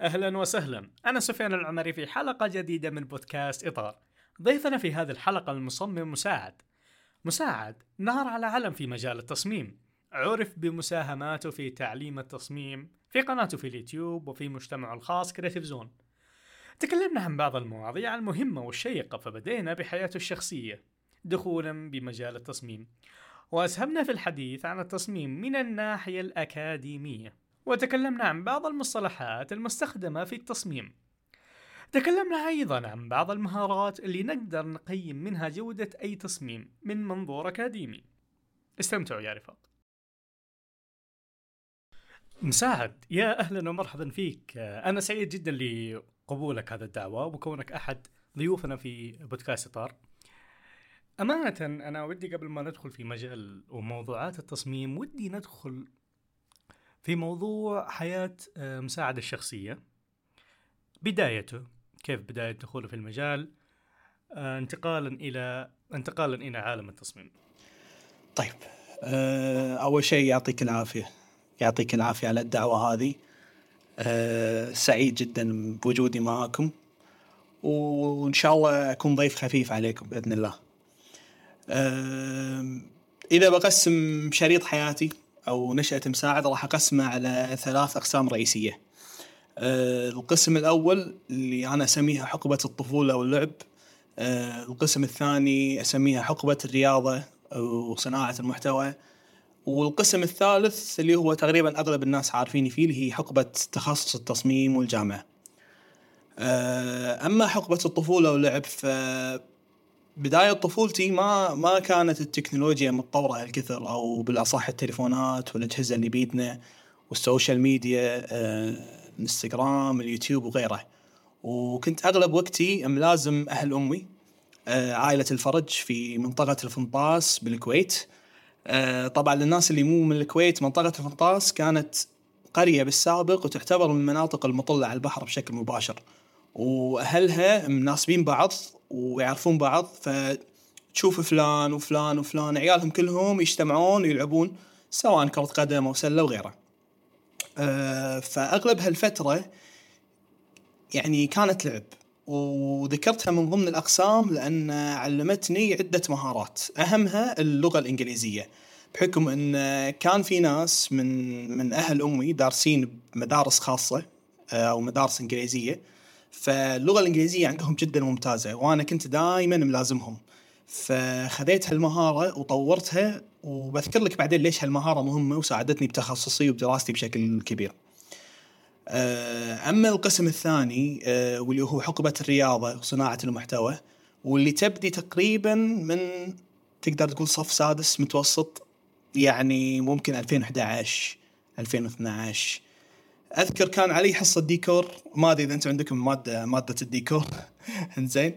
أهلا وسهلا. أنا سفيان العمري في حلقة جديدة من بودكاست إطار. ضيفنا في هذه الحلقة المصمم مساعد. مساعد نار على علم في مجال التصميم. عرف بمساهماته في تعليم التصميم في قناته في اليوتيوب وفي مجتمعه الخاص Creative Zone تكلمنا عن بعض المواضيع المهمة والشيقة فبدينا بحياته الشخصية. دخولا بمجال التصميم. وأسهبنا في الحديث عن التصميم من الناحية الأكاديمية. وتكلمنا عن بعض المصطلحات المستخدمة في التصميم. تكلمنا أيضا عن بعض المهارات اللي نقدر نقيم منها جودة أي تصميم من منظور أكاديمي. استمتعوا يا رفاق. مساعد يا أهلا ومرحبا فيك. أنا سعيد جدا لقبولك هذا الدعوة وكونك أحد ضيوفنا في بودكاست إطار. أمانة أنا ودي قبل ما ندخل في مجال وموضوعات التصميم ودي ندخل في موضوع حياة آه، مساعد الشخصية بدايته كيف بداية دخوله في المجال؟ آه، انتقالا إلى انتقالا إلى عالم التصميم. طيب آه، أول شيء يعطيك العافية. يعطيك العافية على الدعوة هذه. سعيد جدا بوجودي معاكم. وإن شاء الله أكون ضيف خفيف عليكم بإذن الله. إذا بقسم شريط حياتي أو نشاه مساعد راح أقسمه على ثلاث أقسام رئيسية. أه القسم الأول اللي أنا أسميها حقبة الطفولة واللعب. أه القسم الثاني أسميها حقبة الرياضة وصناعة المحتوى. والقسم الثالث اللي هو تقريبا أغلب الناس عارفيني فيه اللي هي حقبة تخصص التصميم والجامعة. أه أما حقبة الطفولة واللعب ف بداية طفولتي ما ما كانت التكنولوجيا متطورة هالكثر أو بالأصح التليفونات والاجهزة اللي بيدنا وال social media آه، الإنستغرام اليوتيوب وغيره. وكنت أغلب وقتي ملازم أهل أمي آه، عائلة الفرج في منطقة الفنطاس بالكويت. آه، طبعا للناس اللي مو من الكويت منطقة الفنطاس كانت قرية بالسابق وتعتبر من المناطق المطلة على البحر بشكل مباشر. وأهلها مناسبين بعض ويعرفون بعض فتشوف فلان وفلان وفلان عيالهم كلهم يجتمعون ويلعبون سواء كرة قدم أو سلة وغيره أه فأغلب هالفترة يعني كانت لعب وذكرتها من ضمن الأقسام لأن علمتني عدة مهارات. أهمها اللغة الإنجليزية بحكم أن كان في ناس من من أهل أمي دارسين بمدارس خاصة آه، أو مدارس إنجليزية. فاللغة الإنجليزية عندهم جدا ممتازة وأنا كنت دائما ملازمهم فخذيت هالمهارة وطورتها وبذكر لك بعدين ليش هالمهارة مهمة وساعدتني بتخصصي وبدراستي بشكل كبير. آه، أما القسم الثاني آه، واللي هو حقبة الرياضة وصناعة المحتوى واللي تبدي تقريبا من تقدر تقول صف سادس متوسط يعني ممكن 2011 2012 أذكر كان علي حصة ديكور. ما أدري إذا أنتم عندكم ماده مادة الديكور. إنزين.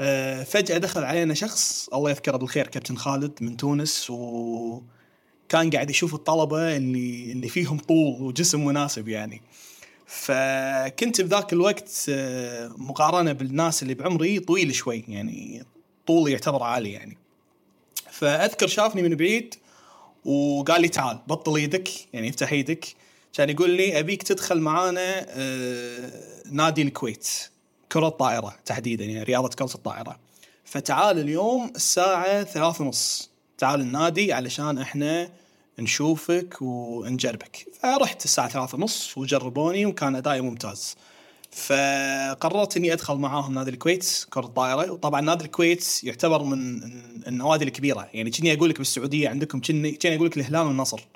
أه فجأة دخل علينا شخص الله يذكره بالخير كابتن خالد من تونس وكان قاعد يشوف الطلبة اللي اللي فيهم طول وجسم مناسب يعني. فكنت بذاك الوقت آه، مقارنة بالناس اللي بعمري طويل شوي يعني طولي يعتبر عالي يعني. فأذكر شافني من بعيد وقال لي تعال بطل يدك يعني افتح يدك. كان يقول لي أبيك تدخل معانا آه، نادي الكويت كرة طائرة تحديدا يعني رياضة كرة الطائرة. فتعال اليوم الساعة ثلاثة ونص. تعال النادي علشان إحنا نشوفك ونجربك. فرحت الساعة ثلاثة ونص وجربوني وكان أدائي ممتاز. فقررت إني أدخل معاهم نادي الكويت كرة الطائرة. وطبعا نادي الكويت يعتبر من النوادي الكبيرة. يعني كني أقول لك بالسعودية عندكم كني أقول لك الهلال والنصر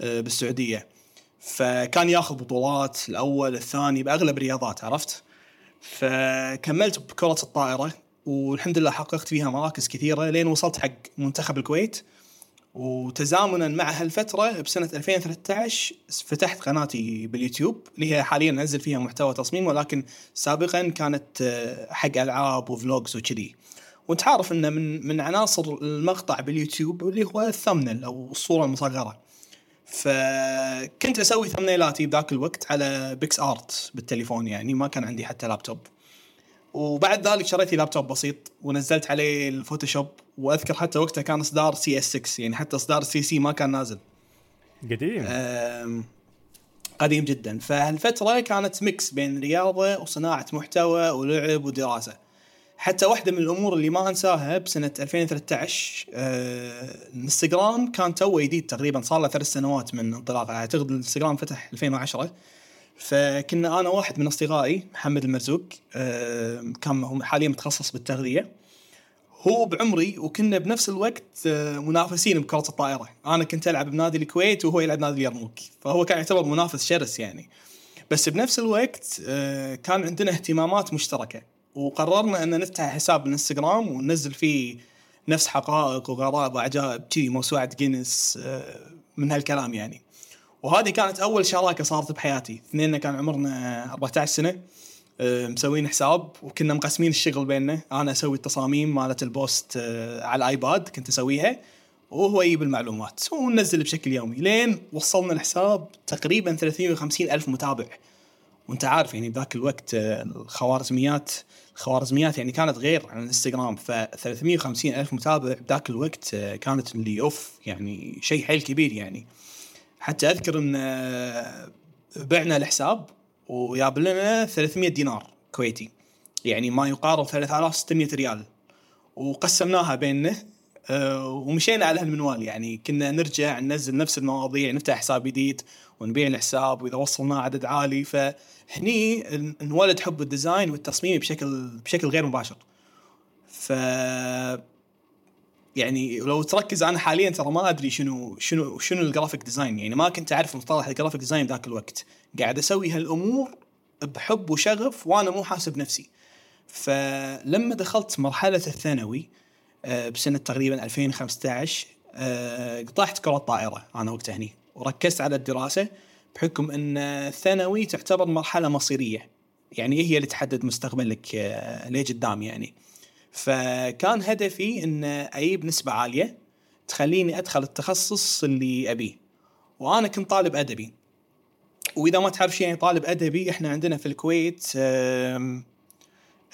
آه، بالسعودية. فكان ياخذ بطولات الأول الثاني بأغلب الرياضات عرفت؟ فكملت بكرة الطائرة والحمد لله حققت فيها مراكز كثيرة لين وصلت حق منتخب الكويت. وتزامنا مع هالفترة بسنة 2013 فتحت قناتي باليوتيوب اللي هي حاليا أنزل فيها محتوى تصميم ولكن سابقا كانت آه، حق ألعاب و vlogs وكذي. وانت عارف إن من من عناصر المقطع باليوتيوب اللي هو ال thumbnail أو الصورة المصغرة. فكنت أسوي ثمنيلاتي بذاك الوقت على PicsArt بالتليفون يعني ما كان عندي حتى لابتوب وبعد ذلك شريت لابتوب بسيط ونزلت عليه الفوتوشوب وأذكر حتى وقتها كان إصدار CS 6 يعني حتى إصدار CC ما كان نازل. قديم. قديم جدا. فهالفترة كانت mix بين رياضة وصناعة محتوى ولعب ودراسة. حتى واحدة من الأمور اللي ما أنساها بسنة 2013 آه الانستغرام كان تو جديد تقريبا صار له ثلاث سنوات من انطلاقة. أعتقد الانستغرام فتح 2010 فكنا أنا واحد من أصدقائي محمد المرزوق آه كان حاليا متخصص بالتغذية. هو بعمري وكنا بنفس الوقت آه، منافسين بكرة الطائرة. أنا كنت ألعب بنادي الكويت وهو يلعب نادي اليرموك. فهو كان يعتبر منافس شرس يعني. بس بنفس الوقت كان عندنا اهتمامات مشتركة. وقررنا أن نفتح حساب بالانستغرام وننزل فيه نفس حقائق وغرائب وعجائب كذي موسوعة جينيس آه، من هالكلام يعني. وهذه كانت أول شراكة صارت بحياتي. اثنيننا كان عمرنا 14 سنة آه، مسوين حساب وكنا مقسمين الشغل بيننا. أنا أسوي التصاميم مالت ال post آه، على الايباد كنت أسويها وهو يجيب المعلومات. وننزل بشكل يومي. لين وصلنا الحساب تقريبا 350 ألف متابع. وأنت عارف يعني ذاك الوقت الخوارزميات الخوارزميات يعني كانت غير عن الانستغرام ف 350 ألف متابع بذاك الوقت كانت اللي أوف يعني شيء حيل كبير يعني. حتى أذكر إن بعنا الحساب وياب لنا 300 دينار كويتي. يعني ما يقارب 3600 ريال. وقسمناها بيننا أه ومشينا على هالمنوال يعني. كنا نرجع ننزل نفس المواضيع نفتح حساب جديد ونبيع الحساب وإذا وصلنا عدد عالي فهني انولد حب ال design والتصميم بشكل بشكل غير مباشر. ف يعني لو تركز أنا حاليا ترى ما أدري شنو شنو شنو ال graphic design يعني ما كنت أعرف مصطلح ال graphic design ذاك الوقت. قاعد أسوي هالأمور بحب وشغف وأنا مو حاسب نفسي. فلما دخلت مرحلة الثانوي آه، بسنة تقريبا 2015 آه، قطعت كرة طائرة أنا وقتها هني. وركزت على الدراسة بحكم أن الثانوي تعتبر مرحلة مصيرية. يعني هي اللي تحدد مستقبلك آه، لقدام يعني. فكان هدفي إن أجيب نسبة عالية تخليني أدخل التخصص اللي أبيه. وأنا كنت طالب أدبي. وإذا ما تعرف شيء يعني طالب أدبي إحنا عندنا في الكويت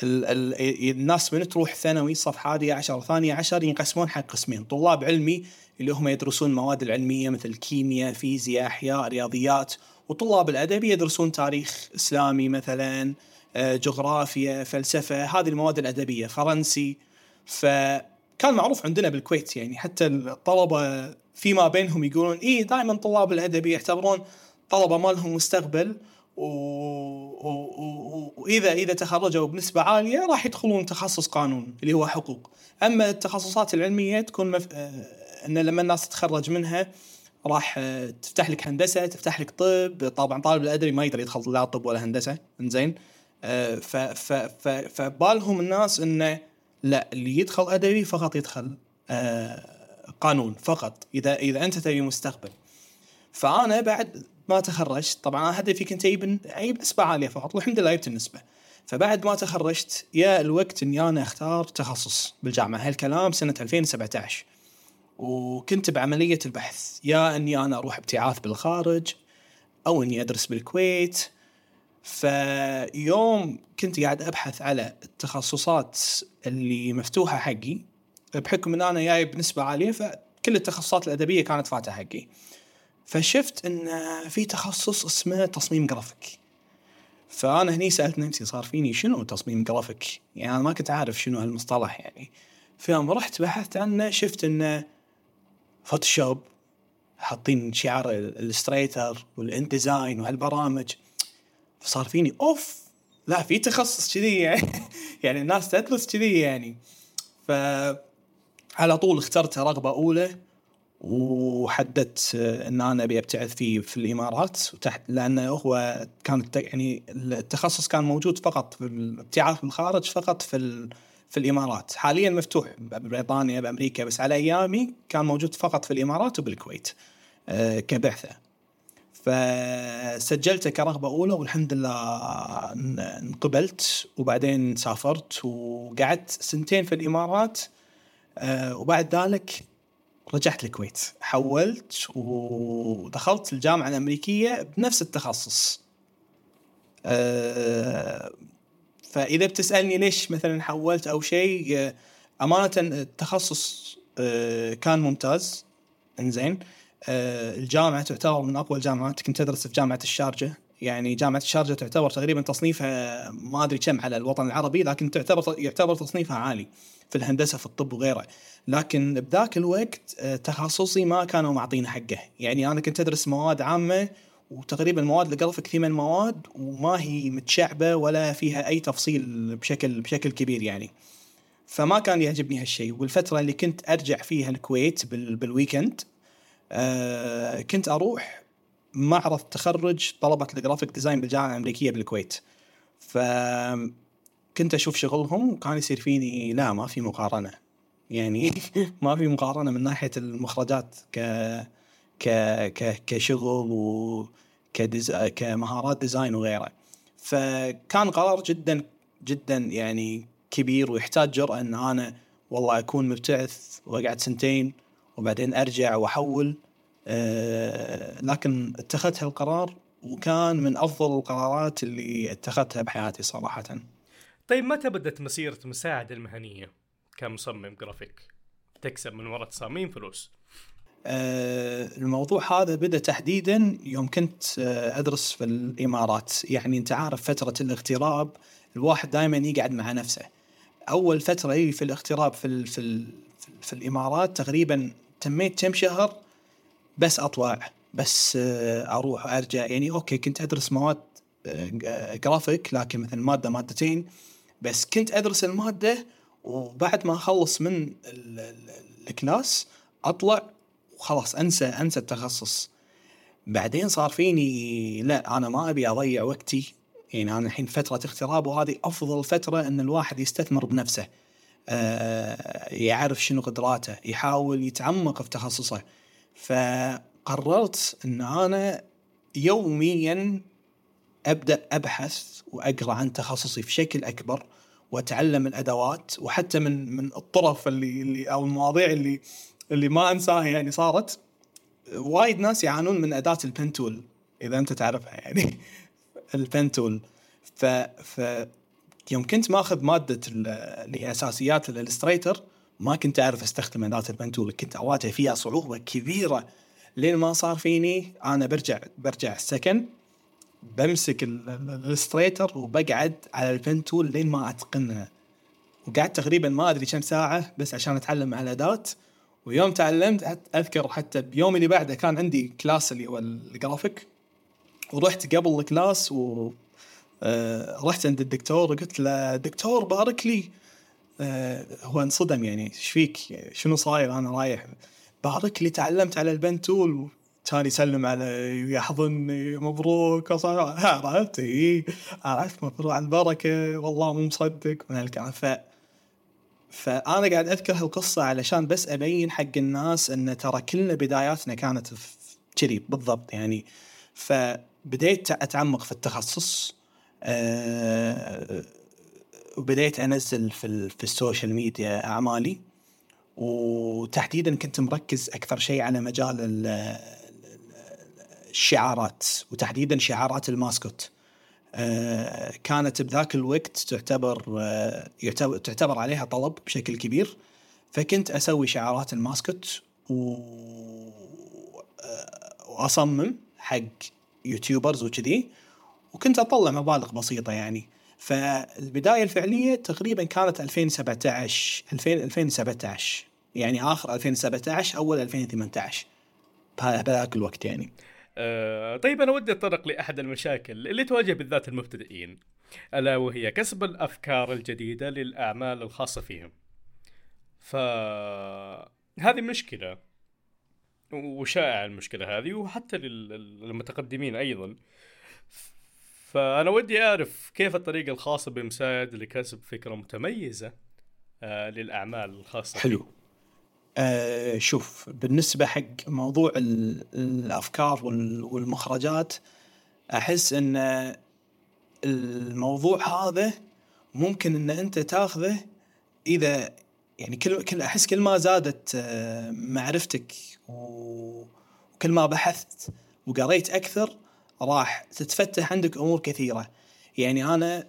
ال ال الناس من تروح ثانوي صف عادي عشر ثانية عشر ينقسمون حق قسمين. طلاب علمي اللي هم يدرسون المواد العلمية مثل كيمياء فيزياء أحياء رياضيات. وطلاب الأدبي يدرسون تاريخ إسلامي مثلا آه، جغرافيا فلسفة هذه المواد الأدبية فرنسي. فكان معروف عندنا بالكويت يعني حتى الطلبة فيما بينهم يقولون إيه دائما طلاب الأدبي يعتبرون طلبة ما لهم مستقبل. واذا اذا تخرجوا بنسبة عالية راح يدخلون تخصص قانون اللي هو حقوق. أما التخصصات العلمية تكون مف... آه، إن لما الناس تتخرج منها راح آه، تفتح لك هندسة تفتح لك طب. طبعا طالب الادبي ما يقدر يدخل لا طب ولا هندسة. إنزين. آه، ف... ف... ف... فبالهم الناس إنه لا اللي يدخل ادبي فقط يدخل قانون فقط اذا إذا أنت تبي مستقبل. فأنا بعد ما تخرجت. طبعا هدفي كنت أجيب أجيب نسبة عالية فقط والحمد لله جبت النسبة فبعد ما تخرجت يا الوقت إني أنا أختار تخصص بالجامعة. هالكلام سنة 2017 وكنت بعملية البحث. يا إني أنا أروح ابتعاث بالخارج أو إني أدرس بالكويت. فيوم كنت قاعد أبحث على التخصصات اللي مفتوحة حقي بحكم إن أنا جايب بنسبه عالية فكل التخصصات الأدبية كانت فاتحة حقي. فشفت إن في تخصص اسمه تصميم جرافيك. فأنا هني سألت نفسي صار فيني شنو تصميم جرافيك؟ يعني أنا ما كنت عارف شنو هالمصطلح يعني. فيوم رحت بحثت عنه شفت انه Photoshop حاطين شعار Illustrator وال InDesign وهالبرامج. فصار فيني أوف! لا في تخصص كذي يعني. يعني الناس تدرس كذي يعني. ف على طول اخترت رغبة أولى. وحددت إن أنا أبي أبتعث فيه في الإمارات وتحت لأنه هو كان يعني التخصص كان موجود فقط في الابتعاث بالخارج فقط في في الإمارات. حاليا مفتوح ببريطانيا بأمريكا بس على أيامي كان موجود فقط في الإمارات وبالكويت آه، كبعثة. فسجلته كرغبة أولى والحمد لله انقبلت وبعدين سافرت وقعدت سنتين في الإمارات آه، وبعد ذلك رجعت الكويت. حولت ودخلت الجامعة الأمريكية بنفس التخصص. أه فإذا بتسألني ليش مثلا حولت أو شيء أه، أمانة التخصص أه كان ممتاز. إنزين. آه، الجامعة تعتبر من أقوى الجامعات. كنت أدرس في جامعة الشارجة. يعني جامعة الشارجه تعتبر تقريبا تصنيفها ما أدري كم على الوطن العربي لكن تعتبر يعتبر تصنيفها عالي في الهندسة في الطب وغيره. لكن بذاك الوقت آه، تخصصي ما كانوا معطينا حقه. يعني أنا كنت أدرس مواد عامة وتقريبا المواد الجرافيك ثمان مواد وما هي متشعبة ولا فيها أي تفصيل بشكل بشكل كبير يعني. فما كان يعجبني هالشيء. والفترة اللي كنت أرجع فيها الكويت بال weekend آه كنت أروح معرض تخرج طلبه ال graphic design بالجامعة الأمريكية بالكويت. ف كنت أشوف شغلهم وكان يصير فيني لا ما في مقارنة. يعني ما في مقارنة من ناحية المخرجات ك ك ك كشغل و كديز... كمهارات ديزاين وغيره. فكان قرار جدا جدا يعني كبير ويحتاج جرأة إن أنا والله أكون مبتعث وأقعد سنتين وبعدين أرجع وأحول. لكن اتخذت هالقرار وكان من أفضل القرارات اللي اتخذتها بحياتي صراحة. طيب متى بدت مسيرة مساعد المهنية كمصمم جرافيك؟ تكسب من وراء تصاميم فلوس. أه الموضوع هذا بدأ تحديدا يوم كنت آه، أدرس في الإمارات، يعني أنت عارف فترة الاغتراب الواحد دائما يقعد مع نفسه. أول فترة في الاغتراب في ال في ال في الإمارات تقريبا تميت كم شهر بس أطلع بس آه، أروح وأرجع. يعني okay كنت أدرس مواد جرافيك لكن مثلا مادة مادتين. بس كنت أدرس المادة وبعد ما أخلص من ال class أطلع وخلاص أنسى أنسى التخصص. بعدين صار فيني لا أنا ما أبي أضيع وقتي. يعني أنا الحين فترة اغتراب وهذه أفضل فترة إن الواحد يستثمر بنفسه. آه يعرف شنو قدراته يحاول يتعمق في تخصصه. فقررت إن أنا يوميا أبدأ أبحث وأقرأ عن تخصصي بشكل أكبر وأتعلم الأدوات وحتى من من الطرف اللي, اللي أو المواضيع اللي اللي ما أنساها يعني صارت. وايد ناس يعانون من أداة البنتول إذا أنت تعرفها يعني. البنتول ف ف يوم كنت ماخذ مادة اللي هي أساسيات ال Illustrator ما كنت أعرف أستخدم اداه ال pen tool كنت أواجه فيها صعوبة كبيرة. لين ما صار فيني أنا برجع برجع السكن بمسك ال Illustrator وبقعد على ال pen tool لين ما أتقنها. وقعدت تقريبا ما أدري كم ساعة بس عشان أتعلم على الاداه ويوم تعلمت أذكر حتى بيوم اللي بعده كان عندي class اللي هو الجرافيك. ورحت قبل ال class و آه رحت عند الدكتور وقلت له دكتور بارك لي هو انصدم يعني إيش فيك؟ شنو صاير؟ أنا رايح بارك لي تعلمت على ال pen tool كان يسلم علي ويحضني مبروك عرفت؟ إي عرفت مبروك على البركة. والله مو مصدق من هالكلام. ف فأنا قاعد أذكر هالقصة علشان بس أبين حق الناس إن ترى كلنا بداياتنا كانت كذي بالضبط يعني. فبديت أتعمق في التخصص أه وبديت أنزل في, في ال social media أعمالي وتحديدا كنت مركز أكثر شيء على مجال الشعارات وتحديدا شعارات ال mascot. آه، كانت بذاك الوقت تعتبر آه، تعتبر عليها طلب بشكل كبير فكنت أسوي شعارات ال mascot و آه، وأصمم حق YouTubers وكذي وكنت أطلع مبالغ بسيطة يعني. فالبداية الفعلية تقريبا كانت 2017 2017 يعني آخر 2017 أول 2018 بهذاك الوقت يعني آه طيب أنا ودي أتطرق لأحد المشاكل اللي تواجه بالذات المبتدئين ألا وهي كسب الأفكار الجديدة للأعمال الخاصة فيهم. ف هذه مشكلة وشائعة المشكلة هذه وحتى للمتقدمين أيضا. فأنا ودي أعرف كيف الطريقة الخاصة بمساعد لكسب فكرة متميزة آه للأعمال الخاصة حلو فيه. آه شوف بالنسبة حق موضوع الأفكار والمخرجات أحس أن الموضوع هذا ممكن أن أنت تاخذه إذا يعني كل كل أحس كل ما زادت آه، معرفتك وكل ما بحثت وقريت أكثر راح تتفتح عندك أمور كثيرة. يعني أنا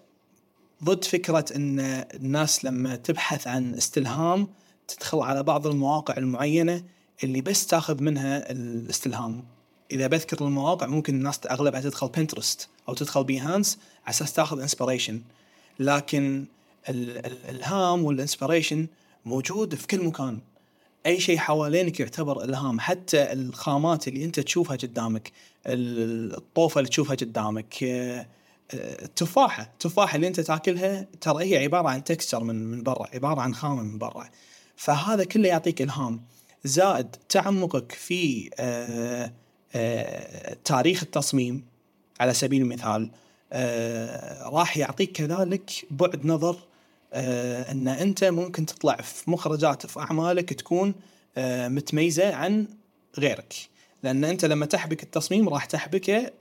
ضد فكرة أن الناس لما تبحث عن استلهام تدخل على بعض المواقع المعينة اللي بس تاخذ منها الاستلهام. إذا بذكر المواقع ممكن الناس أغلبها تدخل Pinterest أو تدخل Behance على أساس تاخذ inspiration لكن الالهام وال inspiration موجود في كل مكان. أي شيء حوالينك يعتبر إلهام. حتى الخامات اللي أنت تشوفها قدامك الطوفة اللي تشوفها قدامك آه، التفاحة. التفاحة اللي أنت تأكلها ترى هي عبارة عن texture من من برا عبارة عن خامه من برا. فهذا كله يعطيك إلهام. زائد تعمقك في آه، آه، تاريخ التصميم على سبيل المثال راح يعطيك كذلك بعد نظر آه إن أنت ممكن تطلع في مخرجات في أعمالك تكون آه متميزة عن غيرك لأن أنت لما تحبك التصميم راح تحبكه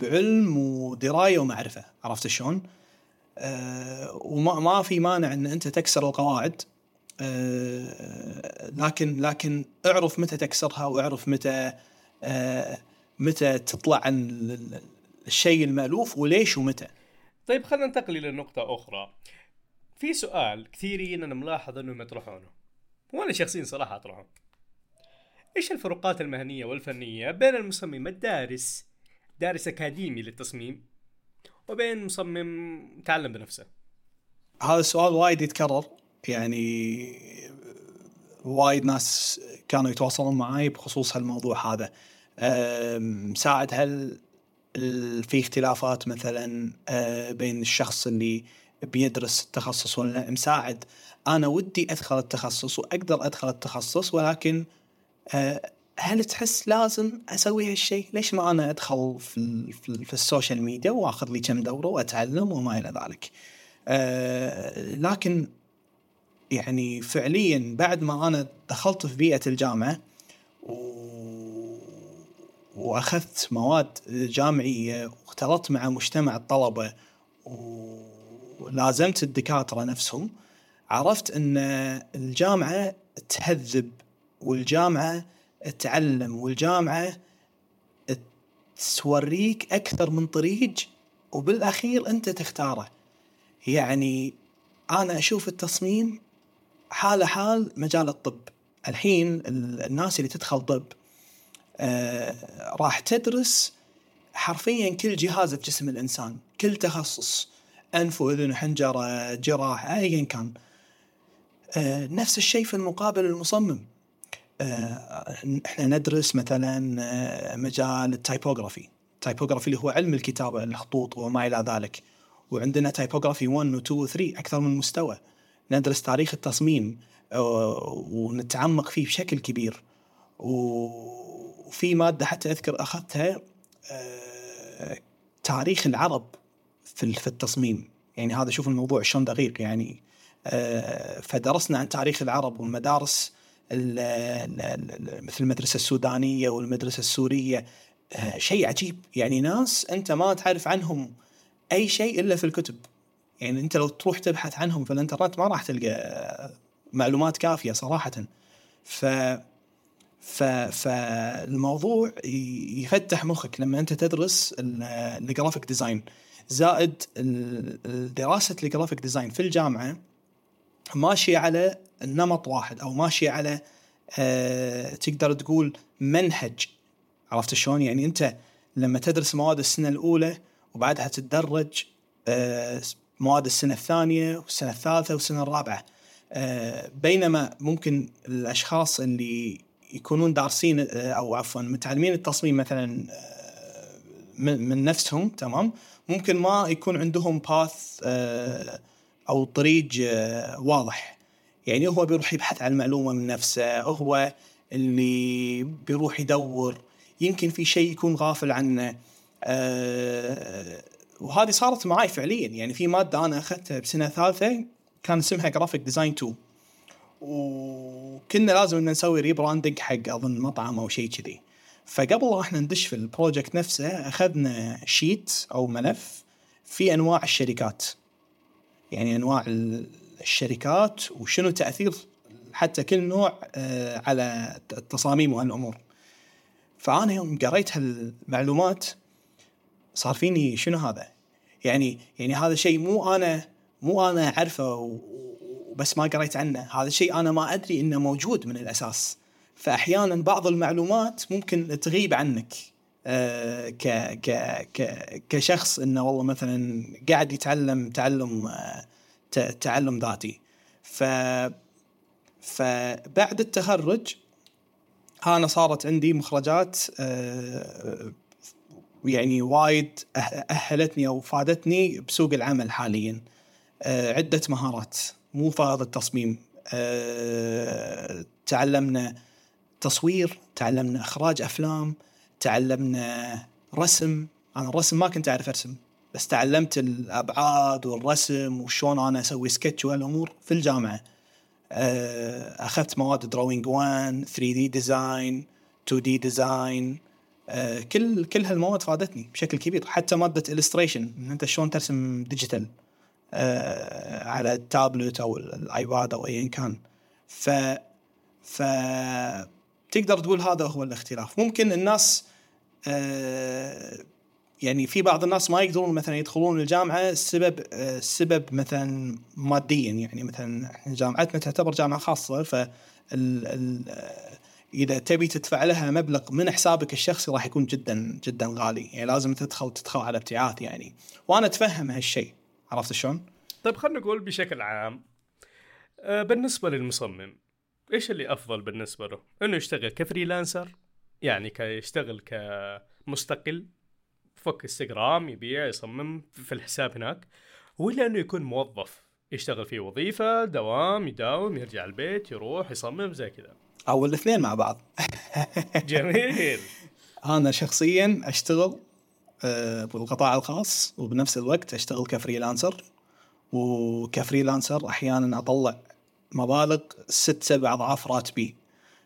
بعلم ودراية ومعرفة عرفت شلون؟ آه وما ما في مانع إن أنت تكسر القواعد آه لكن لكن اعرف متى تكسرها واعرف متى آه متى تطلع عن الشيء المألوف وليش ومتى. طيب خلينا ننتقل إلى نقطة أخرى. في سؤال كثيرين أنا ملاحظ إنهم يطرحونه. وأنا شخصيا صراحة أطرحه. إيش الفروقات المهنية والفنية بين المصمم الدارس دارس أكاديمي للتصميم وبين مصمم تعلم بنفسه؟ هذا السؤال وايد يتكرر. يعني وايد ناس كانوا يتواصلون معي بخصوص هالموضوع هذا. مساعد هل في اختلافات مثلا أه، بين الشخص اللي بيدرس التخصص ولا مساعد أنا ودي أدخل التخصص وأقدر أدخل التخصص ولكن آه، هل تحس لازم أسوي هالشيء؟ ليش ما أنا أدخل في, في, ال social media وآخذ لي كم دورة وأتعلم وما إلى ذلك. آه، لكن يعني فعليا بعد ما أنا دخلت في بيئة الجامعة. وأخذت مواد جامعية واختلطت مع مجتمع الطلبة و... ولازمت الدكاترة نفسهم عرفت إن الجامعة تهذب والجامعة تعلم والجامعة توريك أكثر من طريق وبالأخير أنت تختاره. يعني أنا أشوف التصميم حاله حال مجال الطب. الحين الناس اللي تدخل طب آه راح تدرس حرفيا كل جهاز في جسم الإنسان كل تخصص. انف وإذن وحنجره جراح ايا كان. آه نفس الشيء في المقابل المصمم. آه إحنا ندرس مثلا آه مجال ال typography. ال typography اللي هو علم الكتابة الخطوط وما إلى ذلك. وعندنا typography 1 و 2 و 3 أكثر من مستوى. ندرس تاريخ التصميم آه، ونتعمق فيه بشكل كبير. وفي مادة حتى أذكر أخذتها آه، تاريخ العرب. في في التصميم. يعني هذا شوف الموضوع شلون دقيق يعني. آه، فدرسنا عن تاريخ العرب والمدارس مثل المدرسة السودانية والمدرسة السورية. آه، شيء عجيب. يعني ناس أنت ما تعرف عنهم أي شيء إلا في الكتب. يعني أنت لو تروح تبحث عنهم في الإنترنت ما راح تلقى معلومات كافية صراحة. ف فالموضوع يفتح مخك لما أنت تدرس ال graphic design زائد دراسة ال graphic design في الجامعة ماشية على نمط واحد أو ماشية على أه تقدر تقول منهج. عرفت شلون؟ يعني أنت لما تدرس مواد السنة الأولى وبعدها تتدرج أه مواد السنة الثانية والسنة الثالثة والسنة الرابعة. أه بينما ممكن الأشخاص اللي يكونون دارسين آه، أو عفوا متعلمين التصميم مثلا آه، من نفسهم تمام؟ ممكن ما يكون عندهم باث آه، أو طريق آه، واضح. يعني هو بيروح يبحث عن المعلومة من نفسه هو اللي بيروح يدور. يمكن في شيء يكون غافل عنه. أه وهذه صارت معي فعليا. يعني في مادة أنا أخذتها بسنة ثالثة كان اسمها graphic design 2 وكنا لازم إن نسوي rebranding حق أظن مطعم أو شيء كذي. فقبل إحنا ندش في ال project نفسه أخذنا sheet أو ملف في أنواع الشركات. يعني أنواع الشركات وشنو تأثير حتى كل نوع آه، على التصاميم وهالأمور. فأنا يوم قريت هالمعلومات صار فيني شنو هذا؟ يعني يعني هذا شيء مو أنا مو أنا أعرفه وبس ما قريت عنه. هذا الشيء أنا ما أدري إنه موجود من الأساس. فأحيانا بعض المعلومات ممكن تغيب عنك آه، ك ك ك كشخص إنه والله مثلا قاعد يتعلم تعلم آه، تعلم ذاتي. ف فبعد التخرج أنا صارت عندي مخرجات آه، يعني وايد أهلتني أو فادتني بسوق العمل حاليا عدة مهارات مو فقط التصميم تعلمنا تصوير تعلمنا إخراج أفلام تعلمنا رسم. أنا الرسم ما كنت أعرف أرسم بس تعلمت الأبعاد والرسم وشلون أنا أسوي سكتش والأمور في الجامعة. آه، أخذت مواد drawing 1 3D design 2D design كل كل هالمواد فادتني بشكل كبير. حتى مادة illustration إن أنت شلون ترسم digital آه، على التابلت أو الآيباد أو ايا كان. ف ف تقدر تقول هذا هو الاختلاف. ممكن الناس آه، يعني في بعض الناس ما يقدرون مثلا يدخلون الجامعة السبب السبب آه، مثلا ماديا. يعني مثلا جامعتنا تعتبر جامعة خاصة ف إذا تبي تدفع لها مبلغ من حسابك الشخصي راح يكون جدا جدا غالي. يعني لازم تدخل تدخل على ابتعاث يعني. وأنا أتفهم هالشيء. عرفت شلون؟ طيب خلينا نقول بشكل عام آه، بالنسبة للمصمم إيش اللي أفضل بالنسبة له؟ إنه يشتغل كفريلانسر يعني كيشتغل كمستقل فك انستغرام يبيع يصمم في الحساب هناك ولا إنه يكون موظف يشتغل في وظيفة دوام يداوم يرجع البيت يروح يصمم زي كذا. أو الاثنين مع بعض. جميل. أنا شخصيا أشتغل آه، بالقطاع الخاص وبنفس الوقت أشتغل ك freelancer وك freelancer أحيانا أطلع مبالغ ست سبع اضعاف راتبي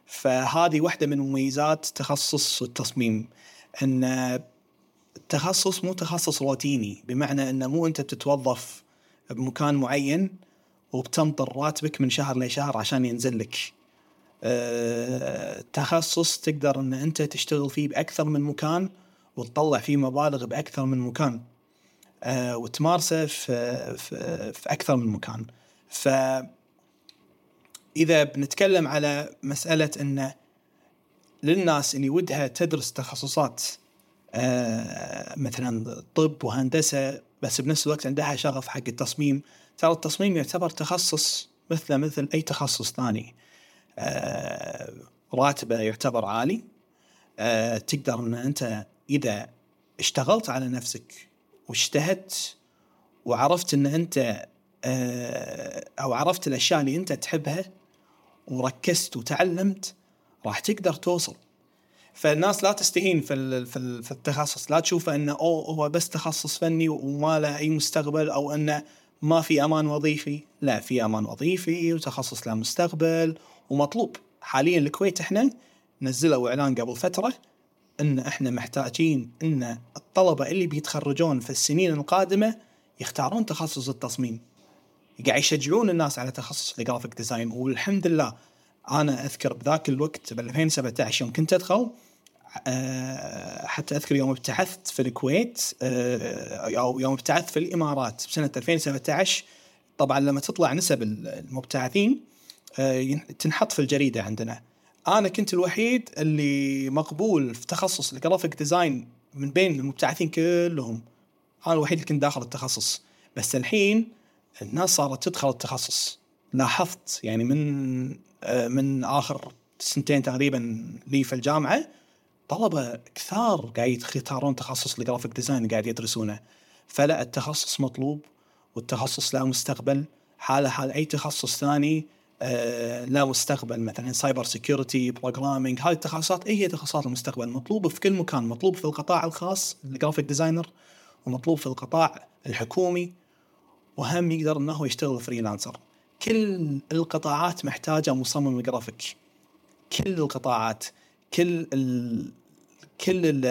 فهذه واحدة من مميزات تخصص التصميم إن التخصص مو تخصص روتيني بمعنى إنه مو أنت بتتوظف بمكان معين وبتنطر راتبك من شهر لشهر عشان ينزل لك. أه تخصص تقدر إن أنت تشتغل فيه بأكثر من مكان وتطلع فيه مبالغ بأكثر من مكان. أه وتمارسه في, في, في أكثر من مكان. ف إذا بنتكلم على مسألة انه للناس اللي ودها تدرس تخصصات آه مثلا طب وهندسة بس بنفس الوقت عندها شغف حق التصميم ترى التصميم يعتبر تخصص مثله مثل أي تخصص ثاني. آه راتبه يعتبر عالي. آه تقدر إن أنت إذا اشتغلت على نفسك واجتهدت وعرفت إن أنت أو عرفت الأشياء اللي أنت تحبها وركزت وتعلمت راح تقدر توصل. فالناس لا تستهين في في التخصص. لا تشوفه انه أوه هو بس تخصص فني وما له أي مستقبل أو انه ما في أمان وظيفي. لا في أمان وظيفي وتخصص له مستقبل ومطلوب. حاليا الكويت إحنا نزلوا إعلان قبل فترة أن إحنا محتاجين أن الطلبة اللي بيتخرجون في السنين القادمة يختارون تخصص التصميم. قاعد يشجعون الناس على تخصص ال graphic design والحمد لله أنا أذكر بذاك الوقت ب 2017 يوم كنت أدخل أه حتى أذكر يوم ابتعثت في الكويت أه أو يوم ابتعثت في الإمارات بسنة 2017 طبعا لما تطلع نسب المبتعثين أه تنحط في الجريدة عندنا. أنا كنت الوحيد اللي مقبول في تخصص ال graphic design من بين المبتعثين كلهم. أنا الوحيد اللي كنت داخل التخصص. بس الحين الناس صارت تدخل التخصص. لاحظت يعني من آه، من آخر سنتين تقريبا لي في الجامعة طلبة كثار قاعد يختارون تخصص ال graphic design قاعد يدرسونه. فلا التخصص مطلوب والتخصص له مستقبل. حالة حال أي تخصص ثاني آه له مستقبل. مثلا cyber security programming هذه التخصصات هي تخصصات المستقبل مطلوبه في كل مكان. مطلوب في القطاع الخاص ال graphic designer ومطلوب في القطاع الحكومي. وهم يقدر إنه يشتغل freelancer كل القطاعات محتاجة مصمم جرافيك كل القطاعات كل ال... كل ال...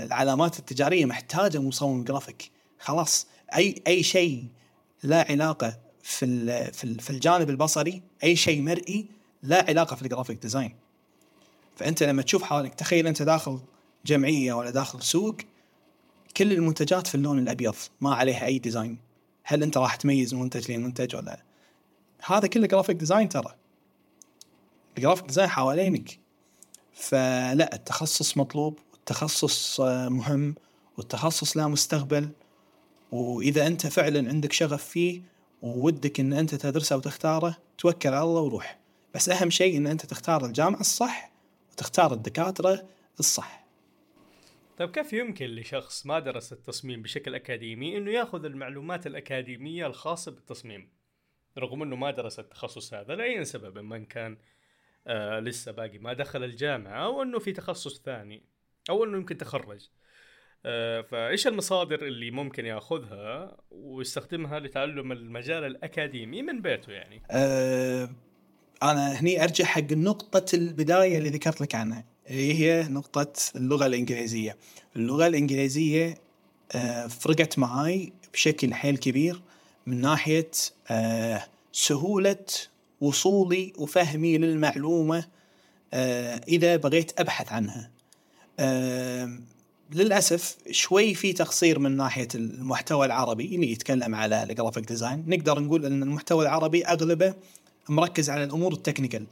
العلامات التجارية محتاجة مصمم جرافيك خلاص أي أي شيء له علاقة في ال... في, ال... في الجانب البصري أي شيء مرئي له علاقة في ال graphic design فأنت لما تشوف حالك تخيل أنت داخل جمعية ولا داخل سوق كل المنتجات في اللون الأبيض ما عليها أي design هل أنت راح تميز منتج لمنتج ولا هذا كله graphic design ترى. ال graphic design حوالينك. فلا التخصص مطلوب والتخصص آه، مهم والتخصص له مستقبل. وإذا أنت فعلا عندك شغف فيه وودك إن أنت تدرسه وتختاره توكل على الله وروح. بس أهم شيء إن أنت تختار الجامعة الصح وتختار الدكاترة الصح. طيب كيف يمكن لشخص ما درس التصميم بشكل أكاديمي إنه يأخذ المعلومات الأكاديمية الخاصة بالتصميم؟ رغم إنه ما درس التخصص هذا لأي سبب من كان آه لسه باقي ما دخل الجامعة أو إنه في تخصص ثاني أو إنه يمكن تخرج. آه فإيش المصادر اللي ممكن يأخذها ويستخدمها لتعلم المجال الأكاديمي من بيته يعني؟ أه أنا هني أرجع حق نقطة البداية اللي ذكرت لك عنها. اللي هي نقطة اللغة الإنجليزية؟ اللغة الإنجليزية أه فرقت معاي بشكل حيل كبير من ناحية أه سهولة وصولي وفهمي للمعلومة أه إذا بغيت أبحث عنها. للأسف شوي في تقصير من ناحية المحتوى العربي اللي يتكلم على ال graphic design نقدر نقول إن المحتوى العربي أغلبه مركز على الأمور ال technical.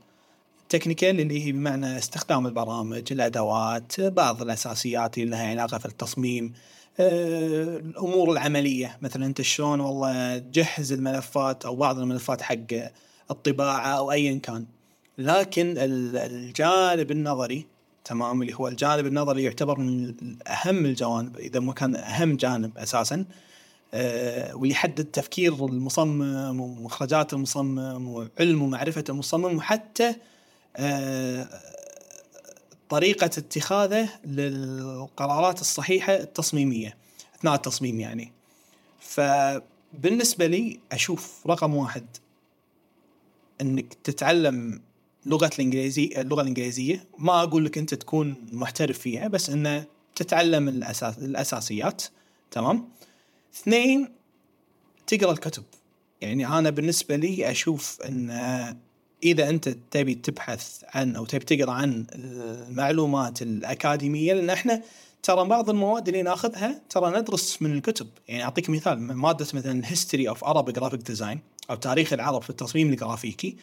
ال technical اللي هي بمعنى استخدام البرامج الأدوات بعض الأساسيات اللي لها علاقة في التصميم آه، الأمور العملية. مثلا أنت شلون والله تجهز الملفات أو بعض الملفات حق الطباعة أو ايا كان. لكن الجانب النظري تمام اللي هو الجانب النظري يعتبر من أهم الجوانب إذا ما كان أهم جانب أساسا ويحدد تفكير المصمم ومخرجات المصمم وعلم ومعرفة المصمم وحتى أه طريقة اتخاذه للقرارات الصحيحة التصميمية أثناء التصميم يعني. فبالنسبة لي أشوف رقم واحد إنك تتعلم لغة الانجليزي اللغة الإنجليزية. ما أقول لك أنت تكون محترف فيها بس انه تتعلم الاساس الأساسيات. تمام؟ اثنين تقرأ الكتب. يعني أنا بالنسبة لي أشوف إن إذا أنت تبي تبحث عن أو تبي تقرأ عن المعلومات الأكاديمية لأن إحنا ترى بعض المواد اللي ناخذها ترى ندرس من الكتب. يعني أعطيك مثال مادة مثلا History of Arab Graphic Design أو تاريخ العرب في التصميم الجرافيكي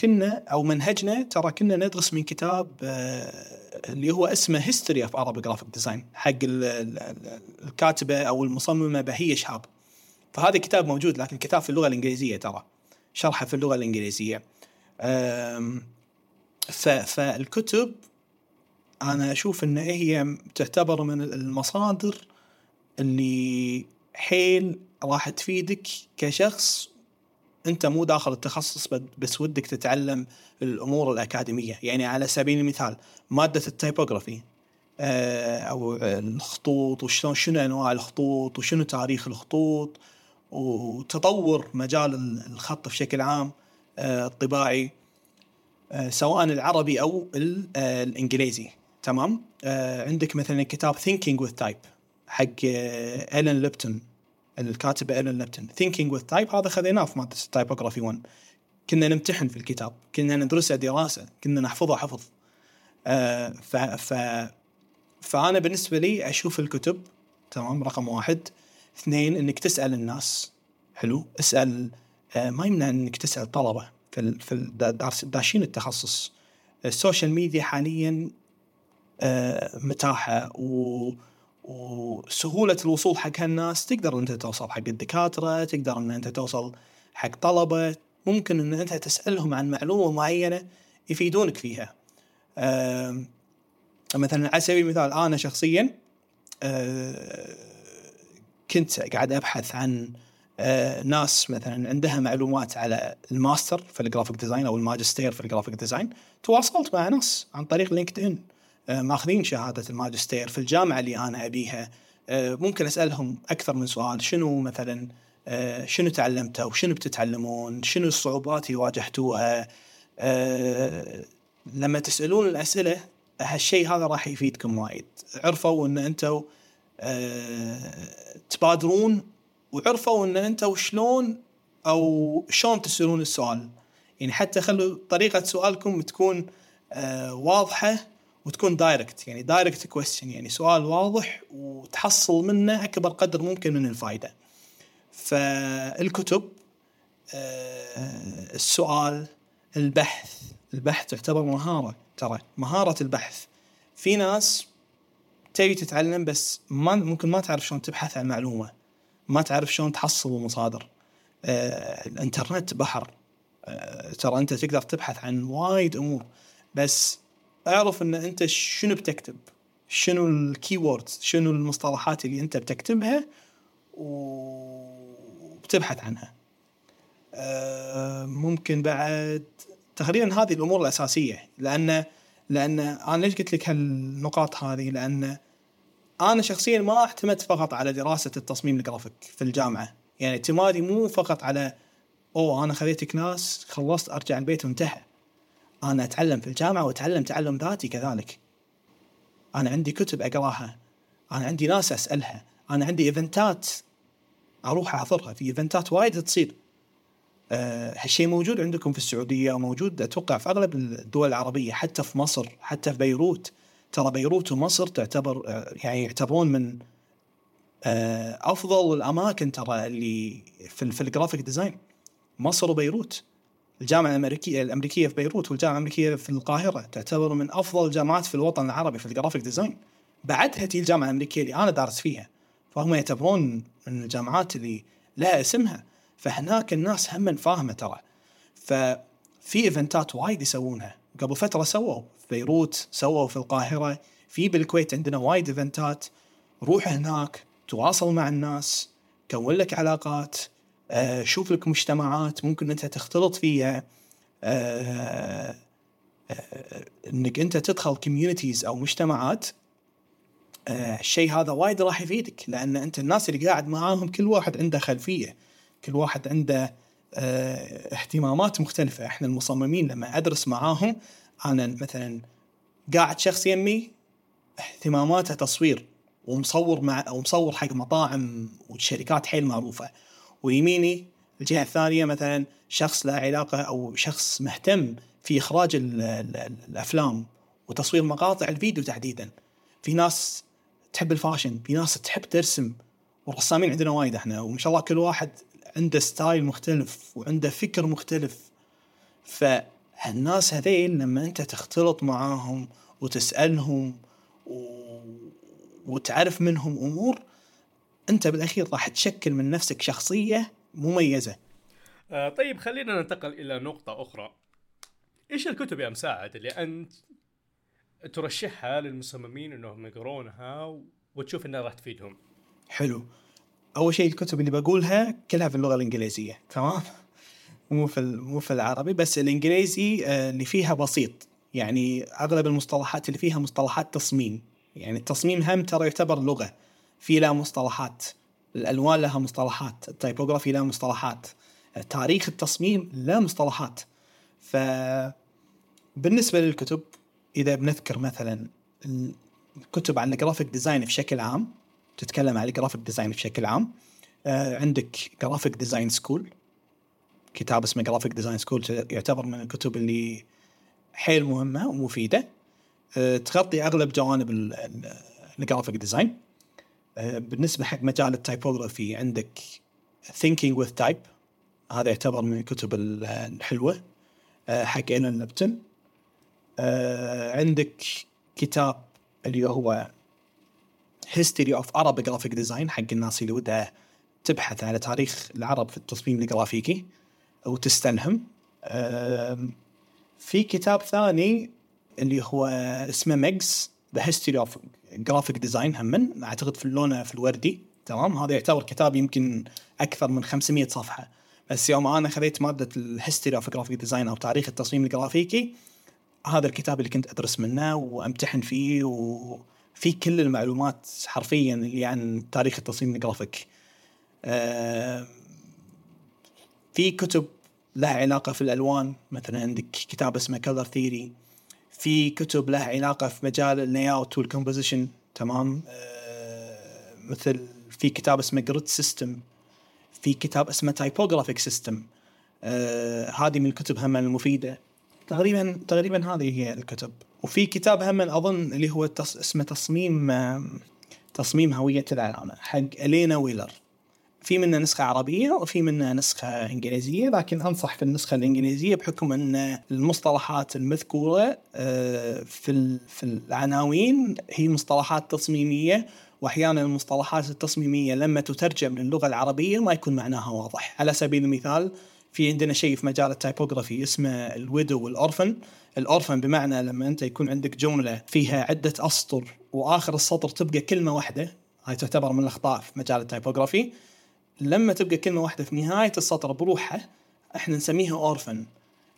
كنا أو منهجنا ترى كنا ندرس من كتاب آه، اللي هو اسمه History of Arab Graphic Design حق الكاتبة أو المصممة بهية شهاب. فهذا كتاب موجود لكن كتاب في اللغة الإنجليزية ترى شرحه في اللغة الإنجليزية. فالكتب أنا أشوف إن هي تعتبر من المصادر اللي حيل راح تفيدك كشخص. أنت مو داخل التخصص بس ودك تتعلم الأمور الأكاديمية. يعني على سبيل المثال مادة التايبوغرافي آه، أو الخطوط وشلون شنو أنواع الخطوط وشنو تاريخ الخطوط وتطور مجال الخط بشكل عام. الطباعي آه، سواء العربي أو الإنجليزي. تمام؟ عندك مثلا كتاب Thinking with Type حق إيلين لوبتون الكاتبه ايلين لوبتون Thinking with Type هذا خذيناه في مادة ال typography 1 كنا نمتحن في الكتاب كنا ندرسه دراسة كنا نحفظه حفظ. آه ف, ف فأنا بالنسبة لي أشوف الكتب تمام رقم واحد. اثنين إنك تسأل الناس. حلو؟ اسأل آه ما يمنع إنك تسأل طلبة في في داشين التخصص. ال social media حاليا آه متاحة و وسهوله الوصول حق هالناس. تقدر أنت توصل حق الدكاترة تقدر إن أنت توصل حق طلبة. ممكن إن أنت تسألهم عن معلومة معينة يفيدونك فيها. مثلا على سبيل المثال أنا شخصيا كنت قاعد أبحث عن ناس مثلا عندها معلومات على الماستر في ال graphic design أو الماجستير في ال graphic design تواصلت مع ناس عن طريق لينكد ان آه، ماخذين شهادة الماجستير في الجامعة اللي أنا أبيها. آه، ممكن أسألهم أكثر من سؤال شنو مثلا آه، شنو تعلمتوا؟ وشنو بتتعلمون؟ شنو الصعوبات اللي واجهتوها؟ لما تسألون الأسئلة هالشيء هذا راح يفيدكم وايد. عرفوا إن أنتم تبادرون وعرفوا إن أنتم شلون أو شلون تسألون السؤال. يعني حتى خلوا طريقة سؤالكم تكون واضحة وتكون direct يعني direct question يعني سؤال واضح وتحصل منه أكبر قدر ممكن من الفائده فالكتب آه، السؤال البحث البحث تعتبر مهارة ترى مهارة البحث. في ناس تبي تتعلم بس ما ممكن ما تعرف شلون تبحث عن معلومة. ما تعرف شلون تحصل المصادر. آه الانترنت بحر. آه ترى أنت تقدر تبحث عن وايد أمور بس أعرف إن أنت شنو بتكتب؟ شنو الكي شنو المصطلحات اللي أنت بتكتبها وبتبحث عنها. آه ممكن بعد تقريبا هذه الأمور الأساسية لأن لأن أنا ليش قلت لك هالنقاط هذه؟ لأن أنا شخصيا ما اعتمد فقط على دراسة التصميم الجرافيك في الجامعة. يعني اعتمادي مو فقط على أوه أنا خذيت class خلصت أرجع البيت وانتهى. أنا أتعلم في الجامعة وأتعلم تعلم ذاتي كذلك. أنا عندي كتب أقراها. أنا عندي ناس أسألها. أنا عندي event ات أروح أحضرها. في event ات وايد تصير. أه هالشيء موجود عندكم في السعودية وموجود أتوقع في أغلب الدول العربية حتى في مصر حتى في بيروت. ترى بيروت ومصر تعتبر يعني يعتبرون من أه أفضل الأماكن ترى اللي في, في ال graphic design مصر وبيروت. الجامعة الأمريكية الأمريكية في بيروت والجامعة الأمريكية في القاهرة تعتبر من أفضل الجامعات في الوطن العربي في ال graphic design بعدها تيي الجامعة الأمريكية اللي أنا دارس فيها. فهم يعتبرون من الجامعات اللي لها اسمها. فهناك الناس هم فاهمة ترى. ففي event ات وايد يسوونها. قبل فترة سووا بيروت سووا في القاهرة. في بالكويت عندنا وايد event ات. روح هناك تواصل مع الناس كون لك علاقات آه شوف لك مجتمعات ممكن أنت تختلط فيها. آه آه إنك أنت تدخل communities أو مجتمعات. الشيء هذا وايد راح يفيدك لأن أنت الناس اللي قاعد معاهم كل واحد عنده خلفية. كل واحد عنده اهتمامات مختلفة. إحنا المصممين لما أدرس معاهم أنا مثلا قاعد شخص يمي اهتماماته تصوير ومصور مع أو مصور حق مطاعم وشركات حيل معروفة. ويميني الجهة الثانية مثلا شخص له علاقة أو شخص مهتم في إخراج الأفلام وتصوير مقاطع الفيديو تحديدا. في ناس تحب ال fashion في ناس تحب ترسم والرسامين عندنا وايد إحنا وما شاء الله كل واحد عنده style مختلف وعنده فكر مختلف. فالناس هذيل لما أنت تختلط معاهم وتسألهم و... وتعرف منهم أمور أنت بالأخير راح تشكل من نفسك شخصية مميزة. آه طيب خلينا ننتقل إلى نقطة أخرى. إيش الكتب يا مساعد اللي أنت ترشحها للمصممين إنهم يقرونها وتشوف إنها راح تفيدهم؟ حلو. أول شيء الكتب اللي بقولها كلها في اللغة الإنجليزية تمام؟ مو في مو في العربي بس الإنجليزي اللي فيها بسيط. يعني أغلب المصطلحات اللي فيها مصطلحات تصميم. يعني التصميم هم ترى يعتبر لغة. في لها مصطلحات. الألوان لها مصطلحات. ال typography لها مصطلحات. تاريخ التصميم له مصطلحات. ف بالنسبة للكتب إذا بنذكر مثلا الكتب عن ال graphic design بشكل عام تتكلم عن ال graphic design بشكل عام عندك Graphic Design School. كتاب اسمه Graphic Design School يعتبر من الكتب اللي حيل مهمة ومفيدة. تغطي أغلب جوانب ال graphic design بالنسبة حق مجال ال typography عندك Thinking with Type. هذا يعتبر من الكتب الحلوة حق إيلين لبتن عندك كتاب اللي هو History of Arab Graphic Design حق الناس اللي ودها تبحث على تاريخ العرب في التصميم الجرافيكي. وتستلهم في كتاب ثاني اللي هو اسمه Meggs' The History of Graphic Design هم أعتقد في اللون في الوردي. تمام؟ هذا يعتبر كتاب يمكن أكثر من 500 صفحة. بس يوم أنا خذيت مادة ال history of graphic design أو تاريخ التصميم الجرافيكي هذا الكتاب اللي كنت أدرس منه وأمتحن فيه وفي كل المعلومات حرفيا اللي عن تاريخ التصميم الجرافيك. في كتب لها علاقة في الألوان مثلا عندك كتاب اسمه Color Theory في كتب لها علاقة في مجال ال layout وال composition تمام؟ آه مثل في كتاب اسمه Grid System في كتاب اسمه Typographic System آه هذه من الكتب هم المفيدة. تقريبا تقريبا هذه هي الكتب. وفي كتاب هم أظن اللي هو تص... اسمه تصميم تصميم هوية العلامة حق ألينا ويلر في منه نسخة عربية وفي منه نسخة إنجليزية لكن أنصح في النسخة الإنجليزية بحكم أن المصطلحات المذكورة آه، في في العناوين هي مصطلحات تصميمية وأحيانا المصطلحات التصميمية لما تترجم للغة العربية ما يكون معناها واضح، على سبيل المثال في عندنا شيء في مجال ال typography اسمه ال widow وال orphan، ال orphan بمعنى لما أنت يكون عندك جملة فيها عدة أسطر وآخر السطر تبقى كلمة واحدة، هاي تعتبر من الأخطاء في مجال ال typography. لما تبقى كلمة واحدة في نهاية السطر بروحها إحنا نسميها orphan.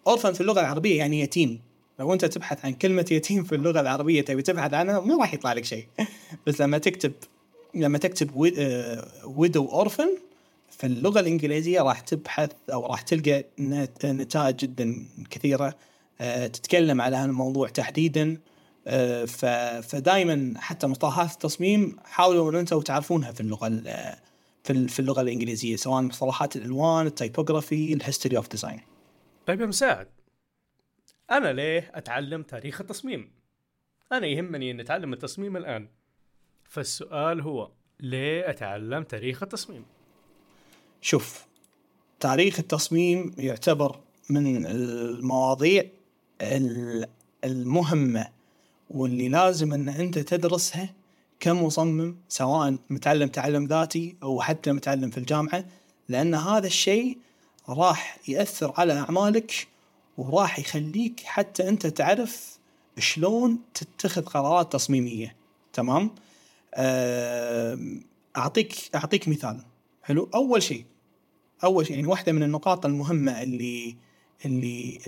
orphan في اللغة العربية يعني يتيم، لو أنت تبحث عن كلمة يتيم في اللغة العربية تبي تبحث عنها ما راح يطلع لك شيء. بس لما تكتب لما تكتب widow orphan في اللغة الإنجليزية راح تبحث أو راح تلقى نتائج جدا كثيرة. آه، تتكلم على هذا الموضوع تحديدا. آه، فدائما حتى مصطلحات التصميم حاولوا إن أنتم تعرفونها في اللغة في في اللغة الإنجليزية سواء مصطلحات الألوان ال typography ال history of design طيب يا مساعد أنا ليه أتعلم تاريخ التصميم؟ أنا يهمني ان أتعلم التصميم الآن. فالسؤال هو ليه أتعلم تاريخ التصميم؟ شوف تاريخ التصميم يعتبر من المواضيع المهمة واللي لازم إن أنت تدرسها كمصمم سواء متعلم تعلم ذاتي أو حتى متعلم في الجامعة لأن هذا الشيء راح يأثر على أعمالك وراح يخليك حتى أنت تعرف شلون تتخذ قرارات تصميمية. تمام؟ أعطيك أعطيك مثال. حلو؟ أول شيء أول شيء يعني واحدة من النقاط المهمة اللي اللي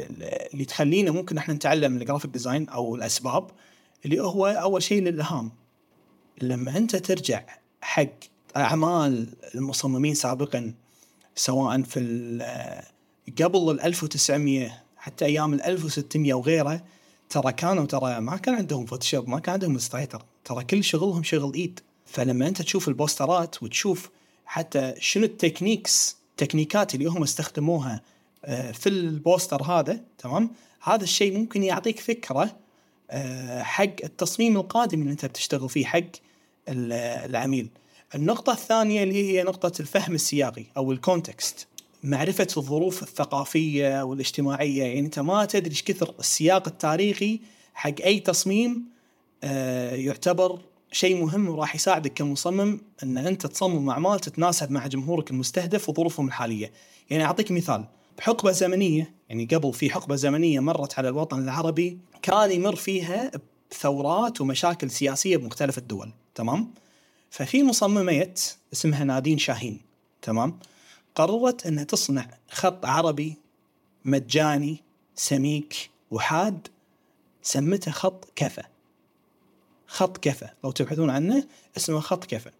اللي تخلينا ممكن إحنا نتعلم ال graphic design أو الأسباب اللي هو أول شيء الإلهام. لما انت ترجع حق أعمال المصممين سابقا سواء في قبل ال 1900 حتى أيام ال 1600 وغيره ترى كانوا ترى ما كان عندهم Photoshop ما كان عندهم Illustrator ترى كل شغلهم شغل ايد فلما انت تشوف ال posterات وتشوف حتى شنو ال techniques techniqueات اللي هم استخدموها آه، في ال poster هذا تمام؟ هذا الشيء ممكن يعطيك فكرة آه، حق التصميم القادم اللي انت بتشتغل فيه حق العميل. النقطة الثانية اللي هي نقطة الفهم السياقي أو ال context معرفة الظروف الثقافية والاجتماعية. يعني أنت ما تدري إيش كثر السياق التاريخي حق أي تصميم آه، يعتبر شيء مهم وراح يساعدك كمصمم أن أنت تصمم أعمال تتناسب مع جمهورك المستهدف وظروفهم الحالية. يعني أعطيك مثال. بحقبة زمنية يعني قبل في حقبة زمنية مرت على الوطن العربي كان يمر فيها ثورات ومشاكل سياسية بمختلف الدول تمام؟ ففي مصممة اسمها نادين شاهين تمام؟ قررت أنها تصنع خط عربي مجاني سميك وحاد سمته خط كفى خط كفى لو تبحثون عنه اسمه خط كفى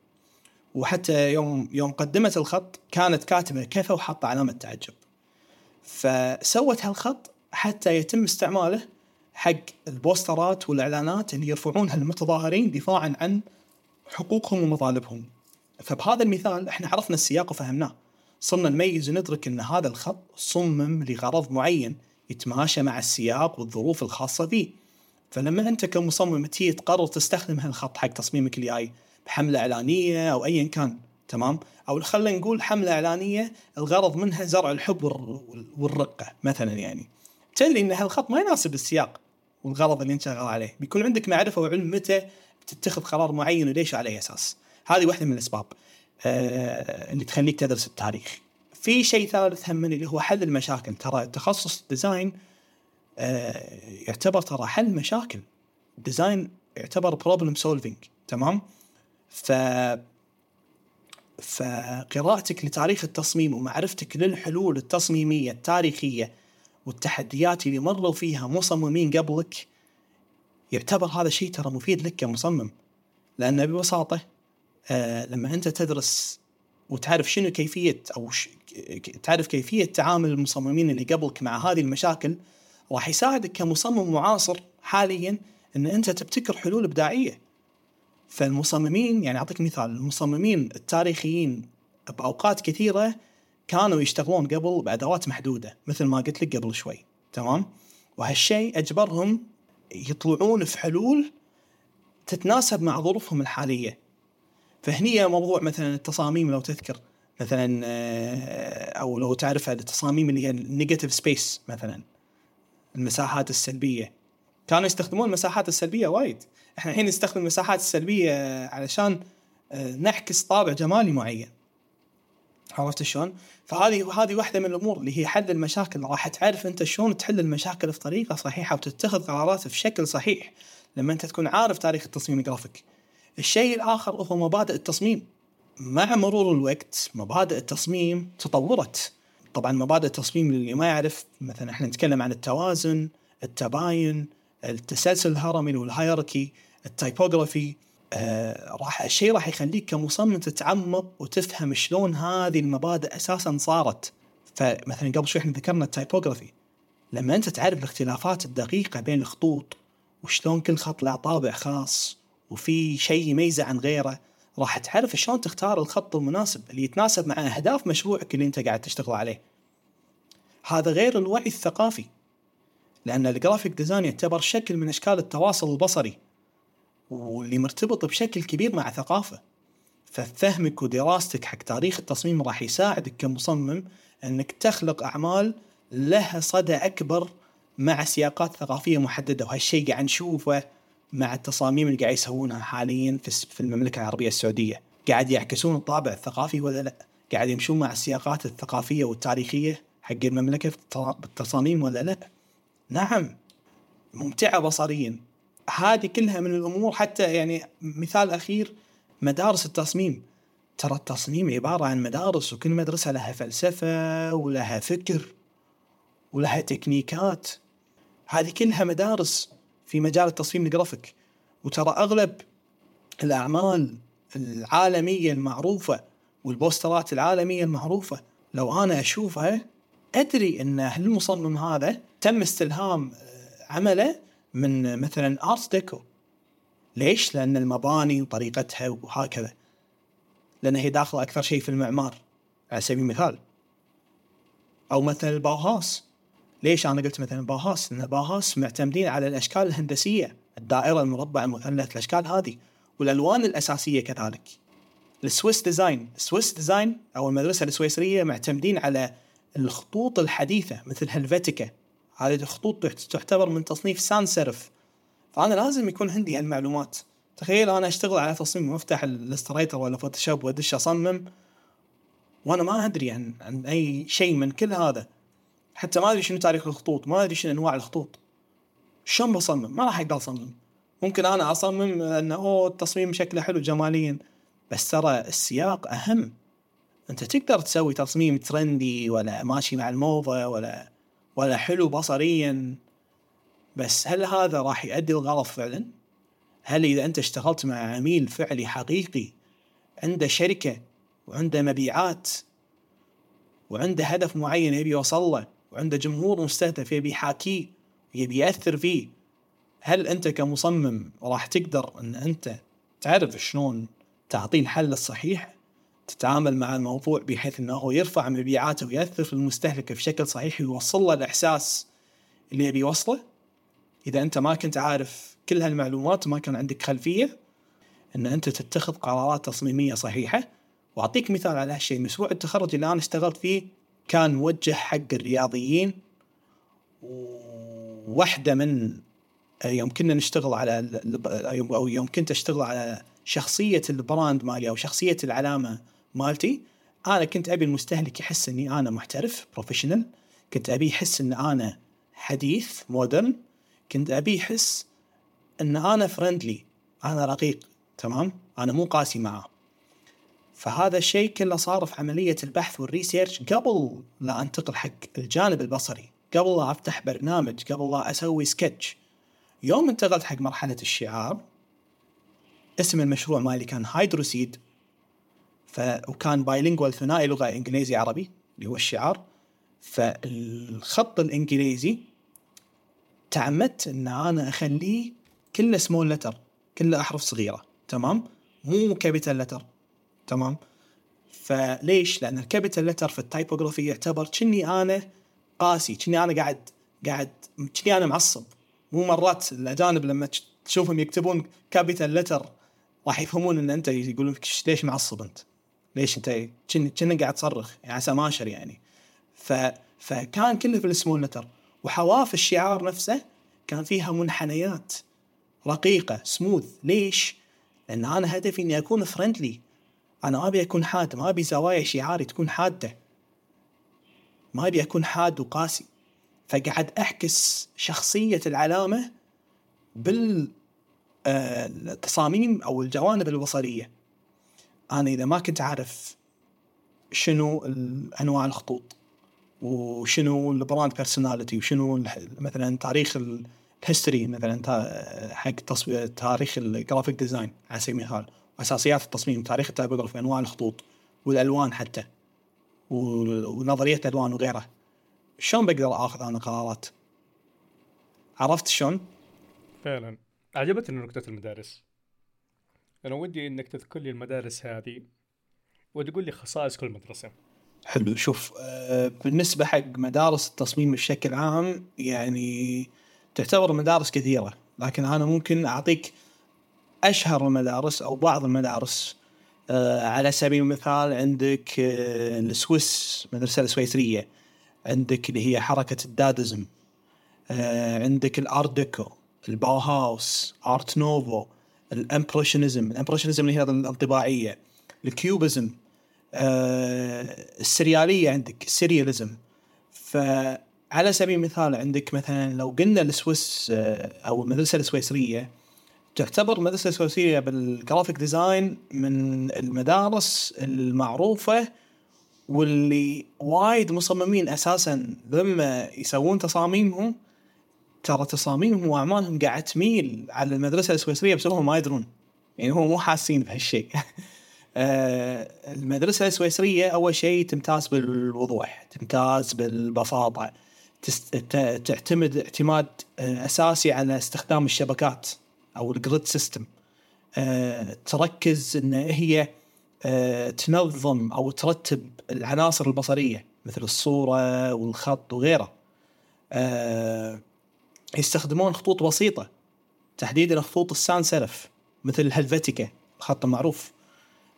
وحتى يوم يوم قدمت الخط كانت كاتبة كفى وحاطة علامة تعجب. فسوت هالخط حتى يتم استعماله حق البوسترات والإعلانات اللي يرفعونها المتظاهرين دفاعا عن حقوقهم ومطالبهم. فبهذا المثال إحنا عرفنا السياق وفهمناه. صرنا نميز وندرك إن هذا الخط صمم لغرض معين يتماشى مع السياق والظروف الخاصة فيه. فلما أنت كمصمم تيجي تقرر تستخدم هالخط حق تصميمك الجاي بحملة إعلانية أو ايا كان تمام؟ أو خلينا نقول حملة إعلانية الغرض منها زرع الحب والرقة مثلا يعني. تدري إن هالخط ما يناسب السياق والغرض اللي انت شغال عليه. بيكون عندك معرفة وعلم متى تتخذ قرار معين وليش وعلى اي أساس. هذه واحدة من الأسباب آه، اللي تخليك تدرس التاريخ. في شيء ثالث هم اللي هو حل المشاكل. ترى تخصص ال design آه، يعتبر ترى حل مشاكل. ال design يعتبر problem solving تمام؟ ف فقراءتك لتاريخ التصميم ومعرفتك للحلول التصميمية التاريخية والتحديات اللي مروا فيها مصممين قبلك يعتبر هذا الشيء ترى مفيد لك كمصمم لأنه ببساطة آه لما أنت تدرس وتعرف شنو كيفية أو ش... تعرف كيفية تعامل المصممين اللي قبلك مع هذه المشاكل راح يساعدك كمصمم معاصر حاليا إن أنت تبتكر حلول إبداعية. فالمصممين يعني أعطيك مثال المصممين التاريخيين بأوقات كثيرة كانوا يشتغلون قبل بأدوات محدودة مثل ما قلت لك قبل شوي تمام؟ وهالشيء أجبرهم يطلعون في حلول تتناسب مع ظروفهم الحالية. فهني موضوع مثلا التصاميم لو تذكر مثلا آه، أو لو تعرف التصاميم اللي هي ال negative space مثلا المساحات السلبية. كانوا يستخدمون المساحات السلبية وايد. إحنا الحين نستخدم المساحات السلبية علشان آه، نعكس طابع جمالي معين عرفت شلون؟ فهذه هذه واحدة من الأمور اللي هي حل المشاكل راح تعرف أنت شلون تحل المشاكل بطريقة صحيحة وتتخذ قرارات بشكل صحيح لما أنت تكون عارف تاريخ التصميم الجرافيك. الشيء الآخر هو مبادئ التصميم. مع مرور الوقت مبادئ التصميم تطورت. طبعا مبادئ التصميم اللي ما يعرف مثلا إحنا نتكلم عن التوازن، التباين، التسلسل الهرمي وال hierarchy، ال typography، آه راح الشيء راح يخليك كمصمم تتعمق وتفهم شلون هذه المبادئ أساسا صارت. فمثلا قبل شوي إحنا ذكرنا ال typography. لما أنت تعرف الاختلافات الدقيقة بين الخطوط وشلون كل خط له طابع خاص وفي شيء يميزه عن غيره راح تعرف شلون تختار الخط المناسب اللي يتناسب مع أهداف مشروعك اللي أنت قاعد تشتغل عليه. هذا غير الوعي الثقافي. لأن ال graphic design يعتبر شكل من أشكال التواصل البصري واللي مرتبط بشكل كبير مع ثقافة. ففهمك ودراستك حق تاريخ التصميم راح يساعدك كمصمم إنك تخلق أعمال لها صدى أكبر مع سياقات ثقافية محددة. وهالشيء قاعد نشوفه مع التصاميم اللي قاعد يسوونها حاليا في المملكة العربية السعودية. قاعد يعكسون الطابع الثقافي ولا لا؟ قاعد يمشون مع السياقات الثقافية والتاريخية حق المملكة بالتصاميم ولا لا؟ نعم ممتعة بصريا. هذه كلها من الأمور حتى يعني مثال أخير مدارس التصميم. ترى التصميم عبارة عن مدارس وكل مدرسة لها فلسفة ولها فكر ولها تكنيكات. هذه كلها مدارس في مجال التصميم الجرافيك. وترى أغلب الأعمال العالمية المعروفة والبوسترات العالمية المعروفة لو أنا أشوفها أدري أن المصمم هذا تم استلهام عمله من مثلا Art Deco ليش؟ لأن المباني وطريقتها وهكذا. لأن هي داخلة أكثر شيء في المعمار على سبيل المثال. أو مثلا ال Bauhaus ليش أنا قلت مثلا Bauhaus؟ لأن Bauhaus معتمدين على الأشكال الهندسية الدائرة المربع المثلث الأشكال هذه والألوان الأساسية كذلك. ال Swiss design. ال Swiss design أو المدرسة السويسرية معتمدين على الخطوط الحديثة مثل Helvetica هذه الخطوط تعتبر من تصنيف sans serif. فأنا لازم يكون عندي هالمعلومات. تخيل أنا أشتغل على تصميم وافتح Illustrator ولا Photoshop وأدش أصمم وأنا ما أدري عن عن أي شيء من كل هذا. حتى ما أدري شنو تاريخ الخطوط ما أدري شنو أنواع الخطوط. شلون بصمم؟ ما راح أقدر أصمم. ممكن أنا أصمم انه أوه التصميم شكله حلو جماليا بس ترى السياق أهم. أنت تقدر تسوي تصميم ترندي ولا ماشي مع الموضة ولا ولا حلو بصريا بس هل هذا راح يؤدي الغرض فعلا؟ هل إذا أنت اشتغلت مع عميل فعلي حقيقي عنده شركة وعنده مبيعات وعنده هدف معين يبي يوصل له وعنده جمهور مستهدف يبي يحاكيه يبي يأثر فيه هل أنت كمصمم راح تقدر إن أنت تعرف شلون تعطيه الحل الصحيح تتعامل مع الموضوع بحيث إنه يرفع مبيعاته ويأثر في المستهلك بشكل صحيح ويوصل له الإحساس اللي يبي يوصله. إذا أنت ما كنت عارف كل هالمعلومات وما كان عندك خلفية إن أنت تتخذ قرارات تصميمية صحيحة. وأعطيك مثال على هالشيء. مشروع التخرج اللي أنا اشتغلت فيه كان موجه حق الرياضيين. وواحده من يوم كنا نشتغل على أو يوم كنت أشتغل على شخصية ال brand مالي أو شخصية العلامة مالتي أنا كنت أبي المستهلك يحس إني أنا محترف professional كنت أبي يحس إن أنا حديث modern كنت أبي يحس إن أنا friendly أنا رقيق تمام؟ أنا مو قاسي معاه فهذا الشيء كله صار في عملية البحث وال research قبل لا أنتقل حق الجانب البصري. قبل لا أفتح برنامج قبل لا أسوي سكتش يوم انتقلت حق مرحلة الشعار اسم المشروع مالي كان Hydroseed ف وكان bilingual ثنائي لغة إنجليزي عربي اللي هو الشعار. فالخط الإنجليزي تعمدت إن أنا أخليه كله small letter كله أحرف صغيرة. تمام؟ مو capital letter تمام؟ فليش؟ لأن ال capital letter في ال typography يعتبر كني أنا قاسي كني أنا قاعد قاعد كني أنا معصب. مو مرات الأجانب لما تشوفهم يكتبون capital letter راح يفهمون إن أنت يقولون ليش معصب أنت. ليش انت كنا قاعد تصرخ يعني سماشر يعني. ف فكان كله في ال small letter وحواف الشعار نفسه كان فيها منحنيات رقيقة سموث ليش؟ لأن أنا هدفي إني أكون فرندلي أنا أبي أكون حاد ما أبي زوايا شعاري تكون حادة. ما أبي أكون حاد وقاسي. فقعد اعكس شخصية العلامة بال آه، أو الجوانب البصريه أنا إذا ما كنت عارف شنو انواع الخطوط وشنو ال brand personality وشنو مثلا تاريخ ال history مثلا حق تاريخ ال graphic design على سبيل المثال وأساسيات التصميم تاريخ ال typography أنواع الخطوط والألوان حتى ونظرية الالوان وغيره. شلون بقدر آخذ أنا قرارات؟ عرفت شلون؟ فعلا. عجبتني نقطة المدارس. أنا ودي إنك تذكر لي المدارس هذه وتقول لي خصائص كل مدرسة. حلو. شوف آه، بالنسبة حق مدارس التصميم بشكل عام يعني تعتبر مدارس كثيرة لكن أنا ممكن أعطيك أشهر المدارس أو بعض المدارس. آه، على سبيل المثال عندك آه، السويس المدرسة السويسرية. عندك اللي هي حركة الدادزم. عندك الأرت ديكو الباوهاوس Art Nouveau. ال impressionism ال impressionism اللي هي الانطباعية ال cubism آه، السريالية عندك ال surrealism فعلى سبيل المثال عندك مثلا لو قلنا ال Swiss آه، أو المدرسة السويسرية تعتبر المدرسة السويسرية بال graphic design من المدارس المعروفة واللي وايد مصممين أساسا لما يسوون تصاميمهم ترى تصاميمهم وأعمالهم قاعد تميل على المدرسة السويسرية بس هم ما يدرون. يعني هم مو حاسين بهالشيء. آه، المدرسة السويسرية أول شيء تمتاز بالوضوح تمتاز بالبساطة تعتمد اعتماد آه، أساسي على استخدام الشبكات أو ال grid system آه، تركز إن هي تنظم أو ترتب العناصر البصرية مثل الصورة والخط وغيره. يستخدمون خطوط بسيطة تحديدا خطوط السان سيرف مثل الهلفتيكا الخط المعروف.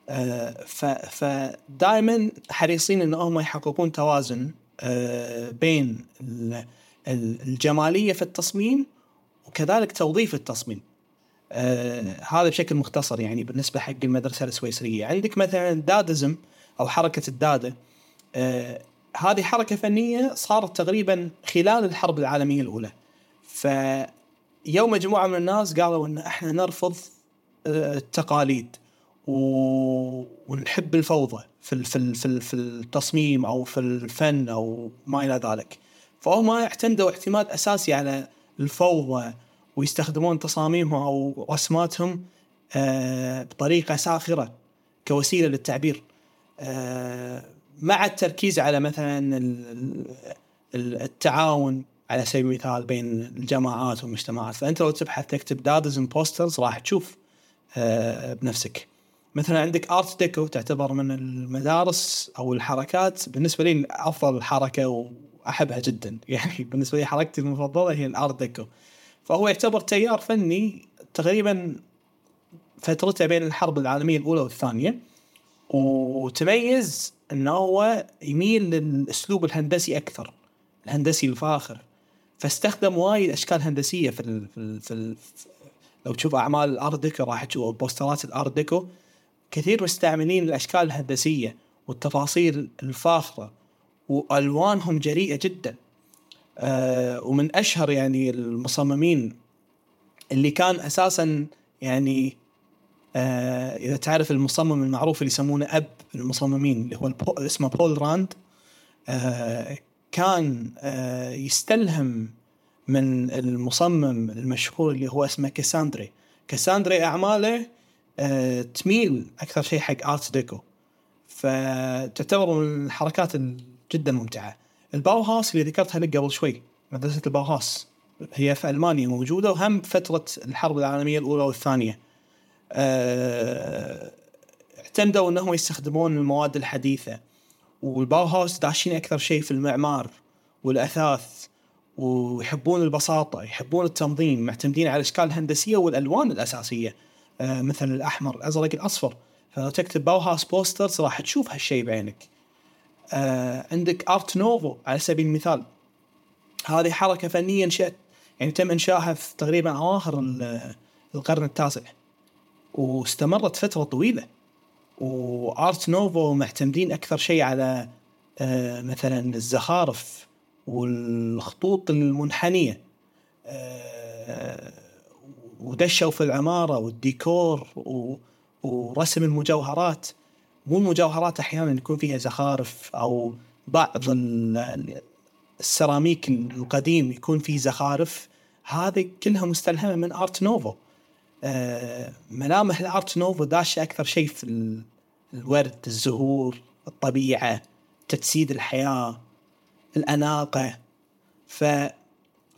آه، فدائما حريصين إن هم يحققون توازن آه، بين الجمالية في التصميم وكذلك توظيف التصميم. آه، هذا بشكل مختصر يعني بالنسبة حق المدرسة السويسرية. عندك مثلا دادزم أو حركة الدادة. هذه حركة فنية صارت تقريبا خلال الحرب العالمية الأولى. فيوم مجموعة من الناس قالوا إن إحنا نرفض آه، التقاليد ونحب الفوضى في في في في التصميم أو في الفن أو ما إلى ذلك. فهم اعتمدوا اعتماد أساسي على الفوضى ويستخدمون تصاميمهم أو رسماتهم آه، بطريقة ساخرة كوسيلة للتعبير. آه، مع التركيز على مثلا التعاون على سبيل المثال بين الجماعات والمجتمعات. فأنت لو تبحث تكتب Dada's posters راح تشوف آه، بنفسك. مثلا عندك Art Deco تعتبر من المدارس أو الحركات بالنسبة لي أفضل حركة وأحبها جدا. يعني بالنسبة لي حركتي المفضلة هي ال Art Deco فهو يعتبر تيار فني تقريبا فترته بين الحرب العالمية الأولى والثانية. وتميز انه هو يميل للأسلوب الهندسي أكثر الهندسي الفاخر. فاستخدم وايد أشكال هندسية في ال في, ال في ال لو تشوف أعمال ال Art Deco راح تشوف بوسترات ال Art Deco كثير مستعملين الأشكال الهندسية والتفاصيل الفاخرة وألوانهم جريئة جدا. آه ومن أشهر يعني المصممين اللي كان أساسا يعني آه إذا تعرف المصمم المعروف اللي يسمونه أب المصممين اللي هو اسمه بول راند. آه كان آه، يستلهم من المصمم المشهور اللي هو اسمه كاساندري. كاساندري أعماله آه، تميل أكثر شيء حق Art Deco فتعتبر من الحركات جدا ممتعة. الباو هاوس اللي ذكرتها لك قبل شوي مدرسة الباو هاوس هي في ألمانيا موجودة وهم فترة الحرب العالمية الأولى والثانية. آه، اعتمدوا إنهم يستخدمون المواد الحديثة. والباو هاوس داشين أكثر شيء في المعمار والأثاث ويحبون البساطة يحبون التنظيم معتمدين على الأشكال الهندسية والألوان الأساسية آه مثل الأحمر الأزرق الأصفر. فلو تكتب Bauhaus posters راح تشوف هالشيء بعينك. آه عندك Art Nouveau على سبيل المثال. هذه حركة فنية انشأت يعني تم إنشائها في تقريبا أواخر ال- القرن التاسع واستمرت فترة طويلة. و Art Nouveau معتمدين أكثر شيء على آه مثلا الزخارف والخطوط المنحنية. آه ودشوا في العمارة والديكور ورسم المجوهرات. مو المجوهرات أحيانا يكون فيها زخارف أو بعض ال- السيراميك القديم يكون فيه زخارف. هذه كلها مستلهمة من آرت نوفو. ملامح الأرت نوفو داشه أكثر شيء في ال- الورد الزهور الطبيعة تجسيد الحياة الأناقة. ف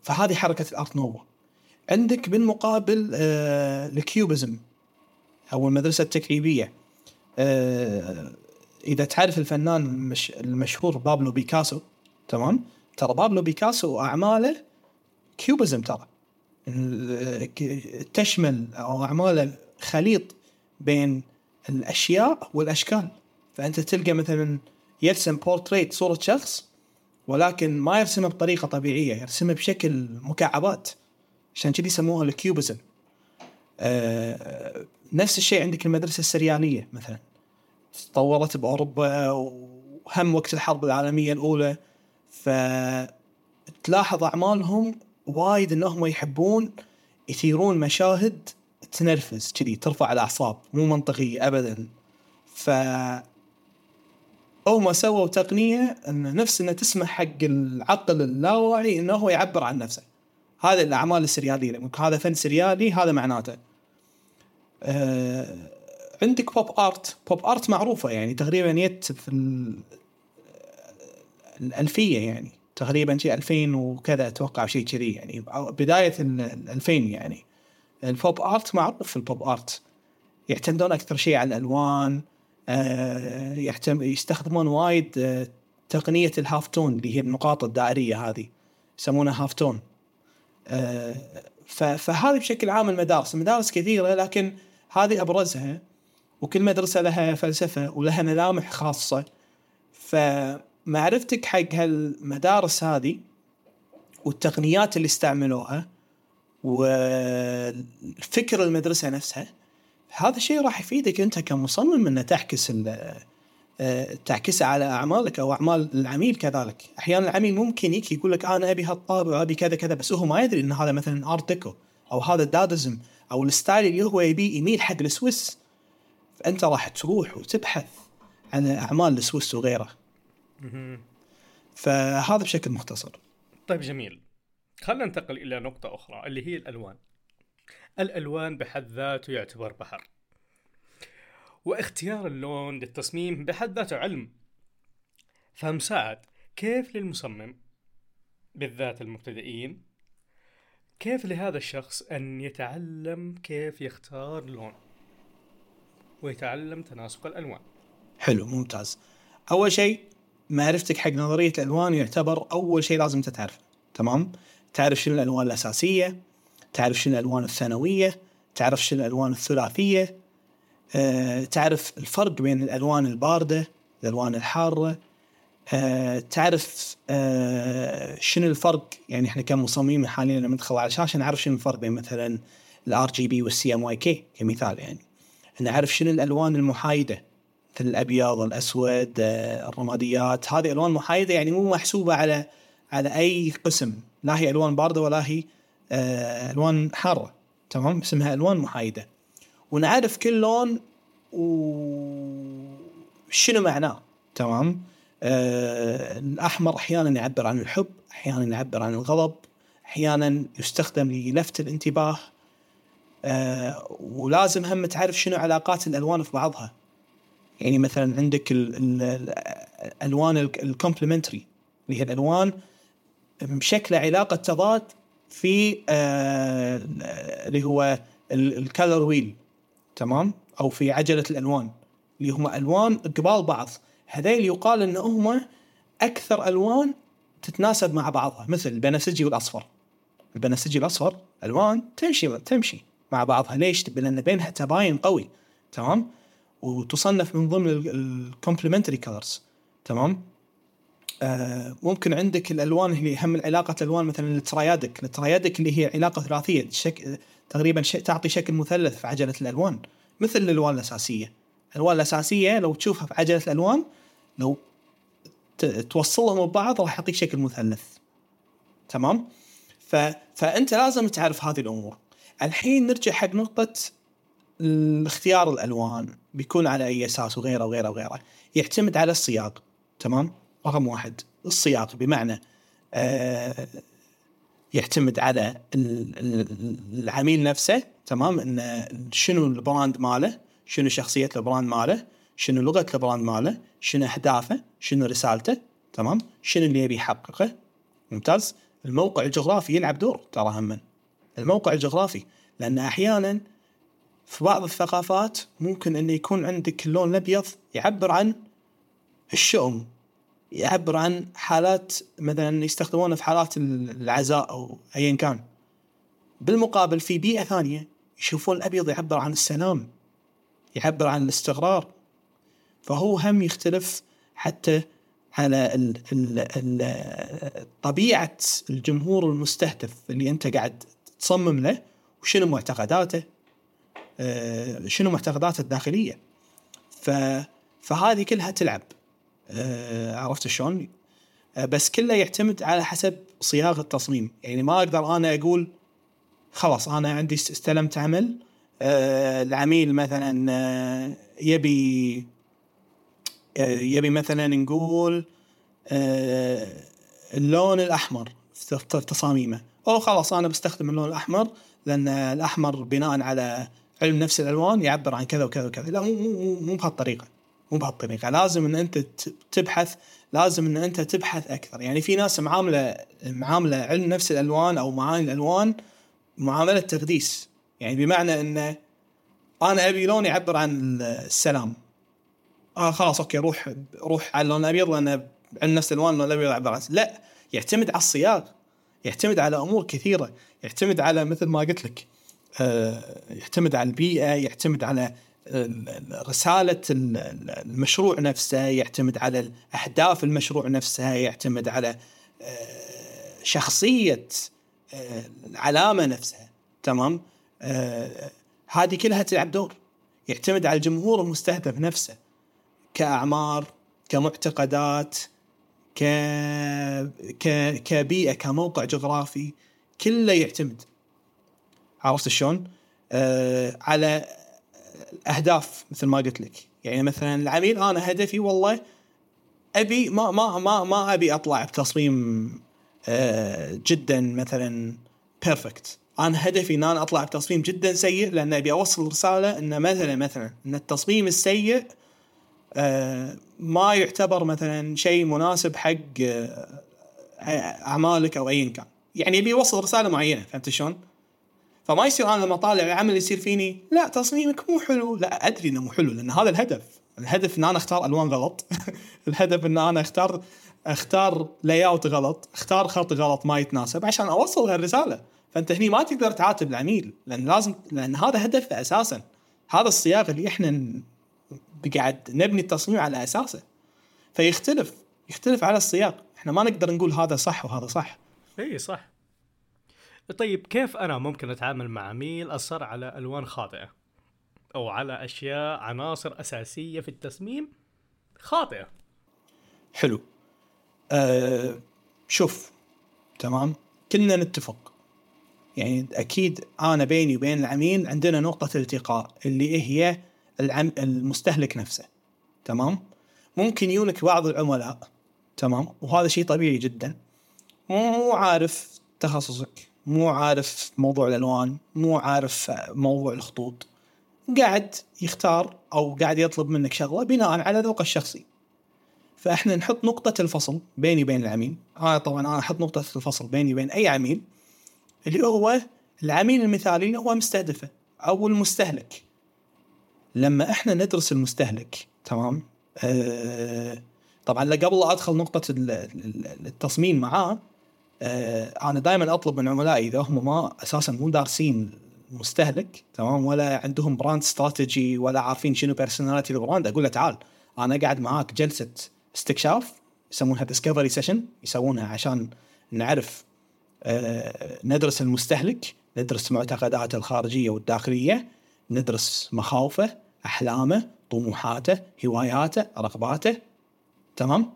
فهذه حركة الأرت نوفو. عندك بالمقابل آه، الكيوبزم أو المدرسة التكعيبيه آه، إذا تعرف الفنان المش... المشهور بابلو بيكاسو تمام؟ ترى بابلو بيكاسو اعماله كيوبزم ترى. تشمل أو اعماله خليط بين الأشياء والأشكال. فأنت تلقى مثلا يرسم بورتريت صورة شخص ولكن ما يرسمها بطريقة طبيعية يرسمها بشكل مكعبات عشان كذي يسموها الكيوبزم. آه نفس الشيء عندك المدرسة السريالية مثلا. تطورت بأوروبا وهم وقت الحرب العالمية الأولى فتلاحظ أعمالهم وايد انهم يحبون يثيرون مشاهد تنرفز كذي ترفع الأعصاب مو منطقية ابدا. ف هم سووا تقنية إن نفس إنه تسمح حق العقل اللاواعي إنه هو يعبر عن نفسه. هذا الأعمال السريالية هذا فن سريالي هذا معناته. آه عندك pop art pop art معروفة يعني تقريبا يت في ال- الألفية يعني. تقريبا شيء 2000 وكذا أتوقع شيء كذي يعني. أو بداية ال 2000 يعني. ال pop art معروف في ال pop art يعتمدون أكثر شيء على الألوان. آه، يعتم يستخدمون وايد آه، تقنية ال halftone اللي هي النقاط الدائرية هذه. يسمونها halftone آه، ف- فهذه بشكل عام المدارس. المدارس كثيرة لكن هذه أبرزها. وكل مدرسة لها فلسفة ولها ملامح خاصة. فمعرفتك حق هالمدارس هذه والتقنيات اللي استعملوها وفكر المدرسة نفسها هذا الشيء راح يفيدك أنت كمصمم إنه تعكس آه، تعكسه على أعمالك أو أعمال العميل كذلك، أحيانا العميل ممكن يجي يقول لك أنا أبي هالطابع وأبي كذا كذا بس هو ما يدري إن هذا مثلا art أو هذا Dadaism أو ال style اللي هو يبيه يميل حق ال Swiss فأنت راح تروح وتبحث عن أعمال ال Swiss وغيره. فهذا بشكل مختصر. طيب جميل. خلينا ننتقل إلى نقطة أخرى اللي هي الألوان. الألوان بحد ذاته يعتبر بحر. واختيار اللون للتصميم بحد ذاته علم. فمساعد كيف للمصمم بالذات المبتدئين كيف لهذا الشخص أن يتعلم كيف يختار لون ويتعلم تناسق الألوان؟ حلو ممتاز. أول شيء معرفتك حق نظرية الألوان يعتبر أول شيء لازم تعرفه تمام؟ تعرف شنو الألوان الأساسية، تعرف شنو الألوان الثانوية، تعرف شنو الألوان الثلاثية، أه، تعرف الفرق بين الألوان الباردة، الألوان الحارة، أه، تعرف أه، شنو الفرق يعني إحنا كمصممين حاليا لما ندخل على الشاشه نعرف شنو الفرق بين مثلا ال RGB وال CMYK كمثال يعني. نعرف شنو الألوان المحايدة مثل الأبيض الأسود الرماديات هذه ألوان محايدة يعني مو محسوبة على على أي قسم. لا هي ألوان باردة ولا هي آه، ألوان حارة. تمام؟ اسمها ألوان محايدة. ونعرف كل لون وشنو معناه. تمام؟ آه الأحمر أحيانا يعبر عن الحب أحيانا يعبر عن الغضب أحيانا يستخدم للفت الانتباه. آه ولازم هم تعرف شنو علاقات الألوان في بعضها. يعني مثلا عندك ال- ال- ال- الالوان ال complementary اللي هي الألوان بشكل علاقة تضاد في آه، اللي هو ال color wheel تمام أو في عجلة الألوان اللي هم ألوان قبال بعض هذيل يقال إن هم أكثر ألوان تتناسب مع بعضها مثل البنفسجي والأصفر البنفسجي الاصفر ألوان تمشي تمشي مع بعضها ليش؟ لأن بينها تباين قوي تمام؟ وتصنف من ضمن ال complementary colors تمام؟ آه ممكن عندك الألوان اللي هم علاقة الألوان مثلا ال triadic. ال triadic اللي هي علاقة ثلاثيه شك... تقريبا ش... تعطي شكل مثلث في عجلة الألوان مثل الألوان الأساسية. الألوان الأساسية لو تشوفها في عجلة الألوان لو ت... توصلهم ببعض راح يعطيك شكل مثلث. تمام؟ ف... فأنت لازم تعرف هذه الأمور. الحين نرجع حق نقطة اختيار الألوان. بيكون على أي أساس وغيره وغيره وغيره. يعتمد على السياق تمام؟ رقم واحد. السياق بمعنى آه يعتمد على العميل نفسه تمام؟ إن شنو البراند ماله شنو شخصية ال brand ماله شنو لغة ال brand ماله شنو أهدافه شنو رسالته تمام؟ شنو اللي يبي يحققه. ممتاز؟ الموقع الجغرافي يلعب دور ترى هم. الموقع الجغرافي. لأن أحيانا في بعض الثقافات ممكن انه يكون عندك اللون الابيض يعبر عن الشؤم يعبر عن حالات مثلا يستخدمونه في حالات العزاء أو ايا كان. بالمقابل في بيئة ثانية يشوفون الأبيض يعبر عن السلام يعبر عن الاستقرار فهو هم يختلف حتى على طبيعة الجمهور المستهدف اللي أنت قاعد تصمم له وشنو معتقداته. شنو معتقداته الداخلية. ف فهذه كلها تلعب. آه، عرفت شلون؟ آه، بس كله يعتمد على حسب صياغه التصميم. يعني ما أقدر أنا أقول خلاص أنا عندي استلمت عمل العميل مثلا يبي يبي مثلا نقول اللون الأحمر في تصاميمه. أو خلاص أنا بستخدم اللون الأحمر لأن الأحمر بناء على علم نفس الألوان يعبر عن كذا وكذا وكذا. لا مو مو مو بهالطريقة مو بهالطريقة. لازم إن أنت تبحث لازم إن أنت تبحث أكثر. يعني في ناس معاملة معاملة علم نفس الألوان أو معاني الألوان معاملة تقديس يعني بمعنى انه أنا أبي لون يعبر عن السلام. آه خلاص أوكي روح روح على اللون الابيض لأن علم نفس الألوان اللون الابيض يعبر عن لا يعتمد على الصياغ يعتمد على أمور كثيرة يعتمد على مثل ما قلت لك. آه، يعتمد على البيئة يعتمد على رسالة المشروع نفسه يعتمد على اهداف المشروع نفسها يعتمد على آه، شخصية آه، العلامة نفسها. تمام؟ هذه كلها تلعب دور. يعتمد على الجمهور المستهدف نفسه كأعمار كمعتقدات ك... ك... كبيئة كموقع جغرافي كله يعتمد. عرفت شلون؟ آه على أهداف مثل ما قلت لك يعني مثلا العميل أنا هدفي والله أبي ما ما ما ما أبي أطلع بتصميم آه جدا مثلا بيرفكت أنا هدفي إن أنا أطلع بتصميم جدا سيء لأن أبي أوصل رسالة إن مثلا مثلا إن التصميم السيء آه ما يعتبر مثلا شيء مناسب حق آه أعمالك أو ايا كان يعني يبي يوصل رسالة معينة فهمت شلون؟ فما يصير أنا لما اطالع العمل يصير فيني لا تصميمك مو حلو. لا أدري إنه مو حلو لأن هذا الهدف. الهدف إن أنا أختار ألوان غلط. الهدف إن أنا أختار أختار layout غلط أختار خط غلط ما يتناسب عشان أوصل هالرسالة. فأنت هني ما تقدر تعاتب العميل لأن لازم لأن هذا هدفه أساسا. هذا الصياغه اللي إحنا قاعد نبني التصميم على أساسه. فيختلف يختلف على السياق إحنا ما نقدر نقول هذا صح وهذا صح. اي صح. طيب كيف أنا ممكن أتعامل مع عميل أصر على ألوان خاطئة؟ أو على أشياء عناصر أساسية في التصميم خاطئة. حلو. أه شوف تمام؟ كلنا نتفق. يعني أكيد أنا بيني وبين العميل عندنا نقطة التقاء اللي هي العم المستهلك نفسه. تمام؟ ممكن يونك بعض العملاء تمام؟ وهذا شيء طبيعي جدا. مو عارف تخصصك. مو عارف موضوع الألوان مو عارف موضوع الخطوط. قاعد يختار أو قاعد يطلب منك شغلة بناء على ذوقه الشخصي. فإحنا نحط نقطة الفصل بيني وبين العميل. أنا طبعا أنا أحط نقطة الفصل بيني وبين أي عميل اللي هو العميل المثالي اللي هو مستهدفه أو المستهلك. لما إحنا ندرس المستهلك تمام؟ آه طبعا قبل لا أدخل نقطة التصميم معاه آه أنا دائما أطلب من عملائي إذا هم ما أساسا مو دارسين المستهلك تمام؟ ولا عندهم brand strategy ولا عارفين شنو personality ال brand أقول له تعال أنا قاعد معاك جلسة استكشاف يسمونها discovery session يسوونها عشان نعرف آه، ندرس المستهلك ندرس معتقداته الخارجية والداخلية ندرس مخاوفه أحلامه طموحاته هواياته رغباته تمام؟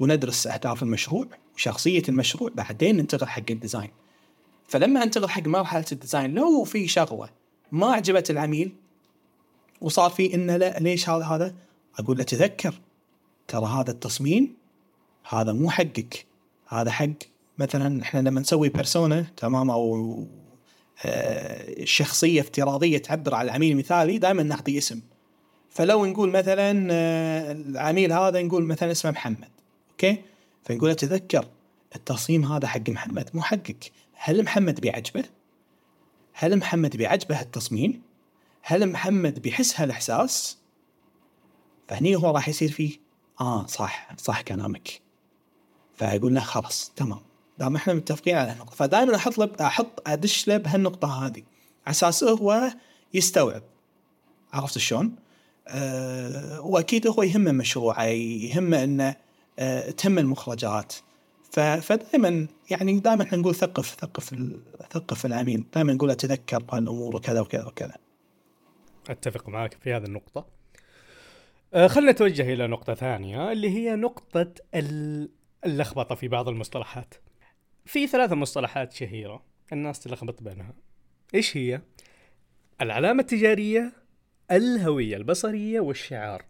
وندرس أهداف المشروع. وشخصية المشروع بعدين ننتقل حق ال design. فلما انتقل حق مرحلة ال design لو في شغلة ما عجبت العميل وصار في انه لا ليش هذا هذا؟ أقول له تذكر ترى هذا التصميم هذا مو حقك. هذا حق مثلا إحنا لما نسوي بيرسونا تمام؟ أو آه، شخصية افتراضية تعبر عن العميل المثالي دائما نعطي اسم. فلو نقول مثلا آه، العميل هذا نقول مثلا اسمه محمد أوكي؟ فنقول له تذكر التصميم هذا حق محمد مو حقك. هل محمد بيعجبه؟ هل محمد بيعجبه التصميم؟ هل محمد بيحس هالإحساس؟ فهني هو راح يصير فيه آه صح صح كلامك. له خلاص تمام. دام إحنا متفقين على هالنقطة. فدائما أحط له أحط أدش له بهالنقطة هذه. على أساس هو يستوعب. عرفت شلون؟ أه وأكيد هو يهمه مشروعه يهمه إنه تهم المخرجات. فدائما يعني دائما إحنا نقول ثقف ثقف ثقف العميل. دائما نقول تذكر هالامور وكذا وكذا وكذا. أتفق معك في هذه النقطة. أه خلينا نتوجه إلى نقطة ثانية اللي هي نقطة اللخبطة في بعض المصطلحات. في ثلاثة مصطلحات شهيرة الناس تلخبط بينها. إيش هي؟ العلامة التجارية الهوية البصرية والشعار.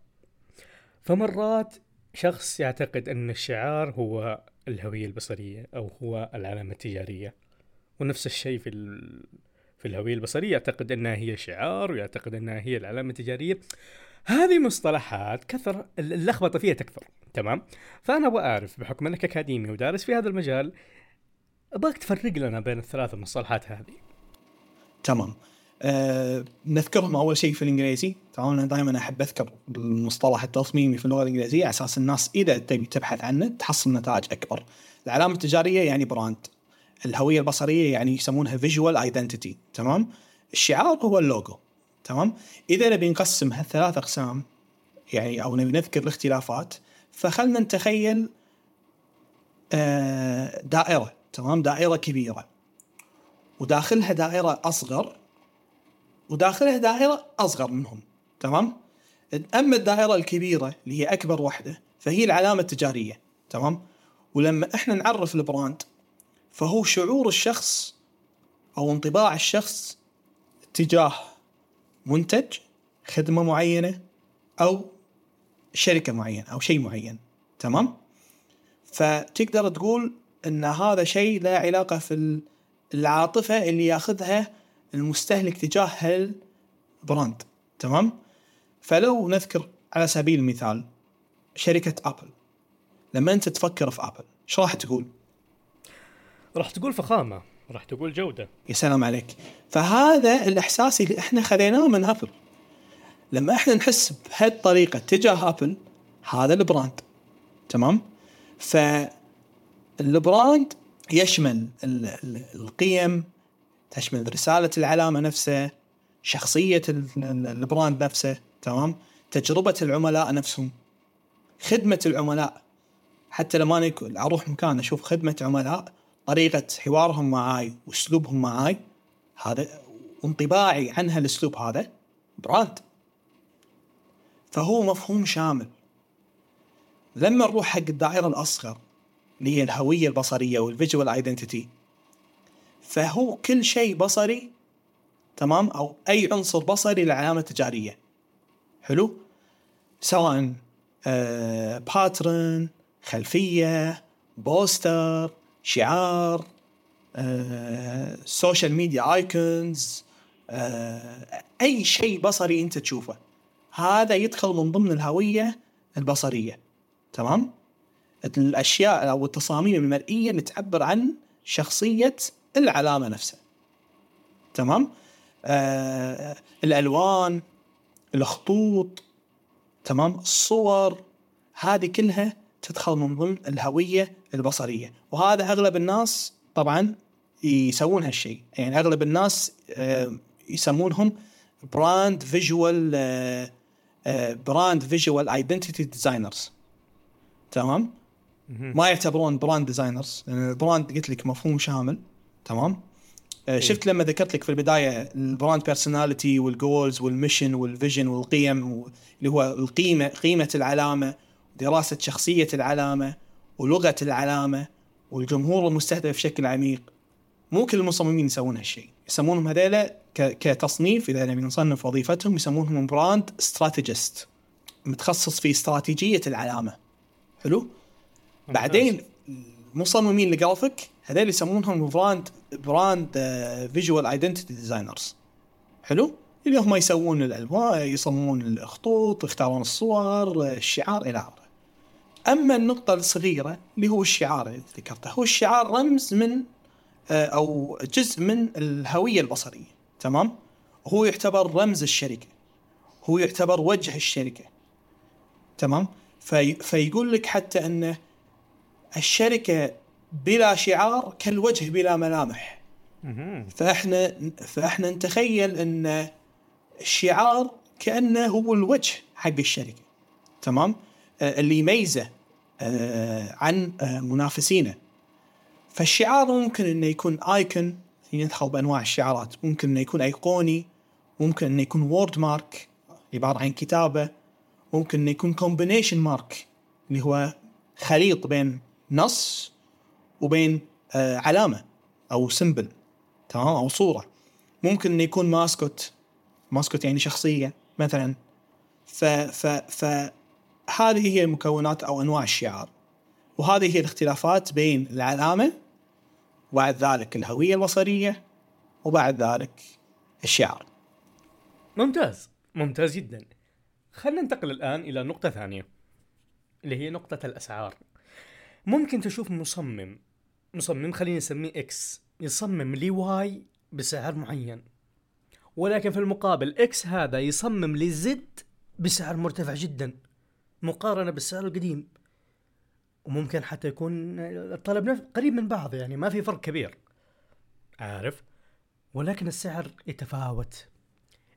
فمرات شخص يعتقد أن الشعار هو الهوية البصرية أو هو العلامة التجارية. ونفس الشيء في في الهوية البصرية يعتقد أنها هي شعار ويعتقد أنها هي العلامة التجارية. هذه مصطلحات كثر اللخبطة فيها تكثر تمام؟ فأنا أبغى أعرف بحكم أنك أكاديمي ودارس في هذا المجال أبغاك تفرق لنا بين الثلاث مصطلحات هذه. تمام. أه نذكرهم أول شيء في الإنجليزي. تمام أنا دائما أحب أذكر المصطلح التصميمي في اللغة الإنجليزية على أساس الناس إذا تبي تبحث عنه تحصل نتائج أكبر. العلامة التجارية يعني brand. الهوية البصرية يعني يسمونها visual identity تمام؟ الشعار هو اللوجو. تمام؟ إذا نبي نقسم هالثلاث أقسام يعني أو نبي نذكر الاختلافات فخلنا نتخيل آه، دائرة. تمام؟ دائرة كبيرة. وداخلها دائرة أصغر. وداخلها دائرة أصغر منهم تمام؟ أما الدائرة الكبيرة اللي هي أكبر واحدة فهي العلامة التجارية تمام؟ ولما إحنا نعرف البراند فهو شعور الشخص أو انطباع الشخص تجاه منتج خدمة معينة أو شركة معينة أو شيء معين تمام؟ فتقدر تقول إن هذا شيء له علاقة في العاطفة اللي يأخذها المستهلك تجاه هال brand تمام؟ فلو نذكر على سبيل المثال شركة ابل لما أنت تفكر في ابل إيش راح تقول؟ راح تقول فخامة راح تقول جودة. يا سلام عليك. فهذا الإحساس اللي إحنا خذيناه من ابل لما إحنا نحس بهالطريقة تجاه ابل هذا ال brand تمام؟ فال brand يشمل القيم تشمل رسالة العلامة نفسها شخصية ال brand نفسه تمام؟ تجربة العملاء نفسهم خدمة العملاء. حتى لما أنا أروح مكان أشوف خدمة عملاء طريقة حوارهم معاي وأسلوبهم معاي هذا انطباعي عن هالاسلوب هذا brand. فهو مفهوم شامل. لما نروح حق الدائرة الأصغر اللي هي الهوية البصرية وال visual identity فهو كل شيء بصري تمام؟ أو أي عنصر بصري للعلامه التجاريه حلو؟ سواء آه pattern خلفية poster شعار social media icons أي شيء بصري أنت تشوفه. هذا يدخل من ضمن الهوية البصرية تمام؟ الأشياء أو التصاميم المرئية اللي تعبر عن شخصية العلامة نفسها. تمام؟ آه الألوان الخطوط تمام؟ الصور هذه كلها تدخل من ضمن الهوية البصرية. وهذا أغلب الناس طبعا يسوون هالشيء. يعني أغلب الناس آه، يسمونهم brand visual brand visual identity designers تمام؟ ما يعتبرون brand designers لأن ال brand قلت لك مفهوم شامل. تمام؟ آه، شفت لما ذكرت لك في البداية البراند بيرسوناليتي والجولز والميشن والفيجن والقيم و- اللي هو القيمه قيمة العلامة دراسة شخصية العلامة ولغة العلامة والجمهور المستهدف بشكل عميق. مو كل المصممين يسوون هالشيء. يسمونهم هذيلا ك- كتصنيف إذا نبي نصنف وظيفتهم يسمونهم brand strategist متخصص في استراتيجية العلامة. حلو؟ بعدين المصممين الجرافيك هذول يسمونهم brand brand visual identity designers حلو؟ اللي هم يسوون الألوان يصممون الخطوط يختارون الصور الشعار إلى آخره. أما النقطة الصغيرة اللي هو الشعار اللي ذكرته هو الشعار رمز من آه، أو جزء من الهوية البصرية. تمام؟ هو يعتبر رمز الشركة. هو يعتبر وجه الشركة. تمام؟ في فيقول لك حتى أنه الشركة بلا شعار كالوجه بلا ملامح. فإحنا فإحنا نتخيل إن الشعار كأنه هو الوجه حق الشركة. تمام؟ آه، اللي يميزه آه، عن آه، منافسينه. فالشعار ممكن إنه يكون icon يدخل بأنواع الشعارات. ممكن إنه يكون أيقوني ممكن إنه يكون wordmark عبارة عن كتابة. ممكن إنه يكون combination mark اللي هو خليط بين نص وبين آه علامة أو symbol تمام؟ أو صورة. ممكن إنه يكون mascot mascot يعني شخصية مثلا. ف ف ف هذه هي مكونات أو أنواع الشعار. وهذه هي الاختلافات بين العلامة وبعد ذلك الهوية البصرية وبعد ذلك الشعار. ممتاز. ممتاز جدا. خلينا ننتقل الآن إلى نقطة ثانية اللي هي نقطة الأسعار. ممكن تشوف مصمم. مصمم خلينا نسميه X يصمم لي Y بسعر معين. ولكن في المقابل إكس هذا يصمم لي زد بسعر مرتفع جدا. مقارنة بالسعر القديم. وممكن حتى يكون الطلب قريب من بعض يعني ما في فرق كبير. عارف؟ ولكن السعر يتفاوت.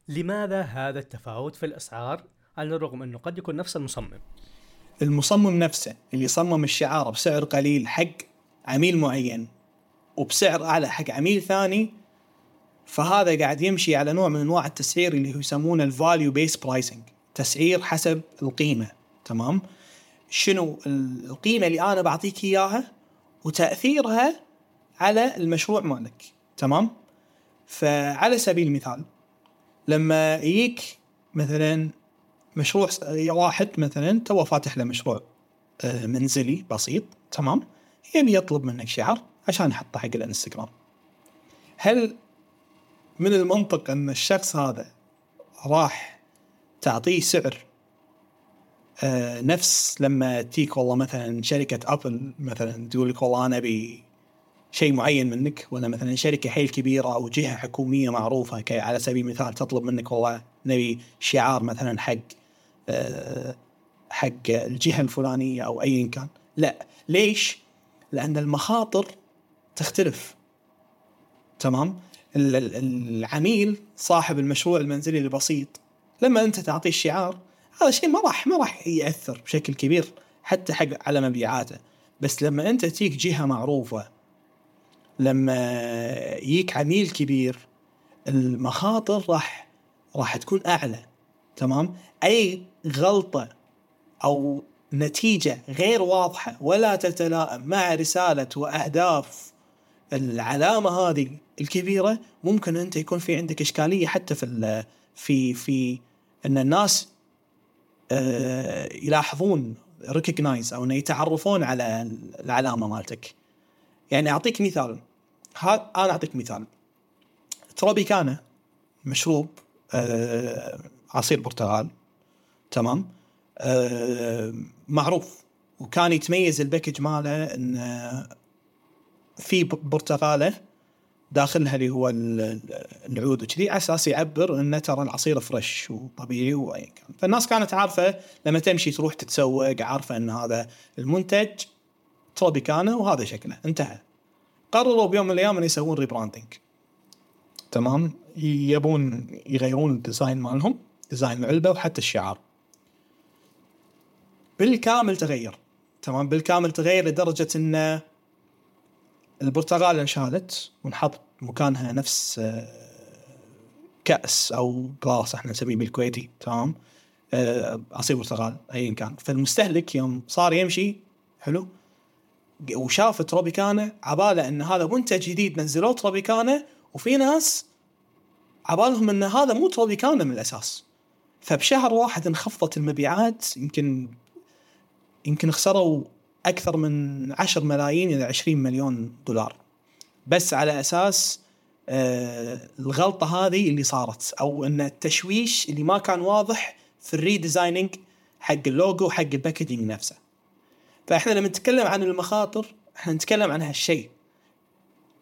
لماذا هذا التفاوت في الأسعار؟ على الرغم أنه قد يكون نفس المصمم. المصمم نفسه اللي صمم الشعار بسعر قليل حق عميل معين وبسعر أعلى حق عميل ثاني فهذا قاعد يمشي على نوع من أنواع التسعير اللي هو يسمونه ال value based pricing تسعير حسب القيمة تمام؟ شنو ال- القيمة اللي أنا بعطيك إياها وتأثيرها على المشروع مالك تمام؟ فعلى سبيل المثال لما يجيك مثلا مشروع س- واحد مثلا تو فاتح له مشروع آه، منزلي بسيط تمام؟ يبي يطلب منك شعار عشان يحطه حق الانستغرام. هل من المنطق أن الشخص هذا راح تعطيه سعر آه، نفس لما تيك والله مثلا شركة أبل مثلا تقول لك والله أنا أبي شيء معين منك ولا مثلا شركة حيل كبيرة أو جهة حكومية معروفة ك- على سبيل المثال تطلب منك والله نبي شعار مثلا حق آه، حق الجهة الفلانية أو ايا كان. لا. ليش؟ لأن المخاطر تختلف. تمام؟ ال- ال- العميل صاحب المشروع المنزلي البسيط لما أنت تعطيه الشعار هذا شيء ما راح ما راح يأثر بشكل كبير حتى حق على مبيعاته. بس لما أنت تيك جهة معروفة لما يجيك عميل كبير المخاطر راح راح تكون أعلى. تمام؟ أي غلطة أو نتيجة غير واضحة ولا تتلائم مع رسالة وأهداف العلامة هذه الكبيرة ممكن أنت يكون في عندك إشكالية حتى في في في أن الناس آه، يلاحظون ريكوجنايز أو إنه يتعرفون على العلامة مالتك. يعني أعطيك مثال. ها أنا أعطيك مثال. تروبيكانا مشروب آه، عصير برتقال. تمام؟ آه، معروف. وكان يتميز ال package ماله انه في برتقاله داخلها اللي هو ال- ال- العود. وكذي على أساس يعبر إنه ترى العصير fresh وطبيعي وايا كان فالناس كانت عارفة لما تمشي تروح تتسوق عارفة إن هذا المنتج تروبيكانا وهذا شكله. انتهى. قرروا بيوم من الأيام إن يسوون rebranding تمام؟ يبون يغيرون ال design مالهم design العلبة وحتى الشعار. بالكامل تغير. تمام؟ بالكامل تغير لدرجة إن البرتقاله انشالت ونحط مكانها نفس آه، كأس أو glass إحنا نسميه بالكويتي. تمام؟ آه، عصير برتقال ايا كان. فالمستهلك يوم صار يمشي حلو؟ وشاف تروبيكانا عبالة إن هذا منتج جديد نزلوه تروبيكانا وفي ناس عبالهم إن هذا مو تروبيكانا من الأساس. فبشهر واحد انخفضت المبيعات يمكن يمكن خسروا أكثر من 10 ملايين إلى 20 مليون دولار. بس على أساس آه الغلطة هذه اللي صارت أو أن التشويش اللي ما كان واضح في الريديزايننج حق اللوجو حق ال packaging نفسه. فإحنا لما نتكلم عن المخاطر إحنا نتكلم عن هالشيء.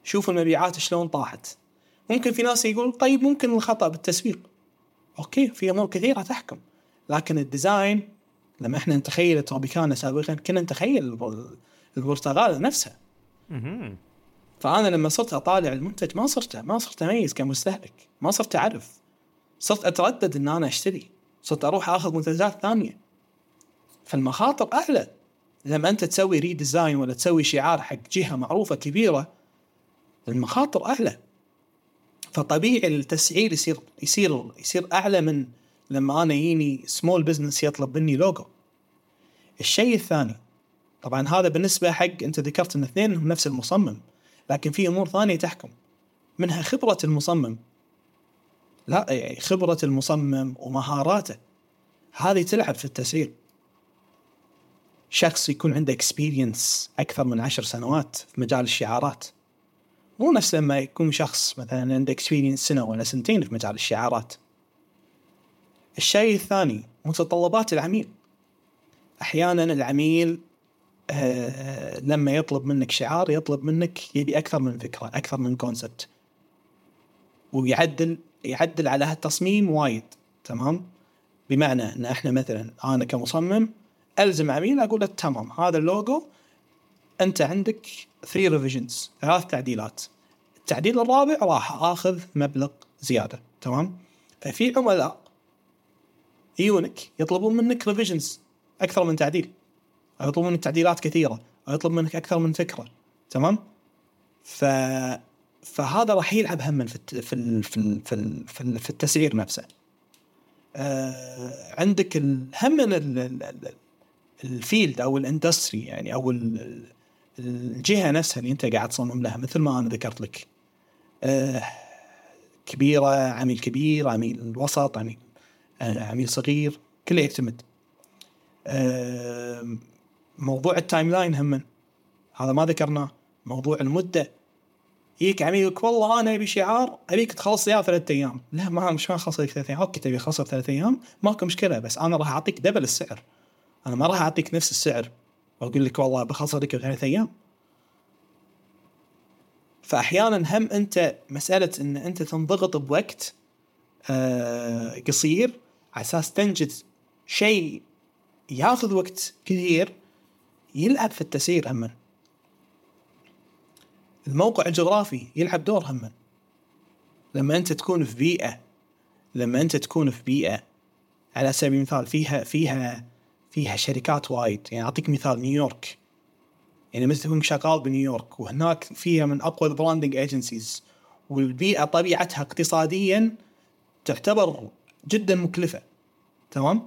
شوف المبيعات شلون طاحت. ممكن في ناس يقول طيب ممكن الخطأ بالتسويق. okay في أمور كثيرة تحكم. لكن ال design لما إحنا نتخيل تروبيكانا سابقا كنا نتخيل البرتقاله نفسها فأنا لما صرت أطالع المنتج ما صرت ما صرت أميز كمستهلك. ما صرت أعرف. صرت أتردد إن أنا أشتري. صرت أروح أخذ منتجات ثانية. فالمخاطر أعلى. لما أنت تسوي redesign ولا تسوي شعار حق جهة معروفة كبيرة المخاطر أعلى. فطبيعي التسعير يصير يصير يصير أعلى من لما أنا يجيني small business يطلب مني لوجو الشيء الثاني طبعا هذا بالنسبة حق أنت ذكرت إن اثنين هم نفس المصمم لكن في أمور ثانية تحكم. منها خبرة المصمم. لا يعني خبرة المصمم ومهاراته. هذه تلعب في التسعير شخص يكون عنده experience أكثر من عشر سنوات في مجال الشعارات. مو نفس لما يكون شخص مثلا عنده experience سنة ولا سنتين في مجال الشعارات. الشيء الثاني متطلبات العميل. أحيانا العميل آه لما يطلب منك شعار يطلب منك يبي أكثر من فكرة أكثر من concept ويعدل يعدل على هالتصميم وايد تمام؟ بمعنى إن إحنا مثلا أنا كمصمم ألزم عميل أقول له تمام هذا اللوجو. أنت عندك 3 revisions ثلاث تعديلات. التعديل الرابع راح آخذ مبلغ زيادة تمام؟ ففي عملاء يجونك يطلبون منك revisions أكثر من تعديل. أو يطلبون منك تعديلات كثيرة أو يطلب منك أكثر من فكرة تمام؟ ف فهذا راح يلعب هم في الت... في ال... في ال... في, ال... في, ال... في التسعير نفسه. آه عندك الهم من ال... ال field أو ال industry يعني أو الجهة نفسها اللي أنت قاعد تصمم لها مثل ما أنا ذكرت لك. آه كبيرة عميل كبير عميل وسط عميل عميل صغير كله يعتمد. آه موضوع ال timeline هم هذا ما ذكرناه. موضوع المدة. يجيك عميل يقول والله أنا أبي شعار أبيك تخلص اياه ثلاث أيام. لا ما مش اخلص لك ثلاث أيام. okay تبي تخلصه ثلاث أيام؟ ماكو مشكلة بس أنا راح أعطيك double السعر. أنا ما راح أعطيك نفس السعر. وأقول لك والله بخلص لك بثلاث أيام. فاحيانا هم أنت مسألة إن أنت تنضغط بوقت آه قصير على أساس تنجد شيء ياخذ وقت كثير يلعب في التسيير هم. الموقع الجغرافي يلعب دور هم. لما أنت تكون في بيئة لما أنت تكون في بيئة على سبيل المثال فيها فيها فيها شركات وايد. يعني أعطيك مثال نيويورك. يعني مثل تكون شغال بنيويورك وهناك فيها من أقوى ال branding agencies والبيئة طبيعتها اقتصاديا تعتبر جدا مكلفة. تمام؟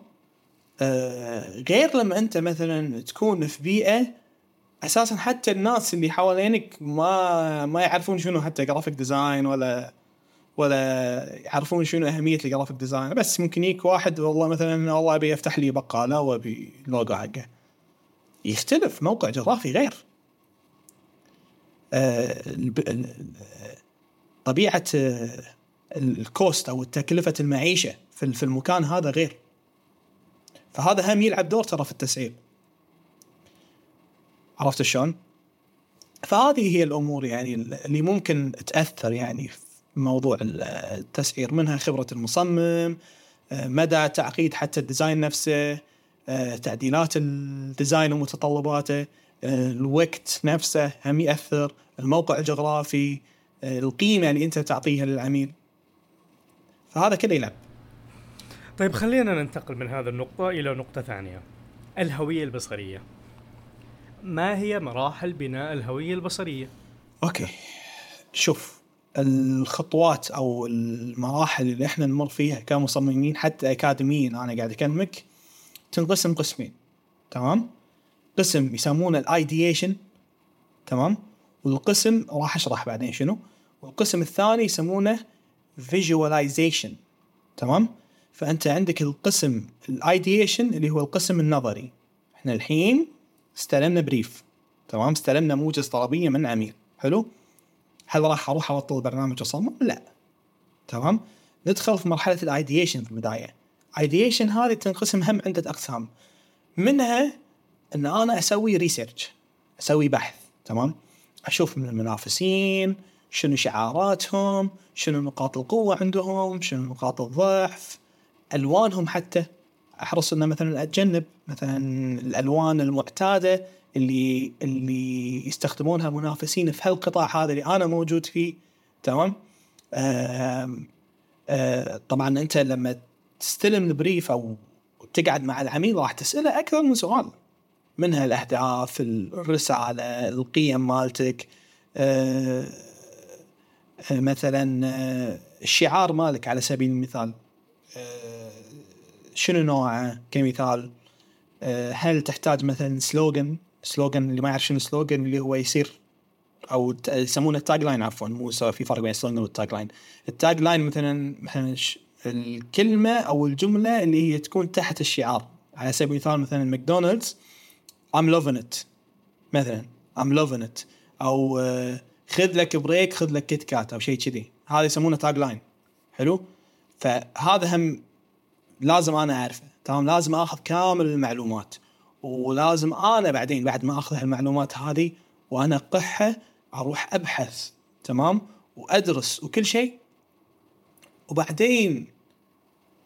آه غير لما أنت مثلا تكون في بيئة أساسا حتى الناس اللي حوالينك ما ما يعرفون شنو حتى graphic design ولا ولا يعرفون شنو أهمية ال graphic design بس ممكن يجيك واحد والله مثلا والله ابي افتح لي بقالة وابي لوجو حقه. يختلف موقع جغرافي غير. آه، طبيعة الكوست أو تكلفه المعيشة في المكان هذا غير. فهذا هم يلعب دور ترى في التسعير. عرفت شلون؟ فهذه هي الأمور يعني اللي ممكن تأثر يعني في موضوع التسعير منها خبرة المصمم آه، مدى تعقيد حتى ال design نفسه آه، تعديلات ال design ومتطلباته آه، الوقت نفسه هم يأثر الموقع الجغرافي القيمة اللي أنت تعطيها للعميل. فهذا كله يلعب. طيب خلينا ننتقل من هذه النقطة إلى نقطة ثانية. الهوية البصرية. ما هي مراحل بناء الهوية البصرية؟ Okay. شوف الخطوات أو المراحل اللي إحنا نمر فيها كمصممين حتى اكاديميا أنا قاعد أكلمك تنقسم قسمين. تمام؟ قسم يسمونه ال ideation تمام؟ والقسم راح أشرح بعدين شنو. والقسم الثاني يسمونه visualization تمام؟ فأنت عندك القسم ال ideation اللي هو القسم النظري. إحنا الحين استلمنا brief تمام؟ استلمنا موجز طلبية من عميل. حلو؟ هل راح أروح أبطل البرنامج واصمم؟ لا. تمام؟ ندخل في مرحلة ال ideation في البداية. ideation هذه تنقسم هم عدة أقسام. منها إن أنا أسوي research أسوي بحث. تمام؟ أشوف من المنافسين شنو شعاراتهم شنو نقاط القوة عندهم شنو نقاط الضعف. ألوانهم حتى. أحرص إنه مثلا أتجنب. مثلا الألوان المعتادة اللي اللي يستخدمونها المنافسين في هالقطاع هذا اللي أنا موجود فيه. تمام؟ آه طبعا أنت لما تستلم البريف أو تقعد مع العميل راح تسأله أكثر من سؤال. منها الاهداف الرساله القيم مالتك. آه آه مثلا الشعار مالك على سبيل المثال. شنو نوعه كمثال؟ آه هل تحتاج مثلا slogan slogan اللي ما يعرف شنو slogan اللي هو يصير أو يسمونه ال tagline عفوا مو في فرق بين ال slogan وال tagline ال tagline مثلا مثلا الكلمة أو الجملة اللي هي تكون تحت الشعار. على سبيل المثال مثلا ماكدونالدز I'm loving it. مثلا I'm loving it. أو آه، خذ لك break خذ لك Kit Kat أو شيء كذي. هذا يسمونه tagline حلو؟ فهذا هم لازم أنا أعرفه. تمام؟ لازم آخذ كامل المعلومات. ولازم أنا بعدين بعد ما آخذ المعلومات هذه وأنقحها أروح أبحث. تمام؟ وأدرس وكل شيء. وبعدين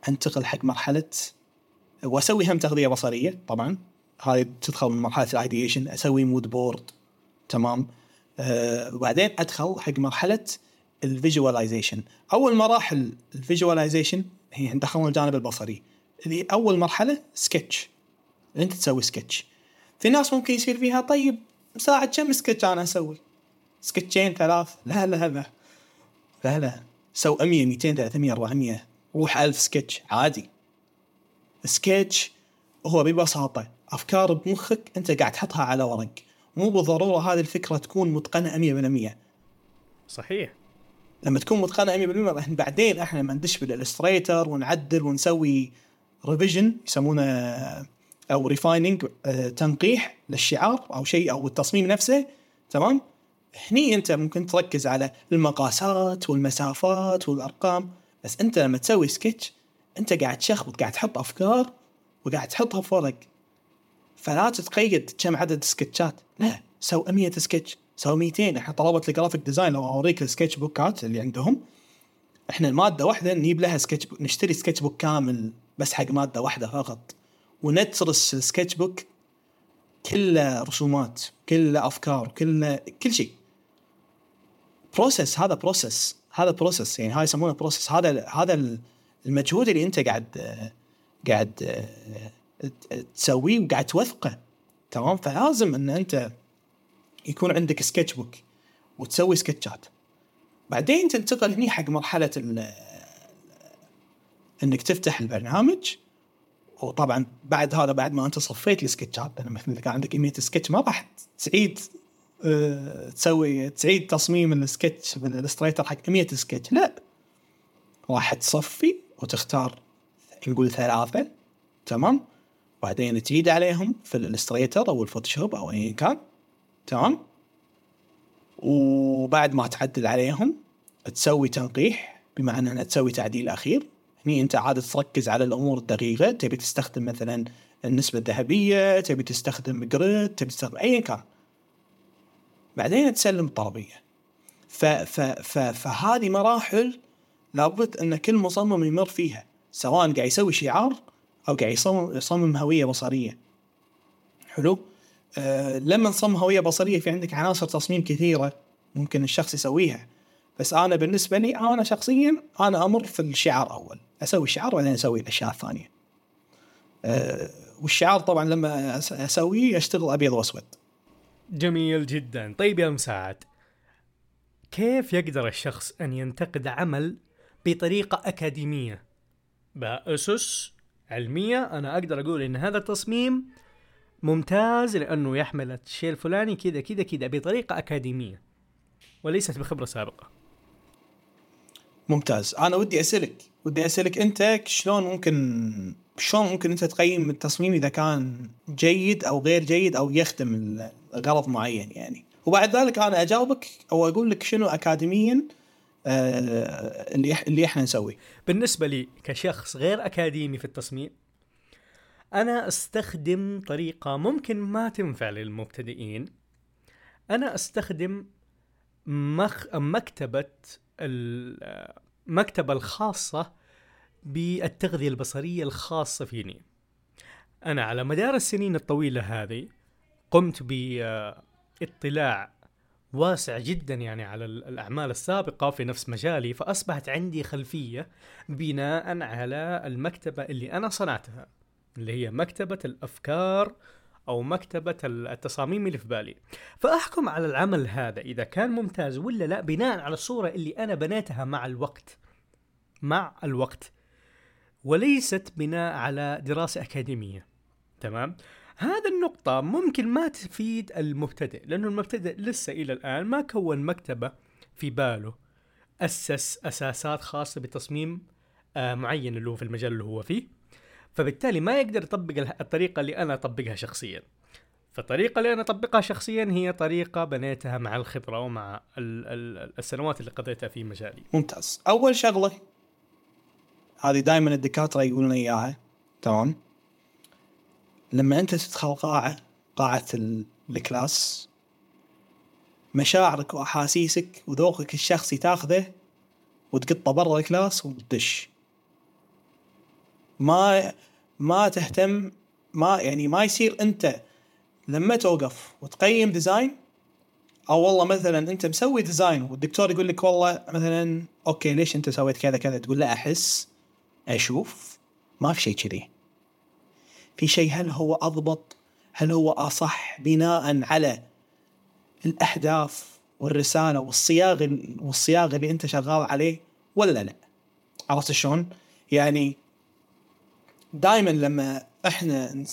أنتقل حق مرحلة وأسوي هم تغذية بصرية. طبعا هاي تدخل من مرحلة ال ideation أسوي mood board تمام؟ أه وبعدين أدخل حق مرحلة ال visualization. أول مراحل ال visualization هي دخلنا الجانب البصري. اللي أول مرحلة سكتش. أنت تسوي سكتش. في ناس ممكن يصير فيها طيب ساعة كم سكتش أنا أسوي؟ سكتشين ثلاث. لا لا لا. لا لا. سو 100 200 300 400 روح 1000 سكتش. عادي. سكتش هو ببساطة أفكار بمخك أنت قاعد تحطها على ورق. مو بالضرورة هذه الفكرة تكون متقنة 100% صحيح. لما تكون متقنة 100% إحنا بعدين إحنا لما ندش بال Illustrator ونعدل ونسوي revision يسمونه أو refining آه، تنقيح للشعار أو شيء أو التصميم نفسه تمام؟ هني أنت ممكن تركز على المقاسات والمسافات والأرقام بس أنت لما تسوي سكتش أنت قاعد تشخبط قاعد تحط أفكار وقاعد تحطها في ورق. فلا تتقيد كم عدد سكتشات لا سو 100 سكتش سو 200 إحنا طلبه ال graphic design لو اوريك ال sketchbook ات اللي عندهم. إحنا الماده واحدة نجيب لها sketchbook نشتري sketchbook كامل بس حق مادة واحدة فقط. ونترس ال sketchbook كله رسومات كله أفكار كله كل شيء. process هذا process هذا process يعني هاي يسمونه process هذا هذا المجهود اللي أنت قاعد قاعد تسويه وقاعد توثقه. تمام؟ فلازم إن أنت يكون عندك sketchbook وتسوي سكتشات. بعدين تنتقل هني حق مرحلة إنك تفتح البرنامج وطبعا بعد هذا بعد ما أنت صفيت السكتشات لأن مثلا اذا كان عندك 100 سكتش ما راح تعيد أه تسوي تعيد تصميم ال sketch بال Illustrator حق 100 سكتش لا. راح تصفي وتختار نقول ثلاثة تمام؟ بعدين تعيد عليهم في ال Illustrator أو ال Photoshop أو ايا كان. تمام وبعد ما تعدل عليهم تسوي تنقيح بمعنى ان تسوي تعديل أخير. هني أنت عادة تركز على الأمور الدقيقة. تبي تستخدم مثلا النسبة الذهبية تبي تستخدم جريد تبي تستخدم ايا كان بعدين تسلم الطلبية. ف ف ف فهذه مراحل لابد أن كل مصمم يمر فيها سواء قاعد يسوي شعار أو قاعد يصمم يصمم هوية بصرية. حلو؟ آه لما نصمم هويه بصرية في عندك عناصر تصميم كثيرة ممكن الشخص يسويها. بس أنا بالنسبة لي أنا شخصيا أنا أمر في الشعار أول. أسوي الشعار بعدين أسوي الأشياء الثانية. أه والشعار طبعا لما أسويه أشتغل أبيض وأسود. جميل جدا. طيب يا مساعد كيف يقدر الشخص أن ينتقد عمل بطريقة أكاديمية؟ بأسس علمية أنا أقدر أقول إن هذا التصميم ممتاز لأنه يحمل الشيء الفلاني كذا كذا كذا بطريقة أكاديمية. وليست بخبرة سابقة. ممتاز. أنا ودي أسألك ودي أسألك أنت شلون ممكن شلون ممكن أنت تقيم التصميم إذا كان جيد أو غير جيد أو يخدم غرض معين يعني. وبعد ذلك أنا أجاوبك أو أقول لك شنو اكاديميا آه اللي اللي إحنا نسويه. بالنسبة لي كشخص غير أكاديمي في التصميم أنا أستخدم طريقة ممكن ما تنفع للمبتدئين. أنا أستخدم مخ مكتبة المكتبة الخاصة بالتغذية البصرية الخاصة فيني. أنا على مدار السنين الطويلة هذه قمت باطلاع واسع جدا يعني على الأعمال السابقة في نفس مجالي فأصبحت عندي خلفية بناء على المكتبة اللي أنا صنعتها. اللي هي مكتبة الأفكار أو مكتبة التصاميم اللي في بالي. فأحكم على العمل هذا إذا كان ممتاز ولا لا بناء على الصورة اللي أنا بنيتها مع الوقت. مع الوقت. وليست بناء على دراسة أكاديمية. تمام؟ هذا النقطة ممكن ما تفيد المبتدئ لأنه المبتدئ لسه إلى الآن ما كون مكتبة في باله. أسس أساسات خاصة بتصميم آه معين اللي هو في المجال اللي هو فيه. فبالتالي ما يقدر يطبق الطريقة اللي أنا أطبقها شخصيا. فالطريقة اللي أنا أطبقها شخصيا هي طريقة بنيتها مع الخبرة ومع السنوات اللي قضيتها في مجالي. ممتاز. أول شغلة هذه دائما الدكاترة يقولون إياها تمام؟ لما أنت تدخل قاعة قاعة الكلاس مشاعرك وأحاسيسك وذوقك الشخصي تاخذه وتقطه برا ال class وتدش. ما ما تهتم ما يعني ما يصير أنت لما توقف وتقيم design أو والله مثلا أنت مسوي design والدكتور يقول لك والله مثلا okay ليش أنت سويت كذا كذا؟ تقول لا أحس أشوف ما في شيء كذي. في شيء هل هو أضبط؟ هل هو أصح؟ بناء على الاهداف والرسالة والصياغ والصياغه اللي أنت شغال عليه ولا لا. عرفت شلون؟ يعني دائما لما إحنا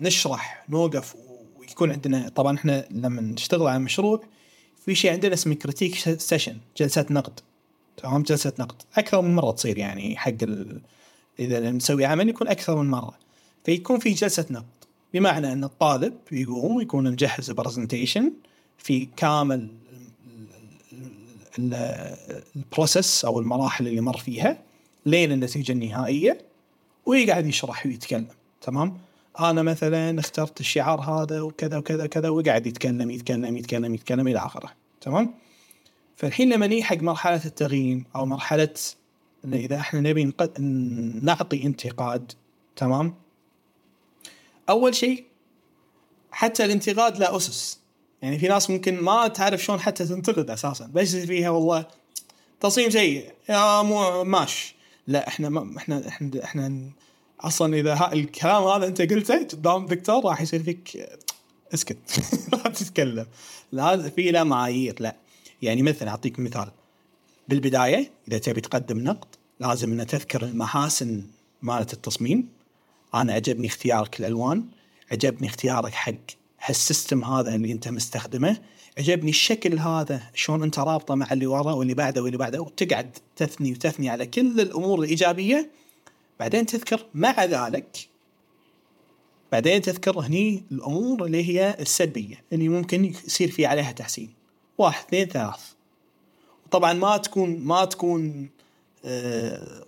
نشرح نوقف ويكون عندنا طبعا إحنا لما نشتغل على مشروع في شيء عندنا اسمه critique session جلسات نقد. تمام؟ جلسه نقد. أكثر من مرة تصير يعني حق ال... إذا نسوي عمل يكون أكثر من مرة. فيكون في جلسة نقد. بمعنى إن الطالب يقوم يكون مجهز presentation في كامل ال process أو المراحل اللي مر فيها لين النتيجة النهائية. ويقعد يشرح ويتكلم تمام؟ أنا مثلا اخترت الشعار هذا وكذا وكذا وكذا وقاعد يتكلم يتكلم يتكلم يتكلم إلى آخره تمام؟ فالحين لما نيجي حق مرحلة التقييم أو مرحلة إذا إحنا نبي نقد... نعطي انتقاد تمام؟ أول شيء حتى الانتقاد له أسس. يعني في ناس ممكن ما تعرف شلون حتى تنتقد أساسا بس فيها والله تصميم سيء يا مو ماش لا إحنا ما إحنا إحنا إحنا أصلا إذا الكلام هذا أنت قلته قدام دكتور راح يصير فيك اسكت لا تتكلم. لا في لا معايير لا. يعني مثلا أعطيك مثال. بالبداية إذا تبي تقدم نقد لازم ان تذكر المحاسن مالت التصميم. أنا عجبني اختيارك الالوان عجبني اختيارك حق هالسيستم هذا اللي أنت مستخدمه. عجبني الشكل هذا شلون أنت رابطة مع اللي ورا واللي بعده واللي بعده وتقعد تثني وتثني على كل الأمور الإيجابية. بعدين تذكر مع ذلك بعدين تذكر هني الأمور اللي هي السلبية اللي ممكن يصير في عليها تحسين. واحد اثنين ثلاث. طبعا ما تكون ما تكون آه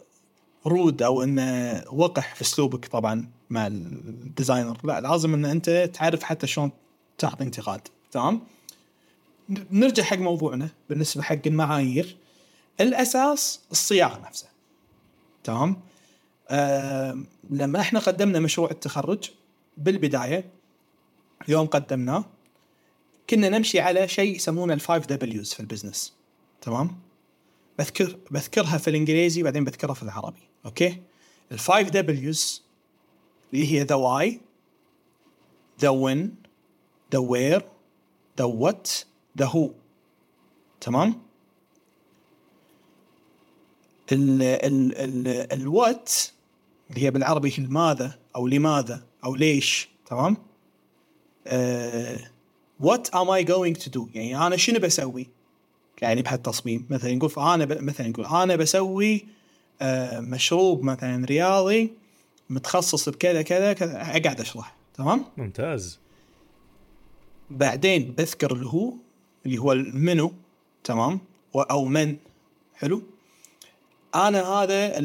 rude أو إنه وقح في أسلوبك طبعا مع ال designer. لا لازم إن أنت تعرف حتى شلون تعطي انتقاد. تمام؟ نرجع حق موضوعنا بالنسبة حق المعايير. الأساس الصياغة نفسها. تمام؟ آه لما إحنا قدمنا مشروع التخرج بالبداية يوم قدمناه كنا نمشي على شيء يسمونه ال five Ws في ال business. تمام؟ بذكر بذكرها في الإنجليزي بعدين بذكرها في العربي. أوكي؟ ال five Ws اللي هي the why the when the where the what the who. تمام؟ ال ال ال ال what اللي هي بالعربي لماذا أو لماذا أو ليش. تمام؟ what am I going to do يعني أنا شنو بسوي؟ يعني بهالتصميم. مثلا نقول أنا ب... مثلا نقول أنا بسوي آه مشروب مثلا رياضي متخصص بكذا كذا كذا أقعد أشرح. تمام؟ ممتاز. بعدين بذكر اللي هو اللي هو المنو تمام؟ أو من حلو؟ أنا هذا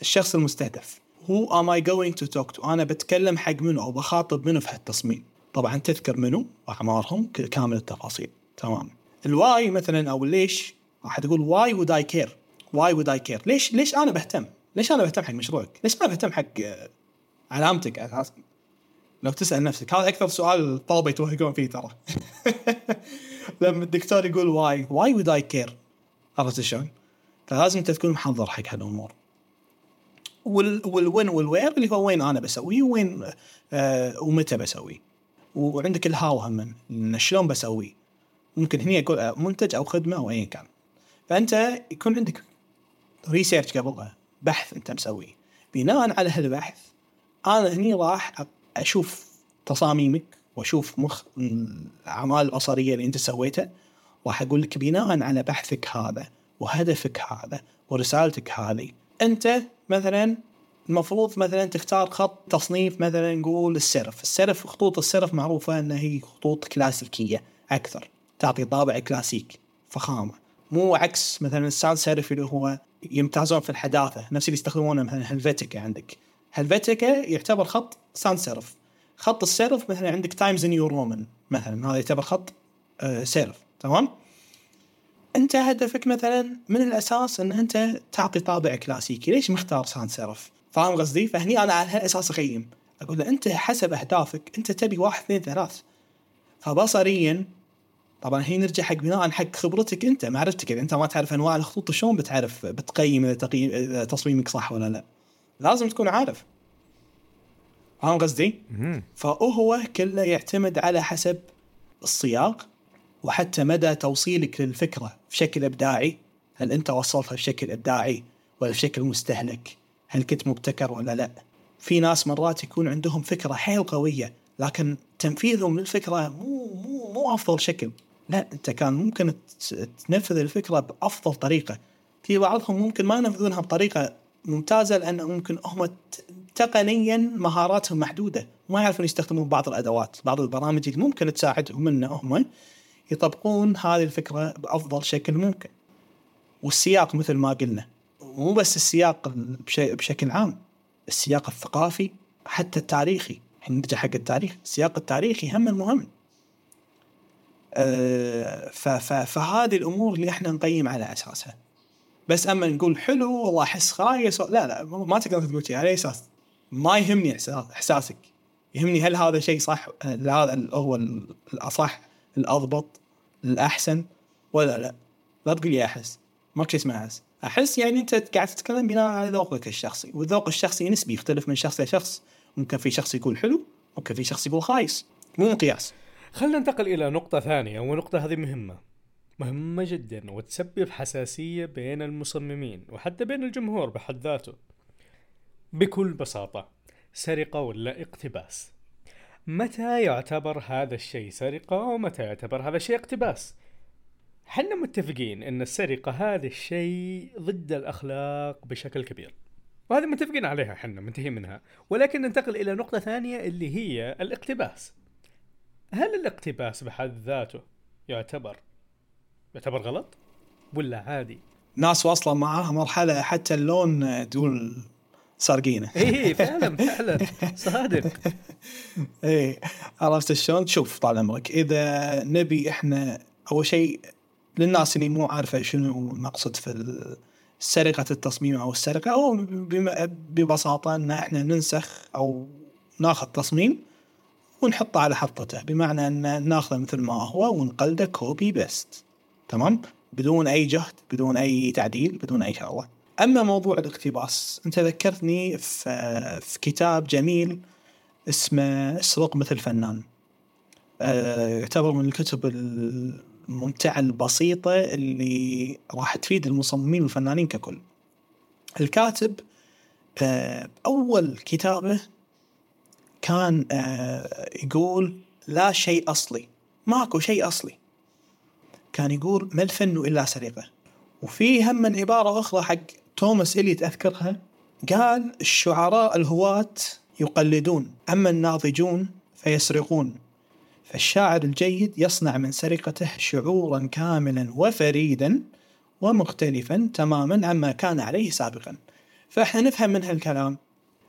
الشخص المستهدف. who am I going to talk to أنا بتكلم حق منو أو بخاطب منو في هالتصميم؟ طبعا تذكر منو؟ واعمارهم كامل التفاصيل. تمام. ال why مثلا أو ليش؟ راح تقول why would I care why would I care ليش ليش أنا بهتم؟ ليش أنا بهتم حق مشروعك؟ ليش ما بهتم حق علامتك؟ لو تسأل نفسك. هذا أكثر سؤال الطلبه يتوهقون فيه ترى. لما الدكتور يقول why why would I care عرفت شلون؟ فلازم أنت تكون محضر حق هالأمور. وال when وال where اللي هو وين أنا بسويه وين آه ومتى بسويه. وعندك ال how هم شلون بسويه. ممكن هني أقول منتج أو خدمة أو ايا كان. فأنت يكون عندك research قبلها بحث أنت مسويه. بناء على هالبحث أنا هني راح أشوف تصاميمك وأشوف الاعمال البصريه اللي أنت سويتها راح أقول لك بناء على بحثك هذا وهدفك هذا ورسالتك هذه. أنت مثلا المفروض مثلا تختار خط تصنيف مثلا نقول ال serif ال serif خطوط ال serif معروفة أنها هي خطوط كلاسيكية أكثر تعطي طابع كلاسيك فخامة. مو عكس مثلا ال sans serif اللي هو يمتازون في الحداثة نفس اللي يستخدمونه مثلا Helvetica عندك. Helvetica يعتبر خط sans serif. خط ال serif مثلا عندك Times New Roman مثلا هذا يعتبر خط آه serif تمام؟ أنت هدفك مثلا من الأساس إن أنت تعطي طابع كلاسيكي. ليش مختار sans serif فاهم قصدي؟ فهني أنا على هالأساس اقيم أقول له أنت حسب أهدافك أنت تبي واحد اثنين ثلاث. فبصريا طبعا هي نرجع حق بناء حق خبرتك أنت معرفتك إذا أنت ما تعرف أنواع الخطوط شلون بتعرف بتقيم إذا تصميمك صح ولا لا؟ لازم تكون عارف. فاهم قصدي؟ فهو كله يعتمد على حسب السياق وحتى مدى توصيلك للفكرة بشكل إبداعي. هل أنت وصلتها بشكل إبداعي ولا بشكل مستهلك؟ هل كنت مبتكر ولا لا؟ في ناس مرات يكون عندهم فكرة حيل قوية لكن تنفيذهم للفكرة مو مو مو أفضل شكل. لا أنت كان ممكن تنفذ الفكرة بأفضل طريقة. في بعضهم ممكن ما ينفذونها بطريقة ممتازة لأن ممكن هم تقنيا مهاراتهم محدودة. ما يعرفون يستخدمون بعض الأدوات بعض البرامج اللي ممكن تساعدهم إن هم يطبقون هذه الفكرة بأفضل شكل ممكن. والسياق مثل ما قلنا مو بس السياق بشكل عام السياق الثقافي حتى التاريخي. نرجع حق التاريخ السياق التاريخي هم المهم. أه فهذه الأمور اللي إحنا نقيم على أساسها. بس أما نقول حلو والله أحس خايس لا لا ما تقدر تقول على أساس ما يهمني إحساسك. يهمني هل هذا شيء صح هذا هو الأصح الأضبط الأحسن ولا لا؟ لا تقول لي أحس. ماك شيء اسمه أحس. أحس يعني أنت قاعد تتكلم بناء على ذوقك الشخصي والذوق الشخصي نسبي يختلف من شخص لشخص ممكن في شخص يقول حلو ممكن في شخص يقول خايس. مو مقياس. خلينا ننتقل إلى نقطة ثانية والنقطة هذه مهمة. مهمة جدا وتسبب حساسية بين المصممين وحتى بين الجمهور بحد ذاته. بكل بساطة سرقة ولا اقتباس؟ متى يعتبر هذا الشيء سرقة ومتى يعتبر هذا الشيء اقتباس؟ حنا متفقين إن السرقة هذا الشيء ضد الأخلاق بشكل كبير وهذه متفقين عليها حنا منتهين منها ولكن ننتقل إلى نقطة ثانية اللي هي الاقتباس. هل الاقتباس بحد ذاته يعتبر يعتبر غلط؟ ولا عادي؟ ناس واصلة معاها مرحلة حتى اللون تقول سارقينه. إي فعلا فعلا. صادق. إي عرفت شلون؟ شوف طال عمرك إذا نبي إحنا أول شيء للناس اللي مو عارفة شنو نقصد في سرقة التصميم أو السرقة أو ببساطة إن إحنا ننسخ أو ناخذ تصميم ونحطه على حطته. بمعنى إن ناخذه مثل ما هو ونقلده copy paste تمام؟ بدون أي جهد بدون أي تعديل بدون أي شغلة. أما موضوع الاقتباس أنت ذكرتني في, في كتاب جميل اسمه اسرق مثل فنان. آه، يعتبر من الكتب الممتعة البسيطة اللي راح تفيد المصممين والفنانين ككل. الكاتب آه، أول كتابه كان آه، يقول لا شيء أصلي ماكو شيء أصلي. كان يقول ما الفن إلا سرقة. وفي هم من عبارة أخرى حق توماس إليت أذكرها قال الشعراء الهواة يقلدون أما الناضجون فيسرقون. فالشاعر الجيد يصنع من سرقته شعورا كاملا وفريدا ومختلفا تماما عما كان عليه سابقا. فإحنا نفهم من هالكلام.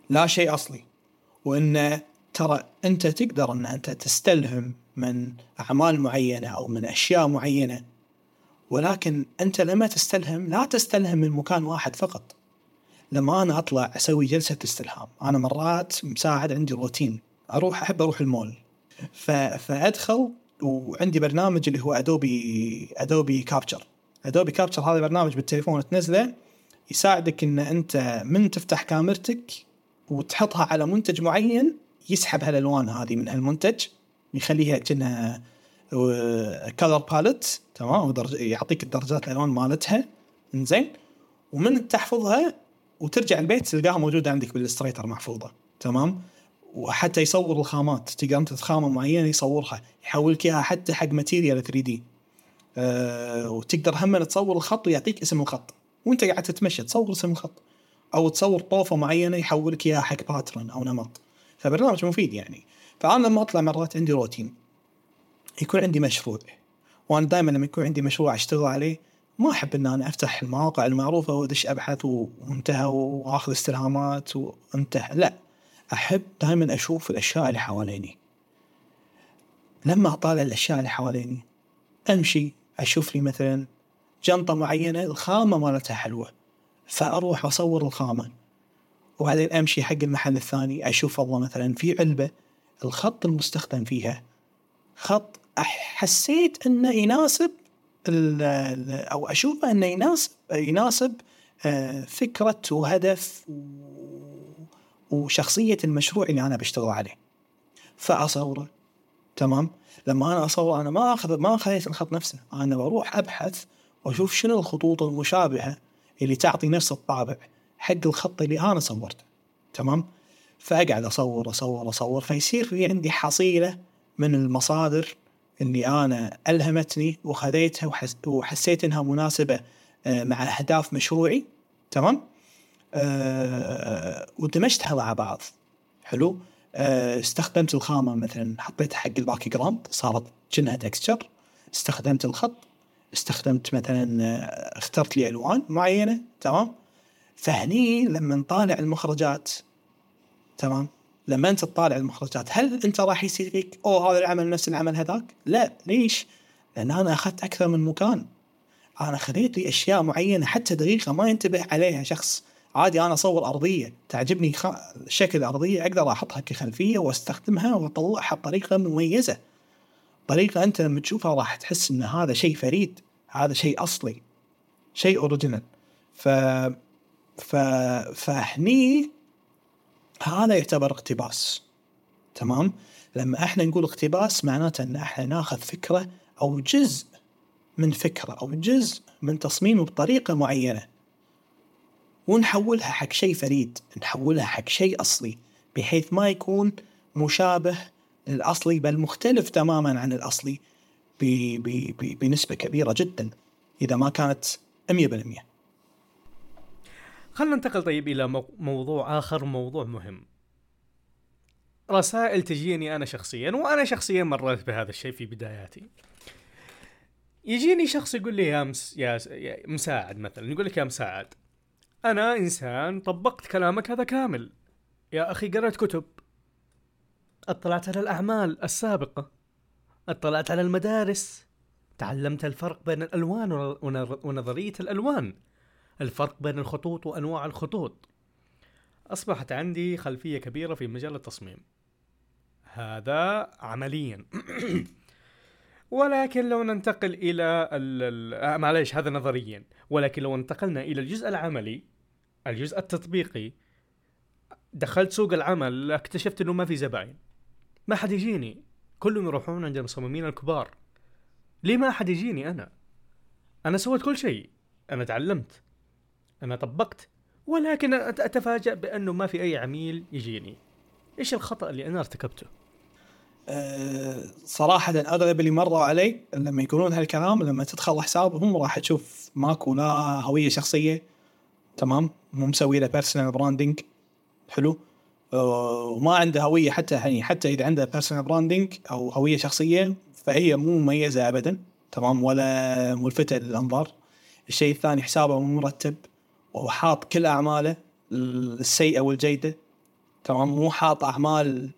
لا شيء أصلي. وإن ترى أنت تقدر أن أنت تستلهم من أعمال معينة أو من أشياء معينة ولكن أنت لما تستلهم لا تستلهم من مكان واحد فقط. لما أنا أطلع أسوي جلسة استلهام أنا مرات مساعد عندي روتين أروح أحب أروح المول. ف... فأدخل وعندي برنامج اللي هو Adobe Adobe Capture Adobe Capture هذا برنامج بالتليفون تنزله يساعدك إن أنت من تفتح كاميرتك وتحطها على منتج معين يسحب هالألوان هذه من هالمنتج يخليها كأنها color palette تمام؟ يعطيك الدرجات الألوان مالتها. إنزين؟ ومن تحفظها وترجع البيت تلقاها موجودة عندك بالستريتر محفوظة تمام؟ وحتى يصور الخامات تقدر أنت خامه معينة يصورها يحولك إياها حتى حق material 3D. أه وتقدر هم تصور الخط ويعطيك اسم الخط. وأنت قاعد تتمشى تصور اسم الخط. أو تصور طوفة معينة يحولك إياها حق pattern أو نمط. فبرنامج مفيد يعني. فأنا لما أطلع مرات عندي روتين يكون عندي مشروع. وأنا دائما لما يكون عندي مشروع أشتغل عليه ما أحب ان أنا أفتح المواقع المعروفة وأدش أبحث وانتهى وأخذ استلهامات وانتهى. لا أحب دائما أشوف الأشياء اللي حواليني. لما أطالع الأشياء اللي حواليني أمشي أشوف لي مثلا جنطة معينة الخامة مالتها حلوة فأروح أصور الخامة. وبعدين أمشي حق المحل الثاني أشوف والله مثلا في علبة الخط المستخدم فيها خط حسيت إنه يناسب أو أشوفه إنه يناسب يناسب آه، فكرة وهدف وشخصية المشروع اللي أنا بشتغل عليه. فأصوره. تمام؟ لما أنا اصور أنا ما اخذ ما اخذت الخط نفسه. أنا بروح أبحث وأشوف شنو الخطوط المشابهة اللي تعطي نفس الطابع حق الخط اللي أنا صورته. تمام؟ فأقعد اصور اصور اصور فيصير في عندي حصيلة من المصادر اللي أنا ألهمتني وخذيتها وحس وحسيت إنها مناسبة آه، مع أهداف مشروعي. تمام؟ أه ودمجتها مع بعض. حلو؟ أه استخدمت الخامة مثلا حطيتها حق ال background صارت كأنها texture استخدمت الخط. استخدمت مثلا آه، اخترت لي ألوان معينة. تمام؟ فهني لما نطالع المخرجات. تمام؟ لما انت تطالع المخرجات هل انت راح يصير فيك أوه هذا العمل نفس العمل هذاك؟ لا ليش؟ لأن أنا أخذت أكثر من مكان أنا خليت لي أشياء معينة حتى دقيقة ما ينتبه عليها شخص عادي أنا أصور أرضية تعجبني خ... شكل أرضية أقدر أحطها كخلفية وأستخدمها وأطلعها بطريقة مميزة طريقة أنت لما تشوفها راح تحس إن هذا شيء فريد هذا شيء أصلي شيء اوريجينال ف ف فهني هذا يعتبر اقتباس. تمام؟ لما إحنا نقول اقتباس معناته ان إحنا ناخذ فكرة أو جزء من فكرة أو جزء من تصميم بطريقة معينة. ونحولها حق شيء فريد نحولها حق شيء أصلي بحيث ما يكون مشابه للأصلي بل مختلف تماما عن الأصلي بنسبة كبيرة جدا إذا ما كانت 100% خلينا ننتقل طيب إلى موضوع آخر موضوع مهم. رسائل تجيني أنا شخصيا وأنا شخصيا مريت بهذا الشيء في بداياتي. يجيني شخص يقول لي يا, مس... يا مساعد مثلا يقول لك يا مساعد أنا إنسان طبقت كلامك هذا كامل. يا أخي قرأت كتب. اطلعت على الأعمال السابقة. اطلعت على المدارس. تعلمت الفرق بين الألوان ونظرية الألوان. الفرق بين الخطوط وأنواع الخطوط. أصبحت عندي خلفية كبيرة في مجال التصميم. هذا عمليا. ولكن لو ننتقل إلى ال آه، معليش هذا نظريا. ولكن لو انتقلنا إلى الجزء العملي الجزء التطبيقي دخلت سوق العمل اكتشفت إنه ما في زباين. ما حد يجيني. كلهم يروحون عند المصممين الكبار. ليه ما حد يجيني أنا؟ أنا سويت كل شيء. أنا تعلمت. أنا طبقت ولكن أتفاجأ بأنه ما في أي عميل يجيني. إيش الخطأ اللي أنا ارتكبته؟ أه صراحة أغلب اللي مروا علي لما يقولون هالكلام لما تدخل حسابهم راح تشوف ماكو لا هوية شخصية تمام؟ مو مسوي له personal branding حلو؟ أه وما عنده هوية حتى يعني حتى إذا عنده personal branding أو هوية شخصية فهي مو مميزة أبدا تمام؟ ولا ملفتة للأنظار. الشيء الثاني حسابه مو مرتب. وحاط كل أعماله السيئة والجيدة تمام؟ مو حاط أعمال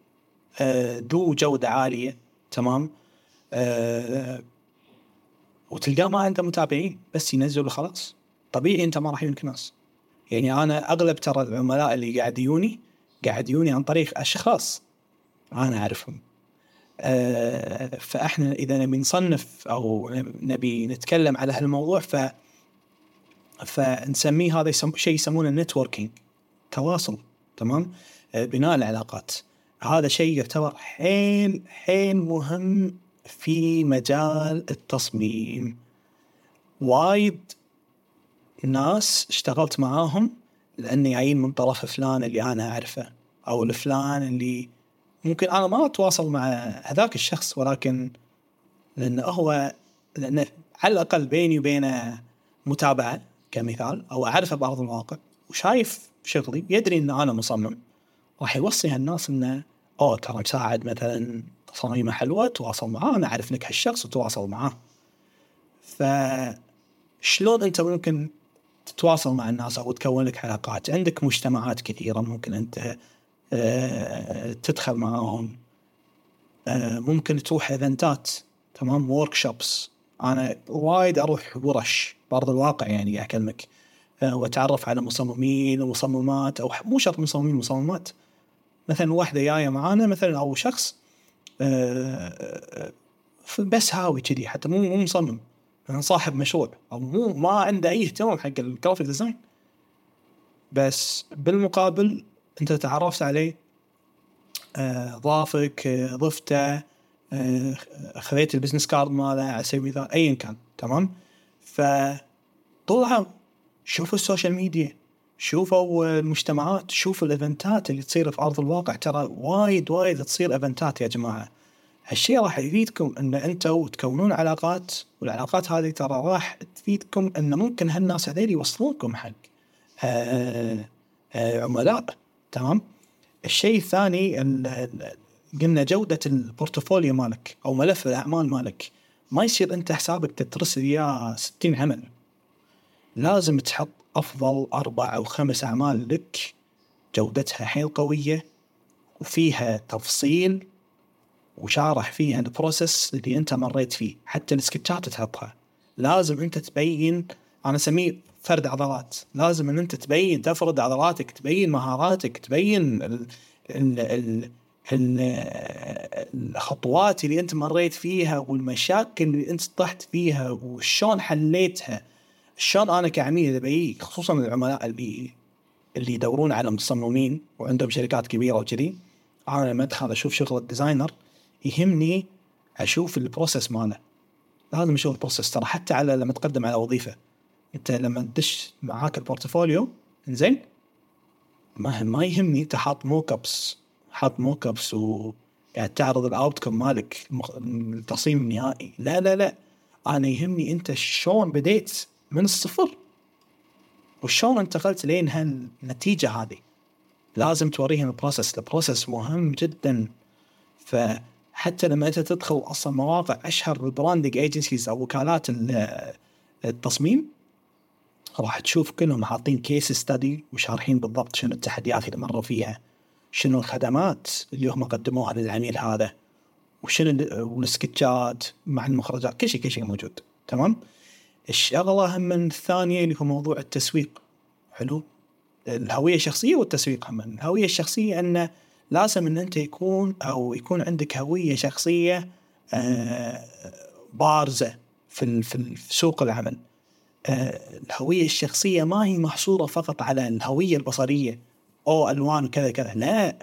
آه، ذو جودة عالية تمام؟ أه وتلقاه ما عنده متابعين بس ينزل وخلاص. طبيعي أنت ما راح يجونك ناس. يعني أنا أغلب ترى العملاء اللي قاعد يجوني قاعد يجوني عن طريق أشخاص أنا أعرفهم. أه فإحنا إذا نبي نصنف أو نبي نتكلم على هالموضوع ف فنسميه هذا. شيء يسمونه نتوركينج تواصل تمام؟ أه بناء العلاقات. هذا شيء يعتبر حيل حيل مهم في مجال التصميم. وايد ناس اشتغلت معاهم لأني جايين من طرف فلان اللي أنا أعرفه أو الفلان اللي ممكن أنا ما أتواصل مع هذاك الشخص ولكن لأنه هو لأنه على الأقل بيني وبينه متابعة. كمثال أو أعرفه بارض الواقع وشايف شغلي يدري إن أنا مصمم. راح يوصي هالناس إنه أوه ترى مساعد مثلا تصاميمه حلوة تواصل معاه أنا أعرف لك هالشخص وتواصل معاه. ف شلون أنت ممكن تتواصل مع الناس أو تكون لك علاقات؟ عندك مجتمعات كثيرة ممكن أنت آه، تدخل معاهم. آه، ممكن تروح إيفنتات تمام؟ ورك شوبس أنا وايد أروح ورش بارض الواقع يعني أكلمك آه، وأتعرف على مصممين ومصممات أو مو شرط مصممين ومصممات مثلا واحدة جاية معانا مثلا أو شخص بس هاوي كذي حتى مو مو مصمم صاحب مشروع أو مو ما عنده أي اهتمام حق ال graphic design بس بالمقابل أنت تعرفت عليه ضافك ضفته خذيت ال business card ماله سبيل المثال ايا كان تمام؟ فطلعوا شوفوا ال social media شوفوا المجتمعات شوفوا ال events ات اللي تصير في أرض الواقع. ترى وايد وايد تصير events ات يا جماعة. هالشيء راح يفيدكم إن أنتم تكونون علاقات والعلاقات هذه ترى راح تفيدكم إن ممكن هالناس هذول يوصلونكم حق آه آه عملاء تمام؟ الشيء الثاني قلنا جودة البورتفوليو مالك أو ملف الأعمال مالك ما يصير أنت حسابك تترسل إياه 60 عمل. لازم تحط أفضل أربع أو خمس أعمال لك جودتها حيل قوية وفيها تفصيل وشارح فيها البروسيس اللي أنت مريت فيه حتى السكتشات تحطها. لازم أنت تبين أنا أسميه فرد عضلات. لازم أن أنت تبين تفرد عضلاتك تبين مهاراتك تبين ال ال ال الخطوات اللي أنت مريت فيها والمشاكل اللي أنت طحت فيها وشلون حليتها شلون أنا كعميل بيجي خصوصا العملاء اللي اللي يدورون على مصممين وعندهم شركات كبيرة وكذي أنا لما أدخل أشوف شغل ال designer يهمني أشوف ال process ماله. لازم أشوف ال process ترى حتى على لما تقدم على وظيفة. أنت لما تدش معاك ال portfolio زين ما ما يهمني انت حاط mock-ups حاط mock-ups وقاعد تعرض ال out مالك التصميم النهائي. لا لا لا. أنا يهمني أنت شلون بديت من الصفر. وشلون انتقلت لين هالنتيجة هذه. لازم توريهم ال process ال process مهم جدا. فحتى لما أنت تدخل أصلا مواقع أشهر ال branding agencies أو وكالات التصميم راح تشوف كلهم حاطين case study وشارحين بالضبط شنو التحديات اللي مروا فيها. شنو الخدمات اللي هم قدموها للعميل هذا؟ وشنو السكتشات مع المخرجات؟ كل شيء كل شيء موجود. تمام؟ الشغلة هم الثانية اللي هو موضوع التسويق. حلو؟ الهوية الشخصية والتسويق هم. الهوية الشخصية انه لازم أن أنت يكون أو يكون عندك هوية شخصية آه، بارزة في في سوق العمل. آه، الهوية الشخصية ما هي محصورة فقط على الهوية البصرية. أو ألوان وكذا كذا. لا.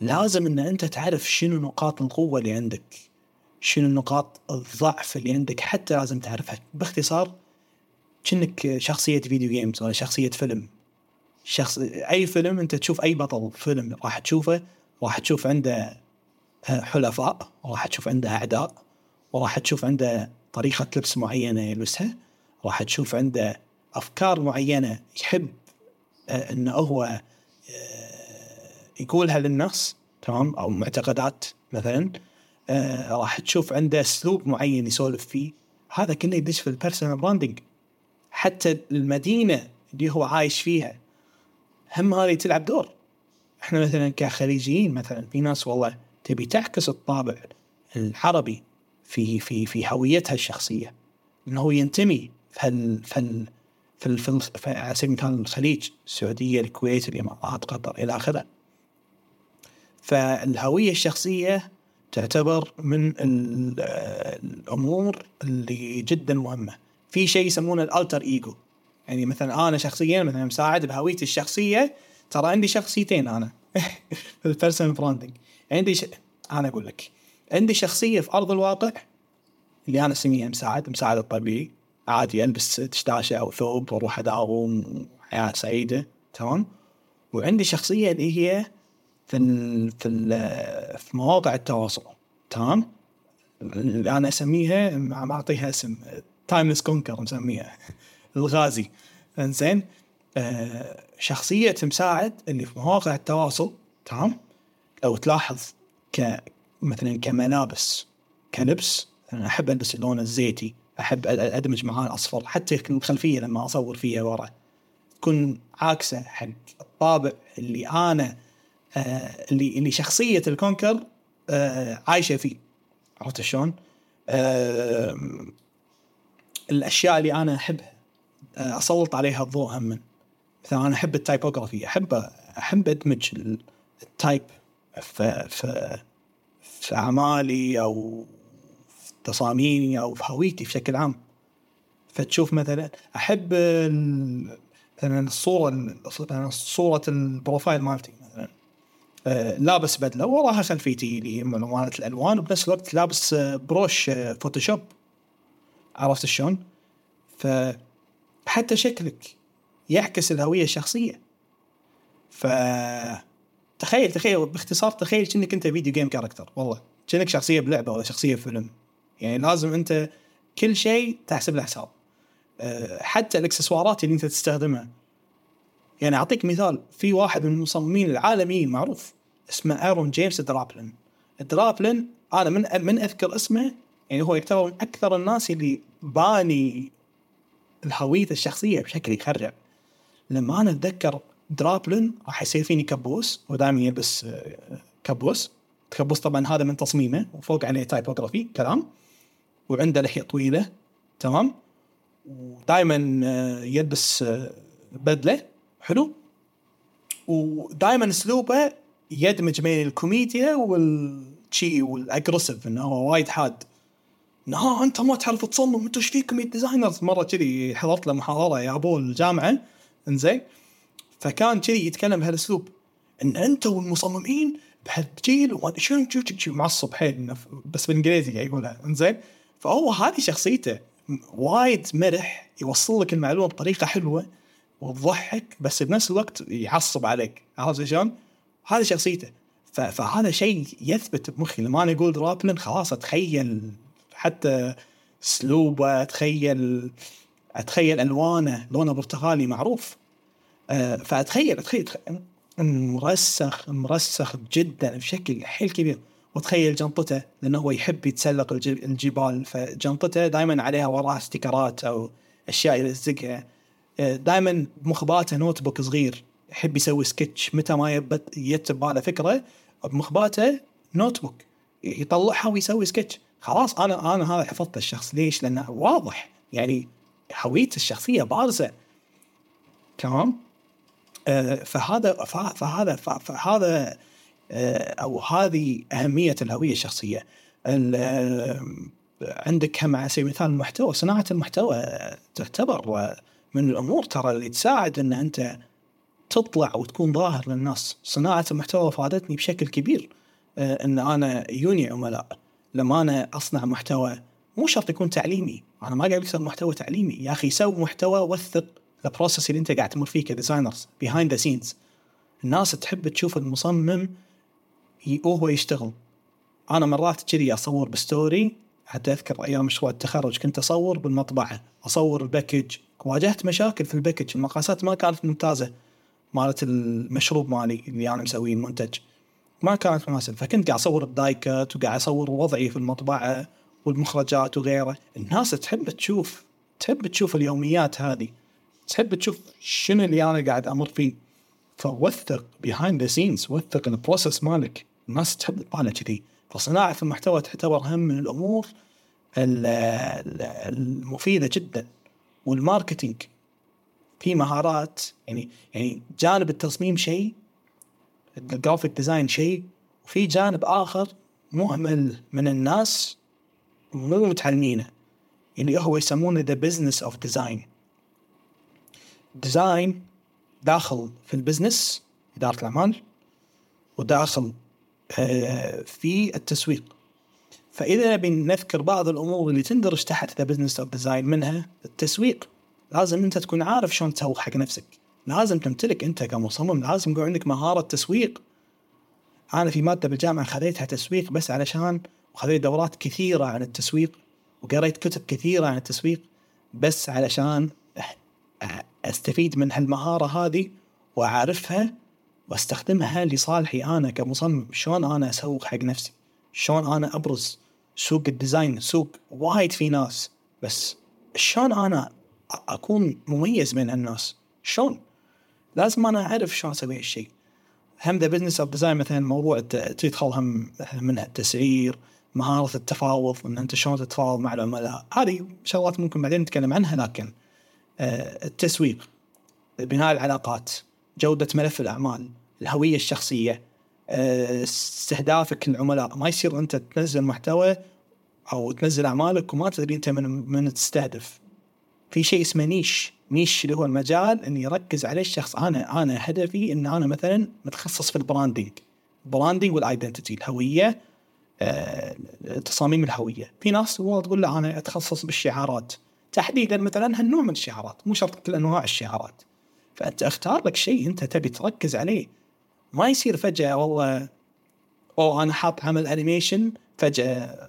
لازم إن أنت تعرف شنو نقاط القوة اللي عندك شنو نقاط الضعف اللي عندك حتى لازم تعرفها. باختصار كأنك شخصية فيديو جيمز ولا شخصية فيلم. شخص أي فيلم أنت تشوف أي بطل فيلم راح تشوفه راح تشوف عنده آه، حلفاء وراح تشوف عنده أعداء وراح تشوف عنده طريقة لبس معينة يلبسها راح تشوف عنده أفكار معينة يحب إنه هو آه، يقولها للناس تمام؟ أو معتقدات مثلا آه، راح تشوف عنده أسلوب معين يسولف فيه. هذا كله يدش في ال personal branding حتى المدينة اللي هو عايش فيها هم هذه تلعب دور. إحنا مثلا كخليجيين مثلا في ناس والله تبي تعكس الطابع العربي في في في هويتها الشخصية. إنه هو ينتمي في هال في هال في على سبيل المثال الخليج السعودية الكويت الإمارات قطر إلى آخره. فالهوية الشخصية تعتبر من ال- الأمور اللي جدا مهمة. في شيء يسمونه الألتر ايجو يعني مثلا أنا شخصيا مثلا مساعد بهويتي الشخصية ترى عندي شخصيتين أنا. في ال personal branding عندي ش... أنا أقول لك. عندي شخصية في أرض الواقع اللي أنا أسميها مساعد مساعد الطبيعي عادي البس دشداشه أو ثوب وأروح أداوم حياة سعيدة تمام؟ وعندي شخصية اللي هي في ال في ال في مواقع التواصل تمام؟ أنا أسميها معطيها اسم Timeless Conqueror مسميها الغازي. إنزين؟ آه شخصية مساعد اللي في مواقع التواصل تمام؟ لو تلاحظ ك مثلا كملابس كلبس أنا أحب ألبس اللون الزيتي. أحب أدمج معاه الأصفر حتى الخلفيه لما أصور فيها ورا. تكون عاكسة حق الطابع اللي أنا آه اللي اللي شخصية الكونكر آه عايشة فيه. عرفت شلون؟ آه الأشياء اللي أنا احبها آه أسلط عليها الضوء هم. مثلا أنا أحب ال typography أحب أحب أدمج ال- ال type في في أعمالي أو تصاميمي أو في هويتي بشكل عام. فتشوف مثلا أحب مثلا الصورة صورة ال profile مالتي مثلا. آه، لابس بدلة وراها خلفيتي اللي هي مالت الألوان وبنفس الوقت لابس آه، brush آه، Photoshop. عرفت شلون؟ فحتى شكلك يعكس الهوية الشخصية. ف تخيل تخيل باختصار تخيل كأنك أنت video game character والله. كأنك شخصية بلعبة ولا شخصية بفيلم يعني لازم أنت كل شيء تحسب له حساب. أه، حتى الإكسسوارات اللي أنت تستخدمها. يعني أعطيك مثال في واحد من المصممين العالميين معروف اسمه Aaron James Draplin Draplin أنا من من أذكر اسمه يعني هو يعتبر من أكثر الناس اللي باني الهوية الشخصية بشكل يخرع. لما أنا أتذكر Draplin راح يصير فيني كبوس ودائما يلبس آه، كبوس كبوس طبعا هذا من تصميمه وفوق عليه typography كلام. وعنده لحية طويلة تمام؟ ودائما آه، يلبس آه، بدلة حلو؟ ودائما أسلوبه يدمج بين الكوميديا والشي وال aggressive إنه هو وايد حاد. إنه ها أنت ما تعرف تصمم أنتم إيش فيكم designers؟ مرة كذي حضرت له محاضرة يا أبو الجامعة. إنزين. فكان كذي يتكلم بهالأسلوب. إن أنتم والمصممين بهالجيل وما ادري شنو معصب حيل بس بالانجليزي قاعد يقولها. إنزين. فهو هذه شخصيته وايد مرح يوصل لك المعلومة بطريقة حلوة وتضحك بس بنفس الوقت يعصب عليك. عرفت شلون؟ هذه شخصيته. فهذا شيء يثبت بمخي. لما أنا أقول Draplin خلاص أتخيل حتى أسلوبه اتخيل أتخيل ألوانه لونه برتقالي معروف. آه، فأتخيل أتخيل. مرسخ مرسخ جدا بشكل حيل كبير. وتخيل جنطته لأنه هو يحب يتسلق الج- الجبال فجنطته دائما عليها وراها sticker ات أو أشياء يلزقها دائما بمخباته notebook صغير يحب يسوي سكتش متى ما يتب على فكرة بمخباته notebook يطلعها ويسوي سكتش خلاص أنا أنا هذا حفظت الشخص ليش؟ لأنه واضح يعني هويته الشخصية بارزة تمام؟ آه، فهذا فه- فهذا فه- فهذا آه، أو هذه أهمية الهوية الشخصية. ال- آه، عندك هم على سبيل المثال المحتوى صناعة المحتوى تعتبر من الأمور ترى اللي تساعد إن أنت تطلع وتكون ظاهر للناس. صناعة المحتوى فادتني بشكل كبير آه، إن أنا يجوني عملاء. لما أنا أصنع محتوى مو شرط يكون تعليمي أنا ما قاعد أسوي محتوى تعليمي. يا أخي سوي محتوى وثق ال process اللي أنت قاعد تمر فيه ك designers behind the scenes الناس تحب تشوف المصمم وهو يشتغل أنا مرات كذي أصور ب story حتى أذكر أيام مشروع التخرج كنت أصور بالمطبعة أصور ال package. واجهت مشاكل في ال package المقاسات ما كانت ممتازة. مالت المشروب مالي اللي أنا مسويه المنتج. ما كانت مناسبه فكنت قاعد أصور الدايكتات وقاعد أصور وضعي في المطبعة والمخرجات وغيره. الناس تحب تشوف تحب تشوف اليوميات هذه. تحب تشوف شنو اللي أنا قاعد أمر فيه. فوثق behind the scenes وثق ال process مالك. الناس تحب تطالع كذي. فصناعة المحتوى تعتبر هم من الأمور ال- ال- المفيدة جدا. وال marketing في مهارات يعني يعني جانب التصميم شيء ال graphic design شيء وفي جانب آخر مهمل من الناس مو متعلمينه. اللي هو يسمونه the business of design design داخل في ال business إدارة الأعمال وداخل في التسويق. فإذا نبي نذكر بعض الأمور اللي تندرج تحت the business of design منها التسويق. لازم أنت تكون عارف شلون تسوق حق نفسك. لازم تمتلك أنت كمصمم لازم يكون عندك مهارة تسويق. أنا في مادة بالجامعة خذيتها تسويق بس علشان وخذيت دورات كثيرة عن التسويق وقريت كتب كثيرة عن التسويق بس علشان أستفيد من هالمهارة هذه وأعرفها واستخدمها لصالحي أنا كمصمم. شلون أنا أسوق حق نفسي؟ شلون أنا أبرز سوق ال design؟ سوق وايد في ناس. بس شلون أنا أكون مميز بين الناس؟ شلون؟ لازم أنا أعرف شلون أسوي هالشيء هم the business of design مثلا موضوع تدخل هم منها التسعير مهارة التفاوض ان أنت شلون تتفاوض مع العملاء. هذه شغلات ممكن بعدين نتكلم عنها لكن آه، التسويق بناء العلاقات. جودة ملف الأعمال الهوية الشخصية آه، استهدافك للعملاء ما يصير أنت تنزل محتوى أو تنزل أعمالك وما تدري أنت من من تستهدف. في شيء اسمه niche. niche اللي هو المجال اللي يركز عليه الشخص. أنا أنا هدفي إن أنا مثلا متخصص في ال branding ال branding وال identity الهوية آه، تصاميم الهوية. في ناس والله تقول لا أنا أتخصص بالشعارات. تحديدا مثلا هالنوع من الشعارات مو شرط كل أنواع الشعارات. فانت اختار لك شيء انت تبي تركز عليه. ما يصير فجأة والله أو أنا حاط عمل animation فجأة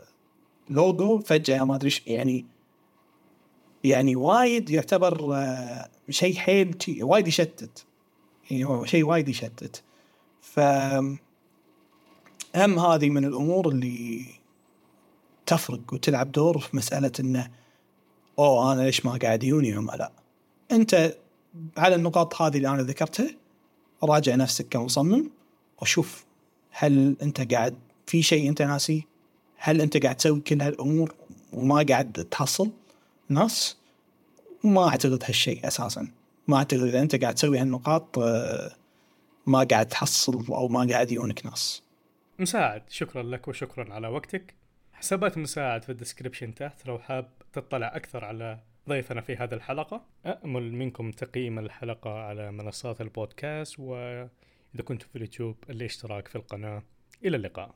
لوجو فجأة ما أدري يعني يعني وايد يعتبر آه، شيء حيل وايد يشتت. يعني هو شيء وايد يشتت. ف هم هذه من الأمور اللي تفرق وتلعب دور في مسألة إنه أوه أنا ليش ما قاعد يجوني عملاء أنت على النقاط هذه اللي أنا ذكرتها راجع نفسك كمصمم وشوف هل أنت قاعد في شيء أنت ناسيه هل أنت قاعد تسوي كل هالأمور وما قاعد تحصل؟ ناس ما أعتقد هالشيء أساسا. ما أعتقد إذا أنت قاعد تسوي هالنقاط آه، ما قاعد تحصل أو ما قاعد يجونك ناس. مساعد. شكرا لك وشكرا على وقتك. حسابات مساعد في ال description تحت. لو حاب تطلع أكثر على ضيفنا في هذه الحلقة. أأمل منكم تقييم الحلقة على منصات البودكاست وإذا كنتم في اليوتيوب الاشتراك في القناة. إلى اللقاء.